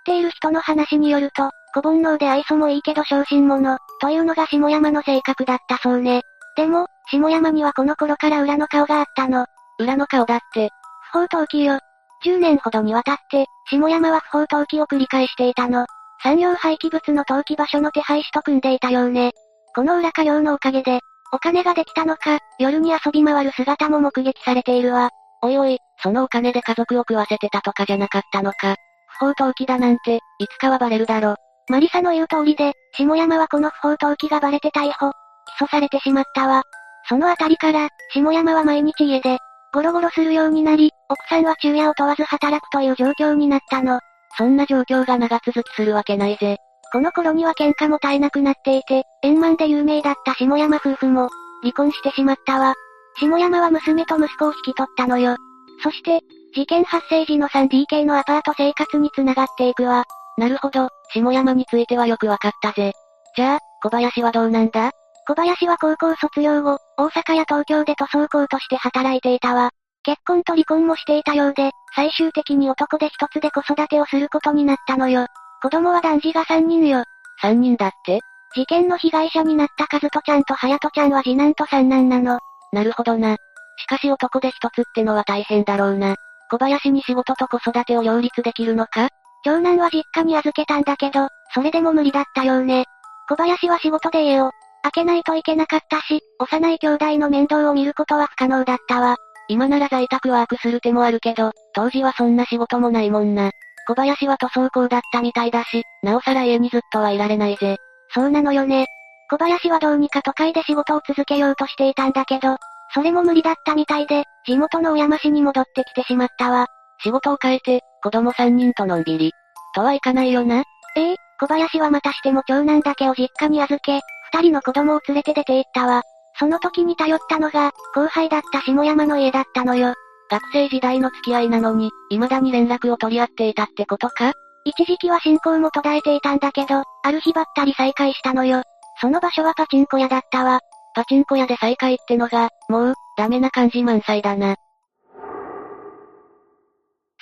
ている人の話によると、小煩悩で愛想もいいけど小心者、というのが下山の性格だったそうね。でも、下山にはこの頃から裏の顔があったの。裏の顔だって。不法投棄よ。10年ほどにわたって、下山は不法投棄を繰り返していたの。産業廃棄物の投棄場所の手配師と組んでいたようね。この裏稼業のおかげで、お金ができたのか、夜に遊び回る姿も目撃されているわ。おいおい、そのお金で家族を食わせてたとかじゃなかったのか。不法投棄だなんて、いつかはバレるだろ。マリサの言う通りで、下山はこの不法投棄がバレて逮捕、起訴されてしまったわ。そのあたりから、下山は毎日家で、ゴロゴロするようになり、奥さんは昼夜を問わず働くという状況になったの。そんな状況が長続きするわけないぜ。この頃には喧嘩も絶えなくなっていて、円満で有名だった下山夫婦も、離婚してしまったわ。下山は娘と息子を引き取ったのよ。そして、事件発生時の 3DK のアパート生活につながっていくわ。なるほど、下山についてはよくわかったぜ。じゃあ、小林はどうなんだ？小林は高校卒業後、大阪や東京で塗装工として働いていたわ。結婚と離婚もしていたようで、最終的に男で一つで子育てをすることになったのよ。子供は男児が3人よ。3人だって？事件の被害者になった和人ちゃんと隼人ちゃんは次男と三男なの。なるほどな。しかし男で一つってのは大変だろうな。小林に仕事と子育てを両立できるのか？長男は実家に預けたんだけど、それでも無理だったようね。小林は仕事で家を開けないといけなかったし、幼い兄弟の面倒を見ることは不可能だったわ。今なら在宅ワークする手もあるけど、当時はそんな仕事もないもんな。小林は塗装工だったみたいだし、なおさら家にずっとはいられないぜ。そうなのよね。小林はどうにか都会で仕事を続けようとしていたんだけど、それも無理だったみたいで、地元の小山市に戻ってきてしまったわ。仕事を変えて、子供3人とのんびり。とはいかないよな。ええ小林はまたしても長男だけを実家に預け、二人の子供を連れて出て行ったわ。その時に頼ったのが、後輩だった下山の家だったのよ。学生時代の付き合いなのに、未だに連絡を取り合っていたってことか？一時期は信仰も途絶えていたんだけど、ある日ばったり再会したのよ。その場所はパチンコ屋だったわ。パチンコ屋で再会ってのが、もう、ダメな感じ満載だな。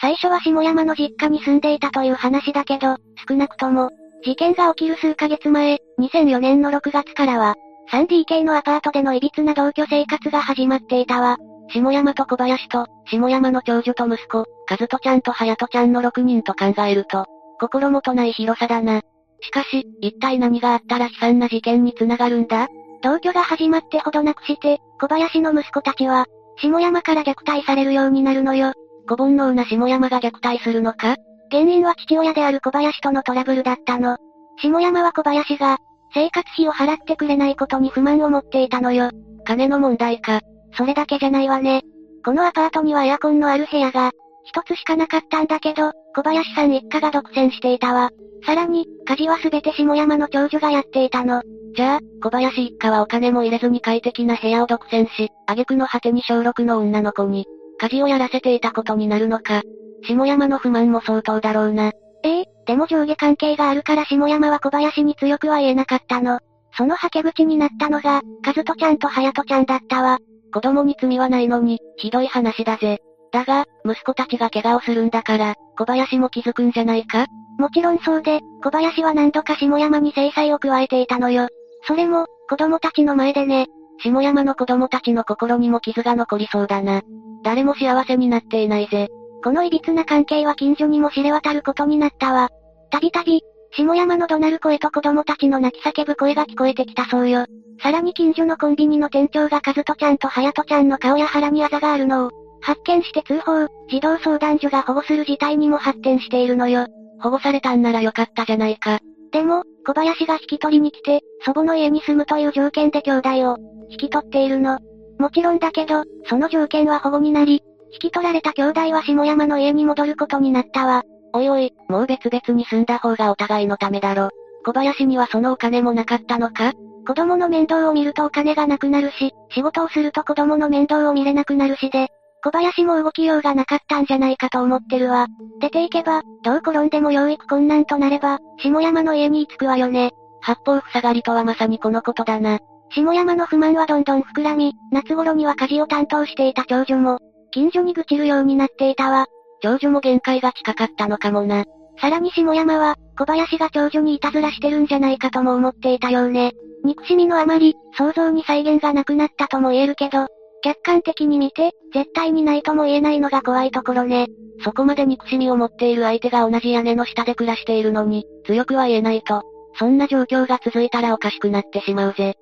最初は下山の実家に住んでいたという話だけど、少なくとも、事件が起きる数ヶ月前、2004年の6月からは、3DK のアパートでの歪な同居生活が始まっていたわ。下山と小林と、下山の長女と息子、和人ちゃんと隼人ちゃんの6人と考えると、心もとない広さだな。しかし、一体何があったら悲惨な事件に繋がるんだ？同居が始まってほどなくして、小林の息子たちは、下山から虐待されるようになるのよ。子煩悩な下山が虐待するのか？原因は父親である小林とのトラブルだったの。下山は小林が、生活費を払ってくれないことに不満を持っていたのよ。金の問題か。それだけじゃないわね。このアパートにはエアコンのある部屋が、一つしかなかったんだけど、小林さん一家が独占していたわ。さらに、家事はすべて下山の長女がやっていたの。じゃあ、小林一家はお金も入れずに快適な部屋を独占し、挙句の果てに小6の女の子に、家事をやらせていたことになるのか。下山の不満も相当だろうな。ええ？でも上下関係があるから下山は小林に強くは言えなかったの。そのはけ口になったのが、和人ちゃんと隼人ちゃんだったわ。子供に罪はないのに、ひどい話だぜ。だが、息子たちが怪我をするんだから、小林も気づくんじゃないか？もちろんそうで、小林は何度か下山に制裁を加えていたのよ。それも、子供たちの前でね。下山の子供たちの心にも傷が残りそうだな。誰も幸せになっていないぜ。この歪な関係は近所にも知れ渡ることになったわ。たびたび、下山の怒鳴る声と子供たちの泣き叫ぶ声が聞こえてきたそうよ。さらに近所のコンビニの店長が和人ちゃんと隼人ちゃんの顔や腹にあざがあるのを、発見して通報、児童相談所が保護する事態にも発展しているのよ。保護されたんならよかったじゃないか。でも、小林が引き取りに来て、祖母の家に住むという条件で兄弟を、引き取っているの。もちろんだけど、その条件は保護になり、引き取られた兄弟は下山の家に戻ることになったわ。おいおい、もう別々に住んだ方がお互いのためだろ。小林にはそのお金もなかったのか？子供の面倒を見るとお金がなくなるし、仕事をすると子供の面倒を見れなくなるしで、小林も動きようがなかったんじゃないかと思ってるわ。出ていけば、どう転んでも養育困難となれば、下山の家に着くわよね。八方塞がりとはまさにこのことだな。下山の不満はどんどん膨らみ、夏頃には家事を担当していた長女も、近所に愚痴るようになっていたわ。長女も限界が近かったのかもな。さらに下山は、小林が長女にいたずらしてるんじゃないかとも思っていたようね。憎しみのあまり、想像に再現がなくなったとも言えるけど、客観的に見て、絶対にないとも言えないのが怖いところね。そこまで憎しみを持っている相手が同じ屋根の下で暮らしているのに、強くは言えないと。そんな状況が続いたらおかしくなってしまうぜ。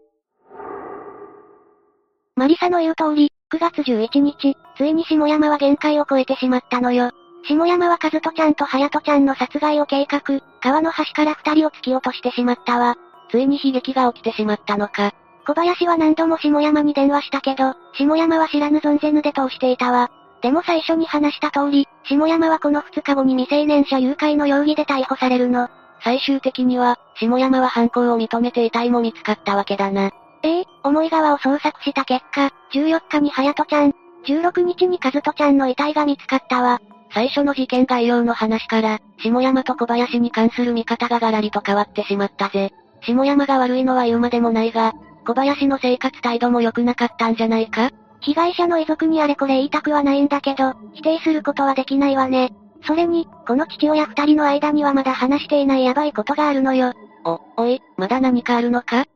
マリサの言う通り、9月11日、ついに下山は限界を超えてしまったのよ。下山は和人ちゃんと隼人ちゃんの殺害を計画、川の端から二人を突き落としてしまったわ。ついに悲劇が起きてしまったのか。小林は何度も下山に電話したけど、下山は知らぬ存ぜぬで通していたわ。でも最初に話した通り、下山はこの2日後に未成年者誘拐の容疑で逮捕されるの。最終的には、下山は犯行を認めて遺体も見つかったわけだな。ええ重い川を捜索した結果、14日に隼人ちゃん、16日に和人ちゃんの遺体が見つかったわ。最初の事件概要の話から、下山と小林に関する見方がガラリと変わってしまったぜ。下山が悪いのは言うまでもないが、小林の生活態度も良くなかったんじゃないか？被害者の遺族にあれこれ言いたくはないんだけど、否定することはできないわね。それに、この父親二人の間にはまだ話していないヤバいことがあるのよ。お、おい、まだ何かあるのか？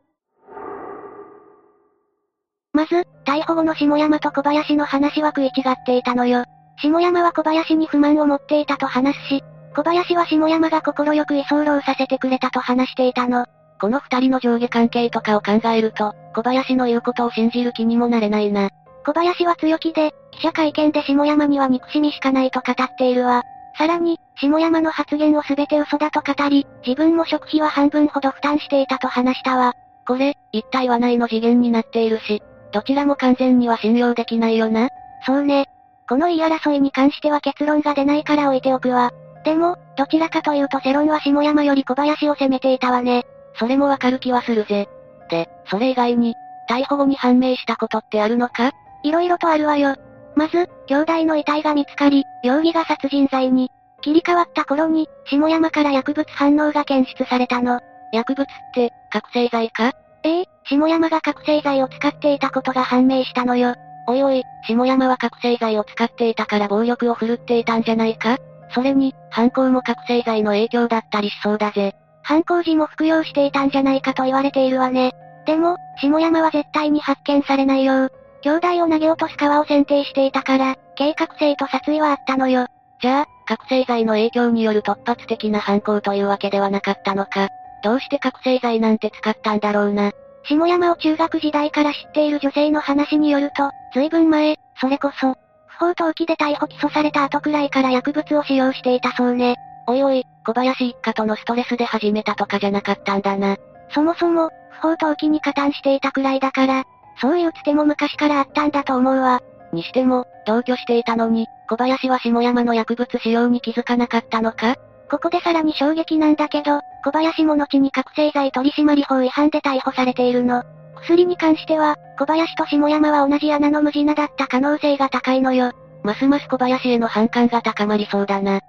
まず、逮捕後の下山と小林の話は食い違っていたのよ。下山は小林に不満を持っていたと話すし、小林は下山が心よく居候させてくれたと話していたの。この二人の上下関係とかを考えると、小林の言うことを信じる気にもなれないな。小林は強気で、記者会見で下山には憎しみしかないと語っているわ。さらに、下山の発言をすべて嘘だと語り、自分も食費は半分ほど負担していたと話したわ。これ、一体はないの次元になっているし、どちらも完全には信用できないよな。そうね。この言い争いに関しては結論が出ないから置いておくわ。でも、どちらかというと世論は下山より小林を責めていたわね。それもわかる気はするぜ。で、それ以外に、逮捕後に判明したことってあるのか？色々とあるわよ。まず、兄弟の遺体が見つかり、容疑が殺人罪に。切り替わった頃に、下山から薬物反応が検出されたの。薬物って、覚醒剤か？ええ、下山が覚醒剤を使っていたことが判明したのよ。おいおい、下山は覚醒剤を使っていたから暴力を振るっていたんじゃないか？それに、犯行も覚醒剤の影響だったりしそうだぜ。犯行時も服用していたんじゃないかと言われているわね。でも、下山は絶対に発見されないよう、兄弟を投げ落とす川を選定していたから、計画性と殺意はあったのよ。じゃあ、覚醒剤の影響による突発的な犯行というわけではなかったのか。どうして覚醒剤なんて使ったんだろうな。下山を中学時代から知っている女性の話によると、随分前、それこそ、不法投棄で逮捕起訴された後くらいから薬物を使用していたそうね。おいおい、小林一家とのストレスで始めたとかじゃなかったんだな。そもそも、不法投棄に加担していたくらいだから、そういうつても昔からあったんだと思うわ。にしても、同居していたのに、小林は下山の薬物使用に気づかなかったのか？ここでさらに衝撃なんだけど、小林も後に覚醒剤取締法違反で逮捕されているの。薬に関しては、小林と下山は同じ穴の無地なだった可能性が高いのよ。ますます小林への反感が高まりそうだな。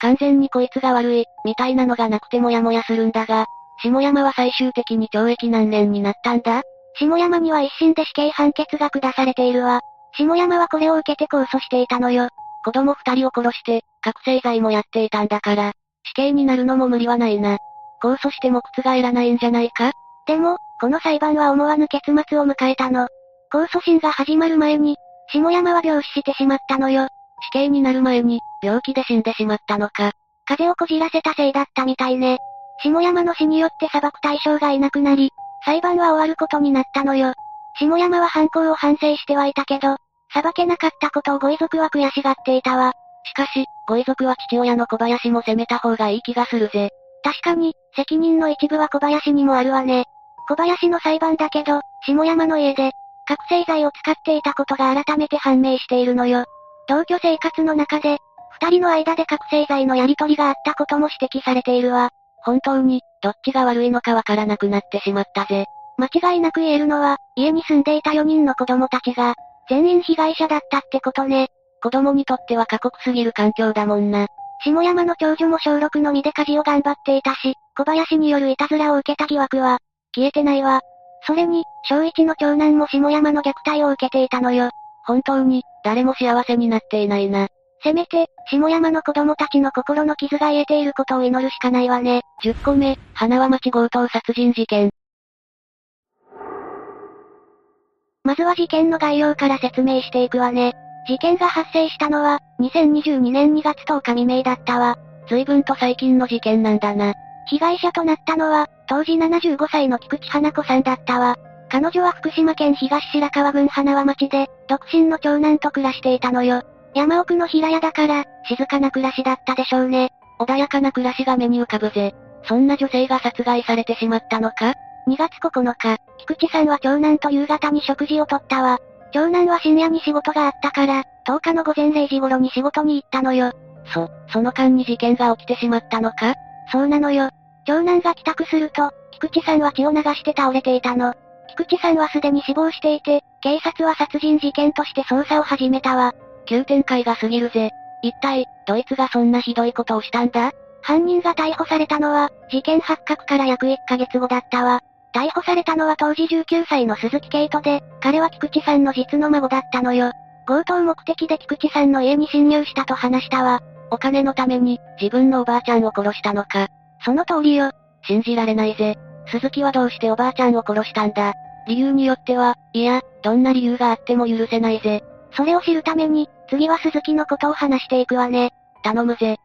完全にこいつが悪い、みたいなのがなくてもやもやするんだが、下山は最終的に懲役何年になったんだ？下山には一審で死刑判決が下されているわ。下山はこれを受けて控訴していたのよ。子供二人を殺して、覚醒剤もやっていたんだから、死刑になるのも無理はないな。控訴しても覆らないんじゃないか？でも、この裁判は思わぬ結末を迎えたの。控訴審が始まる前に、下山は病死してしまったのよ。死刑になる前に、病気で死んでしまったのか。風邪をこじらせたせいだったみたいね。下山の死によって裁く対象がいなくなり、裁判は終わることになったのよ。下山は犯行を反省してはいたけど、裁けなかったことをご遺族は悔しがっていたわ。しかし、ご遺族は父親の小林も責めた方がいい気がするぜ。確かに、責任の一部は小林にもあるわね。小林の裁判だけど、下山の家で、覚醒剤を使っていたことが改めて判明しているのよ。同居生活の中で、二人の間で覚醒剤のやり取りがあったことも指摘されているわ。本当に、どっちが悪いのかわからなくなってしまったぜ。間違いなく言えるのは、家に住んでいた4人の子供たちが、全員被害者だったってことね。子供にとっては過酷すぎる環境だもんな。下山の長女も小6の身で家事を頑張っていたし、小林によるいたずらを受けた疑惑は、消えてないわ。それに、小一の長男も下山の虐待を受けていたのよ。本当に、誰も幸せになっていないな。せめて、下山の子供たちの心の傷が癒えていることを祈るしかないわね。10個目、花輪町強盗殺人事件。まずは事件の概要から説明していくわね。事件が発生したのは、2022年2月10日未明だったわ。随分と最近の事件なんだな。被害者となったのは、当時75歳の菊池花子さんだったわ。彼女は福島県東白川郡花輪町で、独身の長男と暮らしていたのよ。山奥の平屋だから、静かな暮らしだったでしょうね。穏やかな暮らしが目に浮かぶぜ。そんな女性が殺害されてしまったのか？?2 月9日、菊池さんは長男と夕方に食事をとったわ。長男は深夜に仕事があったから、10日の午前0時頃に仕事に行ったのよ。そ、その間に事件が起きてしまったのか？そうなのよ。長男が帰宅すると、菊池さんは血を流して倒れていたの。菊池さんはすでに死亡していて、警察は殺人事件として捜査を始めたわ。急展開が過ぎるぜ。一体、ドイツがそんなひどいことをしたんだ？犯人が逮捕されたのは、事件発覚から約1ヶ月後だったわ。逮捕されたのは当時19歳の鈴木圭人で、彼は菊池さんの実の孫だったのよ。強盗目的で菊池さんの家に侵入したと話したわ。お金のために、自分のおばあちゃんを殺したのか。その通りよ。信じられないぜ。鈴木はどうしておばあちゃんを殺したんだ理由によっては、いや、どんな理由があっても許せないぜ。それを知るために、次は鈴木のことを話していくわね。頼むぜ。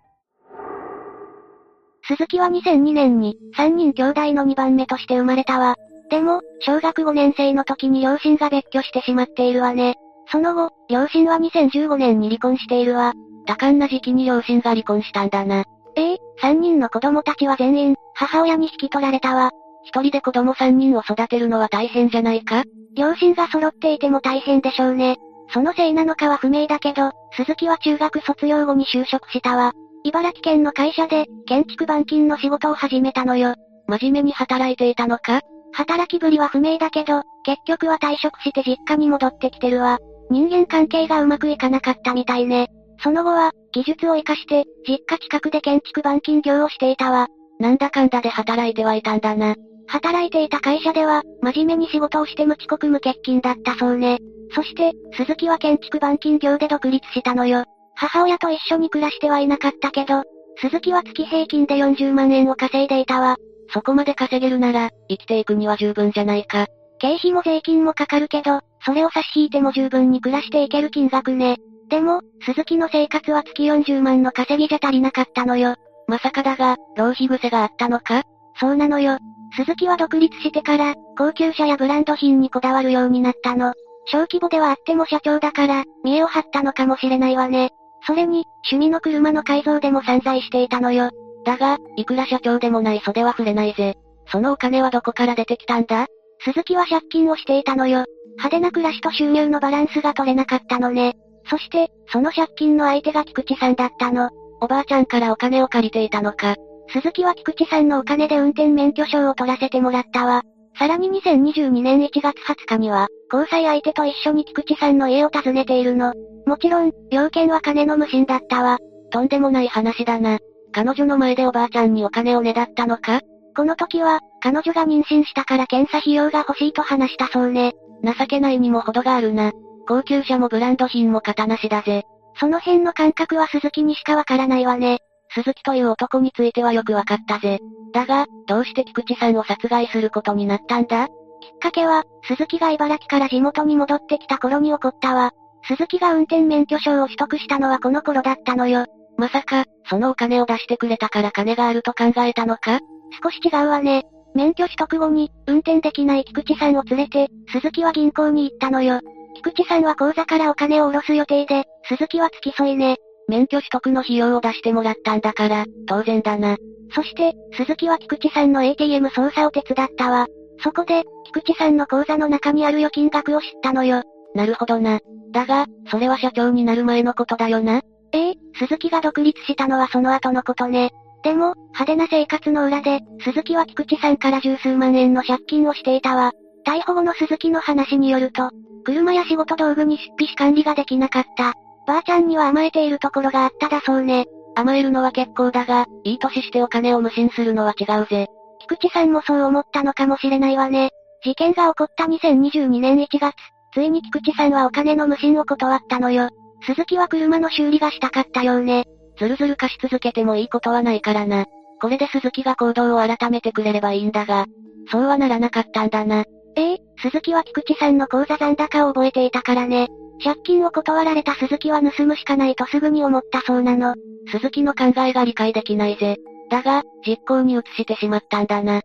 鈴木は2002年に、3人兄弟の2番目として生まれたわ。でも、小学5年生の時に両親が別居してしまっているわね。その後、両親は2015年に離婚しているわ。多感な時期に両親が離婚したんだな。ええ3人の子供たちは全員、母親に引き取られたわ。一人で子供3人を育てるのは大変じゃないか？両親が揃っていても大変でしょうね。そのせいなのかは不明だけど、鈴木は中学卒業後に就職したわ。茨城県の会社で、建築板金の仕事を始めたのよ。真面目に働いていたのか？働きぶりは不明だけど、結局は退職して実家に戻ってきてるわ。人間関係がうまくいかなかったみたいね。その後は、技術を活かして、実家近くで建築板金業をしていたわ。なんだかんだで働いてはいたんだな。働いていた会社では、真面目に仕事をして無遅刻無欠勤だったそうね。そして、鈴木は建築板金業で独立したのよ。母親と一緒に暮らしてはいなかったけど、鈴木は月平均で40万円を稼いでいたわ。そこまで稼げるなら、生きていくには十分じゃないか。経費も税金もかかるけど、それを差し引いても十分に暮らしていける金額ね。でも、鈴木の生活は月40万の稼ぎじゃ足りなかったのよ。まさかだが、浪費癖があったのか？そうなのよ。鈴木は独立してから、高級車やブランド品にこだわるようになったの。小規模ではあっても社長だから、見栄を張ったのかもしれないわね。それに、趣味の車の改造でも散財していたのよ。だが、いくら社長でもない袖は触れないぜ。そのお金はどこから出てきたんだ？鈴木は借金をしていたのよ。派手な暮らしと収入のバランスが取れなかったのね。そして、その借金の相手が菊池さんだったの。おばあちゃんからお金を借りていたのか。鈴木は菊池さんのお金で運転免許証を取らせてもらったわ。さらに2022年1月20日には、交際相手と一緒に菊池さんの家を訪ねているの。もちろん、要件は金の無心だったわ。とんでもない話だな。彼女の前でおばあちゃんにお金をねだったのか？この時は、彼女が妊娠したから検査費用が欲しいと話したそうね。情けないにも程があるな。高級車もブランド品も型なしだぜ。その辺の感覚は鈴木にしかわからないわね。鈴木という男についてはよくわかったぜ。だが、どうして菊池さんを殺害することになったんだ？きっかけは、鈴木が茨城から地元に戻ってきた頃に起こったわ。鈴木が運転免許証を取得したのはこの頃だったのよ。まさか、そのお金を出してくれたから金があると考えたのか？少し違うわね。免許取得後に、運転できない菊池さんを連れて、鈴木は銀行に行ったのよ。菊池さんは口座からお金を下ろす予定で、鈴木は付き添いね。免許取得の費用を出してもらったんだから、当然だな。そして、鈴木は菊池さんの ATM 操作を手伝ったわ。そこで、菊池さんの口座の中にある預金額を知ったのよ。なるほどな。だが、それは社長になる前のことだよな。ええ鈴木が独立したのはその後のことね。でも、派手な生活の裏で、鈴木は菊池さんから十数万円の借金をしていたわ。逮捕後の鈴木の話によると、車や仕事道具に出費し管理ができなかった。ばあちゃんには甘えているところがあっただそうね。甘えるのは結構だが、いい年してお金を無心するのは違うぜ。菊池さんもそう思ったのかもしれないわね。事件が起こった2022年1月、ついに菊池さんはお金の無心を断ったのよ。鈴木は車の修理がしたかったようね。ずるずる貸し続けてもいいことはないからな。これで鈴木が行動を改めてくれればいいんだが、そうはならなかったんだな。ええ鈴木は菊池さんの口座残高を覚えていたからね。借金を断られた鈴木は盗むしかないとすぐに思ったそうなの。鈴木の考えが理解できないぜ。だが、実行に移してしまったんだな。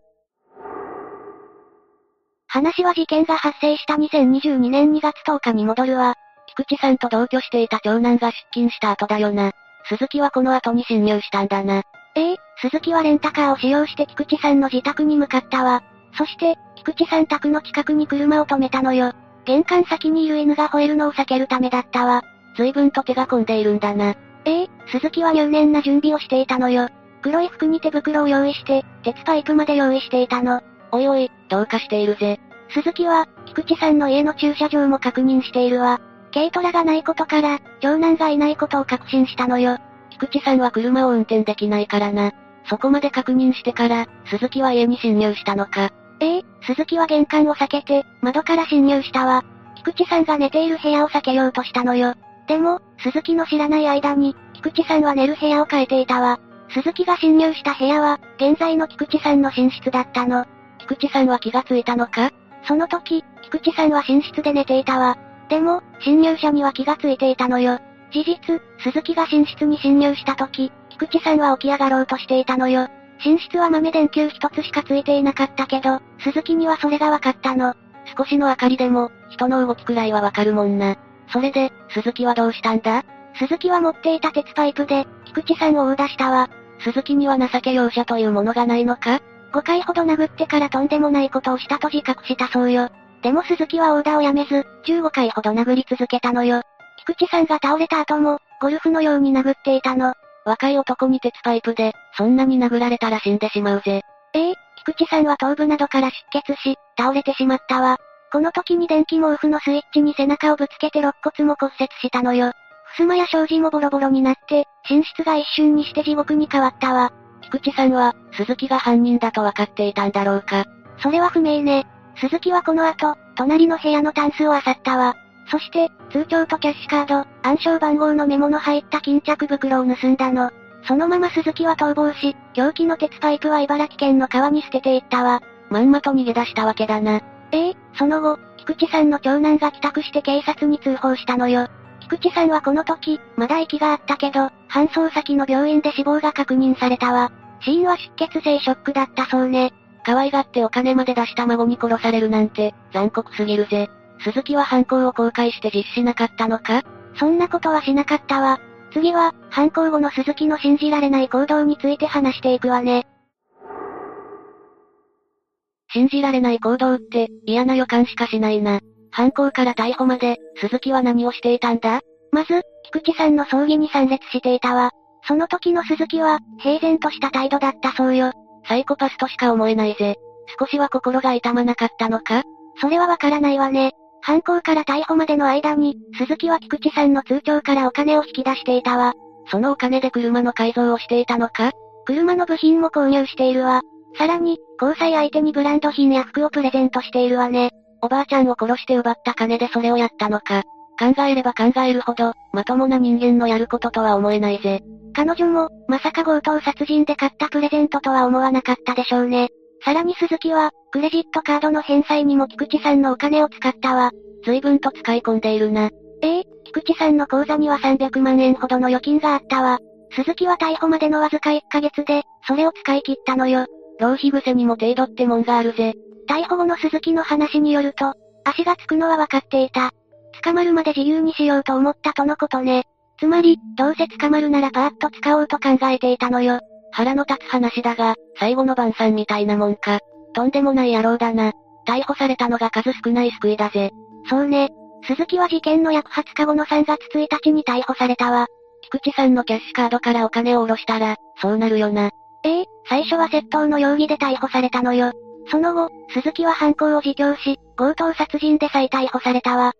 話は事件が発生した2022年2月10日に戻るわ。菊池さんと同居していた長男が出勤した後だよな。鈴木はこの後に侵入したんだな。ええ鈴木はレンタカーを使用して菊池さんの自宅に向かったわ。そして、菊池さん宅の近くに車を止めたのよ。玄関先にいる犬が吠えるのを避けるためだったわ。随分と手が込んでいるんだな。ええ鈴木は入念な準備をしていたのよ。黒い服に手袋を用意して、鉄パイプまで用意していたの。おいおい、どうかしているぜ。鈴木は、菊池さんの家の駐車場も確認しているわ。軽トラがないことから、長男がいないことを確信したのよ。菊池さんは車を運転できないからな。そこまで確認してから、鈴木は家に侵入したのか。ええ鈴木は玄関を避けて、窓から侵入したわ。菊池さんが寝ている部屋を避けようとしたのよ。でも、鈴木の知らない間に、菊池さんは寝る部屋を変えていたわ。鈴木が侵入した部屋は、現在の菊池さんの寝室だったの。菊池さんは気がついたのか？その時、菊池さんは寝室で寝ていたわ。でも、侵入者には気がついていたのよ。事実、鈴木が寝室に侵入した時、菊池さんは起き上がろうとしていたのよ。寝室は豆電球一つしかついていなかったけど、鈴木にはそれが分かったの。少しの明かりでも、人の動きくらいはわかるもんな。それで、鈴木はどうしたんだ？鈴木は持っていた鉄パイプで、菊池さんを追い出したわ。鈴木には情け容赦というものがないのか ?5 回ほど殴ってからとんでもないことをしたと自覚したそうよ。でも鈴木はオーダーをやめず、15回ほど殴り続けたのよ。菊池さんが倒れた後も、ゴルフのように殴っていたの。若い男に鉄パイプで、そんなに殴られたら死んでしまうぜ。ええ菊池さんは頭部などから出血し、倒れてしまったわ。この時に電気毛布のスイッチに背中をぶつけて肋骨も骨折したのよ。襖や障子もボロボロになって、寝室が一瞬にして地獄に変わったわ。菊池さんは、鈴木が犯人だと分かっていたんだろうか。それは不明ね。鈴木はこの後、隣の部屋のタンスを漁ったわ。そして、通帳とキャッシュカード、暗証番号のメモの入った巾着袋を盗んだの。そのまま鈴木は逃亡し、凶器の鉄パイプは茨城県の川に捨てていったわ。まんまと逃げ出したわけだな。ええその後、菊池さんの長男が帰宅して警察に通報したのよ。菊池さんはこの時、まだ息があったけど、搬送先の病院で死亡が確認されたわ。死因は出血性ショックだったそうね。可愛がってお金まで出した孫に殺されるなんて、残酷すぎるぜ。鈴木は犯行を公開して実施しなかったのか？そんなことはしなかったわ。次は、犯行後の鈴木の信じられない行動について話していくわね。信じられない行動って、嫌な予感しかしないな。犯行から逮捕まで、鈴木は何をしていたんだ？まず、菊池さんの葬儀に参列していたわ。その時の鈴木は、平然とした態度だったそうよ。サイコパスとしか思えないぜ。少しは心が痛まなかったのか？それはわからないわね。犯行から逮捕までの間に、鈴木は菊池さんの通帳からお金を引き出していたわ。そのお金で車の改造をしていたのか？車の部品も購入しているわ。さらに、交際相手にブランド品や服をプレゼントしているわね。おばあちゃんを殺して奪った金でそれをやったのか？考えれば考えるほど、まともな人間のやることとは思えないぜ。彼女も、まさか強盗殺人で買ったプレゼントとは思わなかったでしょうね。さらに鈴木は、クレジットカードの返済にも菊池さんのお金を使ったわ。随分と使い込んでいるな。ええ菊池さんの口座には300万円ほどの預金があったわ。鈴木は逮捕までのわずか1ヶ月で、それを使い切ったのよ。浪費癖にも程度ってもんがあるぜ。逮捕後の鈴木の話によると、足がつくのは分かっていた。捕まるまで自由にしようと思ったとのことね。つまり、どうせ捕まるならパーッと使おうと考えていたのよ。腹の立つ話だが、最後の晩餐みたいなもんか。とんでもない野郎だな。逮捕されたのが数少ない救いだぜ。そうね。鈴木は事件の約20日後の3月1日に逮捕されたわ。菊池さんのキャッシュカードからお金を下ろしたら、そうなるよな。ええ最初は窃盗の容疑で逮捕されたのよ。その後、鈴木は犯行を自供し、強盗殺人で再逮捕されたわ。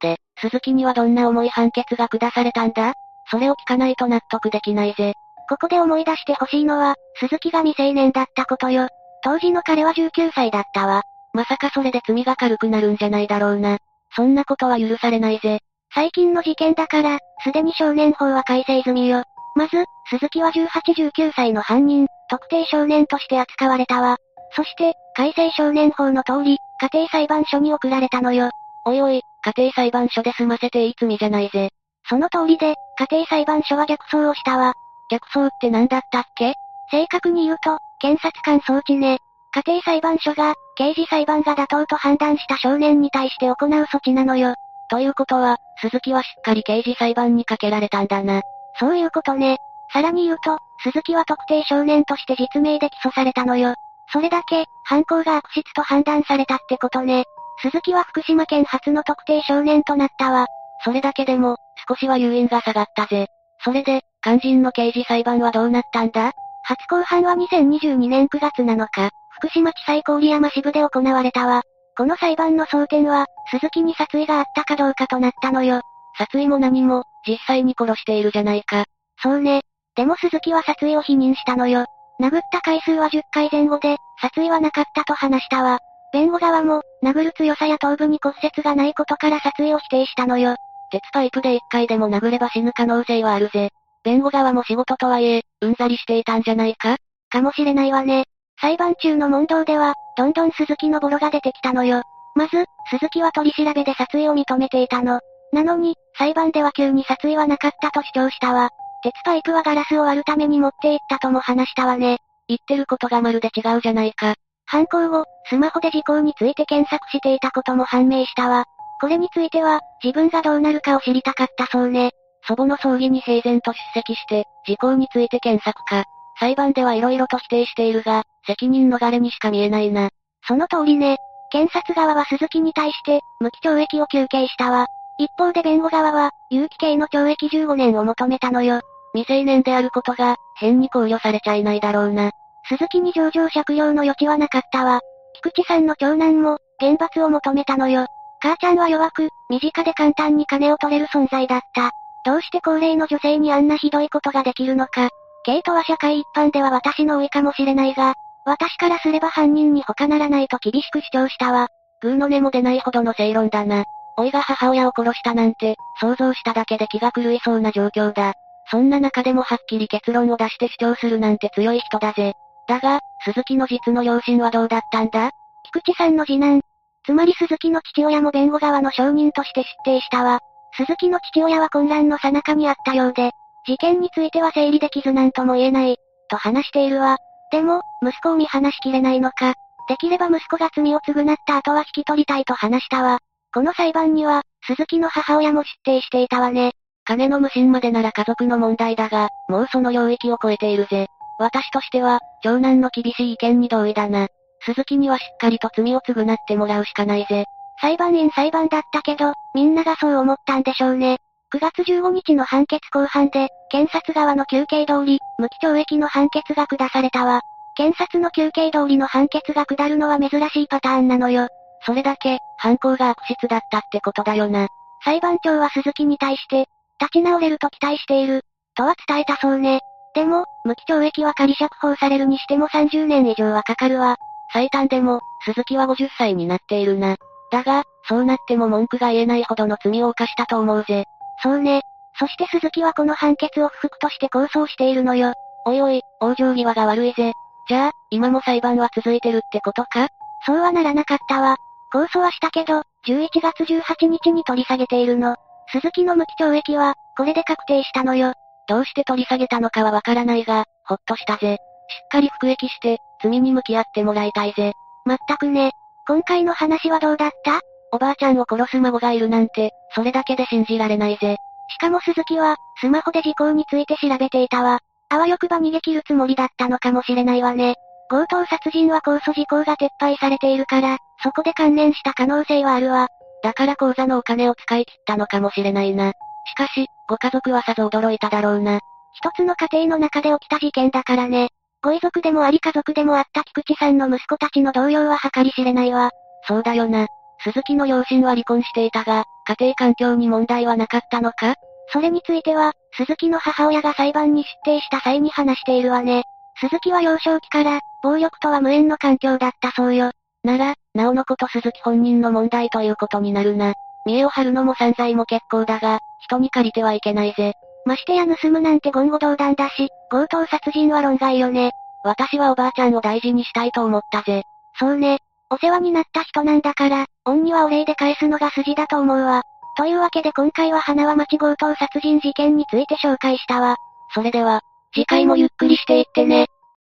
で、鈴木にはどんな重い判決が下されたんだ？それを聞かないと納得できないぜ。ここで思い出してほしいのは、鈴木が未成年だったことよ。当時の彼は19歳だったわ。まさかそれで罪が軽くなるんじゃないだろうな。そんなことは許されないぜ。最近の事件だから、すでに少年法は改正済みよ。まず、鈴木は18、19歳の犯人、特定少年として扱われたわ。そして、改正少年法の通り、家庭裁判所に送られたのよ。おいおい、家庭裁判所で済ませていい罪じゃないぜ。その通りで、家庭裁判所は逆走をしたわ。逆走って何だったっけ？正確に言うと、検察官装置ね。家庭裁判所が、刑事裁判が妥当と判断した少年に対して行う措置なのよ。ということは、鈴木はしっかり刑事裁判にかけられたんだな。そういうことね。さらに言うと、鈴木は特定少年として実名で起訴されたのよ。それだけ、犯行が悪質と判断されたってことね。鈴木は福島県初の特定少年となったわ。それだけでも、少しは誘引が下がったぜ。それで、肝心の刑事裁判はどうなったんだ？初公判は2022年9月7日、福島地裁郡山支部で行われたわ。この裁判の争点は、鈴木に殺意があったかどうかとなったのよ。殺意も何も、実際に殺しているじゃないか。そうね。でも鈴木は殺意を否認したのよ。殴った回数は10回前後で、殺意はなかったと話したわ。弁護側も、殴る強さや頭部に骨折がないことから殺意を否定したのよ。鉄パイプで1回でも殴れば死ぬ可能性はあるぜ。弁護側も仕事とはいえ、うんざりしていたんじゃないか？かもしれないわね。裁判中の問答では、どんどん鈴木のボロが出てきたのよ。まず、鈴木は取り調べで殺意を認めていたの。なのに、裁判では急に殺意はなかったと主張したわ。鉄パイプはガラスを割るために持って行ったとも話したわね。言ってることがまるで違うじゃないか。犯行後、スマホで事項について検索していたことも判明したわ。これについては、自分がどうなるかを知りたかったそうね。祖母の葬儀に平然と出席して、事項について検索か。裁判では色々と否定しているが、責任逃れにしか見えないな。その通りね。検察側は鈴木に対して、無期懲役を求刑したわ。一方で弁護側は、有期刑の懲役15年を求めたのよ。未成年であることが、変に考慮されちゃいないだろうな。鈴木に上場借用の余地はなかったわ。菊池さんの長男も、厳罰を求めたのよ。母ちゃんは弱く、身近で簡単に金を取れる存在だった。どうして高齢の女性にあんなひどいことができるのか。ケイトは社会一般では私の老いかもしれないが、私からすれば犯人に他ならないと厳しく主張したわ。グーの根も出ないほどの正論だな。老いが母親を殺したなんて、想像しただけで気が狂いそうな状況だ。そんな中でもはっきり結論を出して主張するなんて強い人だぜ。だが、鈴木の実の両親はどうだったんだ？菊池さんの次男。つまり鈴木の父親も弁護側の証人として出廷したわ。鈴木の父親は混乱の最中にあったようで、事件については整理できずなんとも言えない、と話しているわ。でも、息子を見放しきれないのか。できれば息子が罪を償った後は引き取りたいと話したわ。この裁判には、鈴木の母親も出廷していたわね。金の無心までなら家族の問題だが、もうその領域を超えているぜ。私としては、長男の厳しい意見に同意だな。鈴木にはしっかりと罪を償ってもらうしかないぜ。裁判員裁判だったけど、みんながそう思ったんでしょうね。9月15日の判決公判で、検察側の求刑通り、無期懲役の判決が下されたわ。検察の求刑通りの判決が下るのは珍しいパターンなのよ。それだけ、犯行が悪質だったってことだよな。裁判長は鈴木に対して、立ち直れると期待している、とは伝えたそうね。でも、無期懲役は仮釈放されるにしても30年以上はかかるわ。最短でも、鈴木は50歳になっているな。だが、そうなっても文句が言えないほどの罪を犯したと思うぜ。そうね。そして鈴木はこの判決を不服として控訴しているのよ。おいおい、往生際が悪いぜ。じゃあ、今も裁判は続いてるってことか？そうはならなかったわ。控訴はしたけど、11月18日に取り下げているの。鈴木の無期懲役は、これで確定したのよ。どうして取り下げたのかはわからないが、ほっとしたぜ。しっかり服役して、罪に向き合ってもらいたいぜ。まったくね。今回の話はどうだった？おばあちゃんを殺す孫がいるなんて、それだけで信じられないぜ。しかも鈴木は、スマホで事故について調べていたわ。あわよくば逃げ切るつもりだったのかもしれないわね。強盗殺人は控訴事項が撤廃されているから、そこで関連した可能性はあるわ。だから口座のお金を使い切ったのかもしれないな。しかし、ご家族はさぞ驚いただろうな。一つの家庭の中で起きた事件だからね。ご遺族でもあり家族でもあった菊池さんの息子たちの動揺は計り知れないわ。そうだよな。鈴木の両親は離婚していたが、家庭環境に問題はなかったのか？それについては、鈴木の母親が裁判に出廷した際に話しているわね。鈴木は幼少期から、暴力とは無縁の環境だったそうよ。なら、なおのこと鈴木本人の問題ということになるな。見栄を張るのも散財も結構だが、人に借りてはいけないぜ。ましてや盗むなんて言語道断だし、強盗殺人は論外よね。私はおばあちゃんを大事にしたいと思ったぜ。そうね。お世話になった人なんだから、恩にはお礼で返すのが筋だと思うわ。というわけで今回は花輪町強盗殺人事件について紹介したわ。それでは、次回もゆっくりしていってね。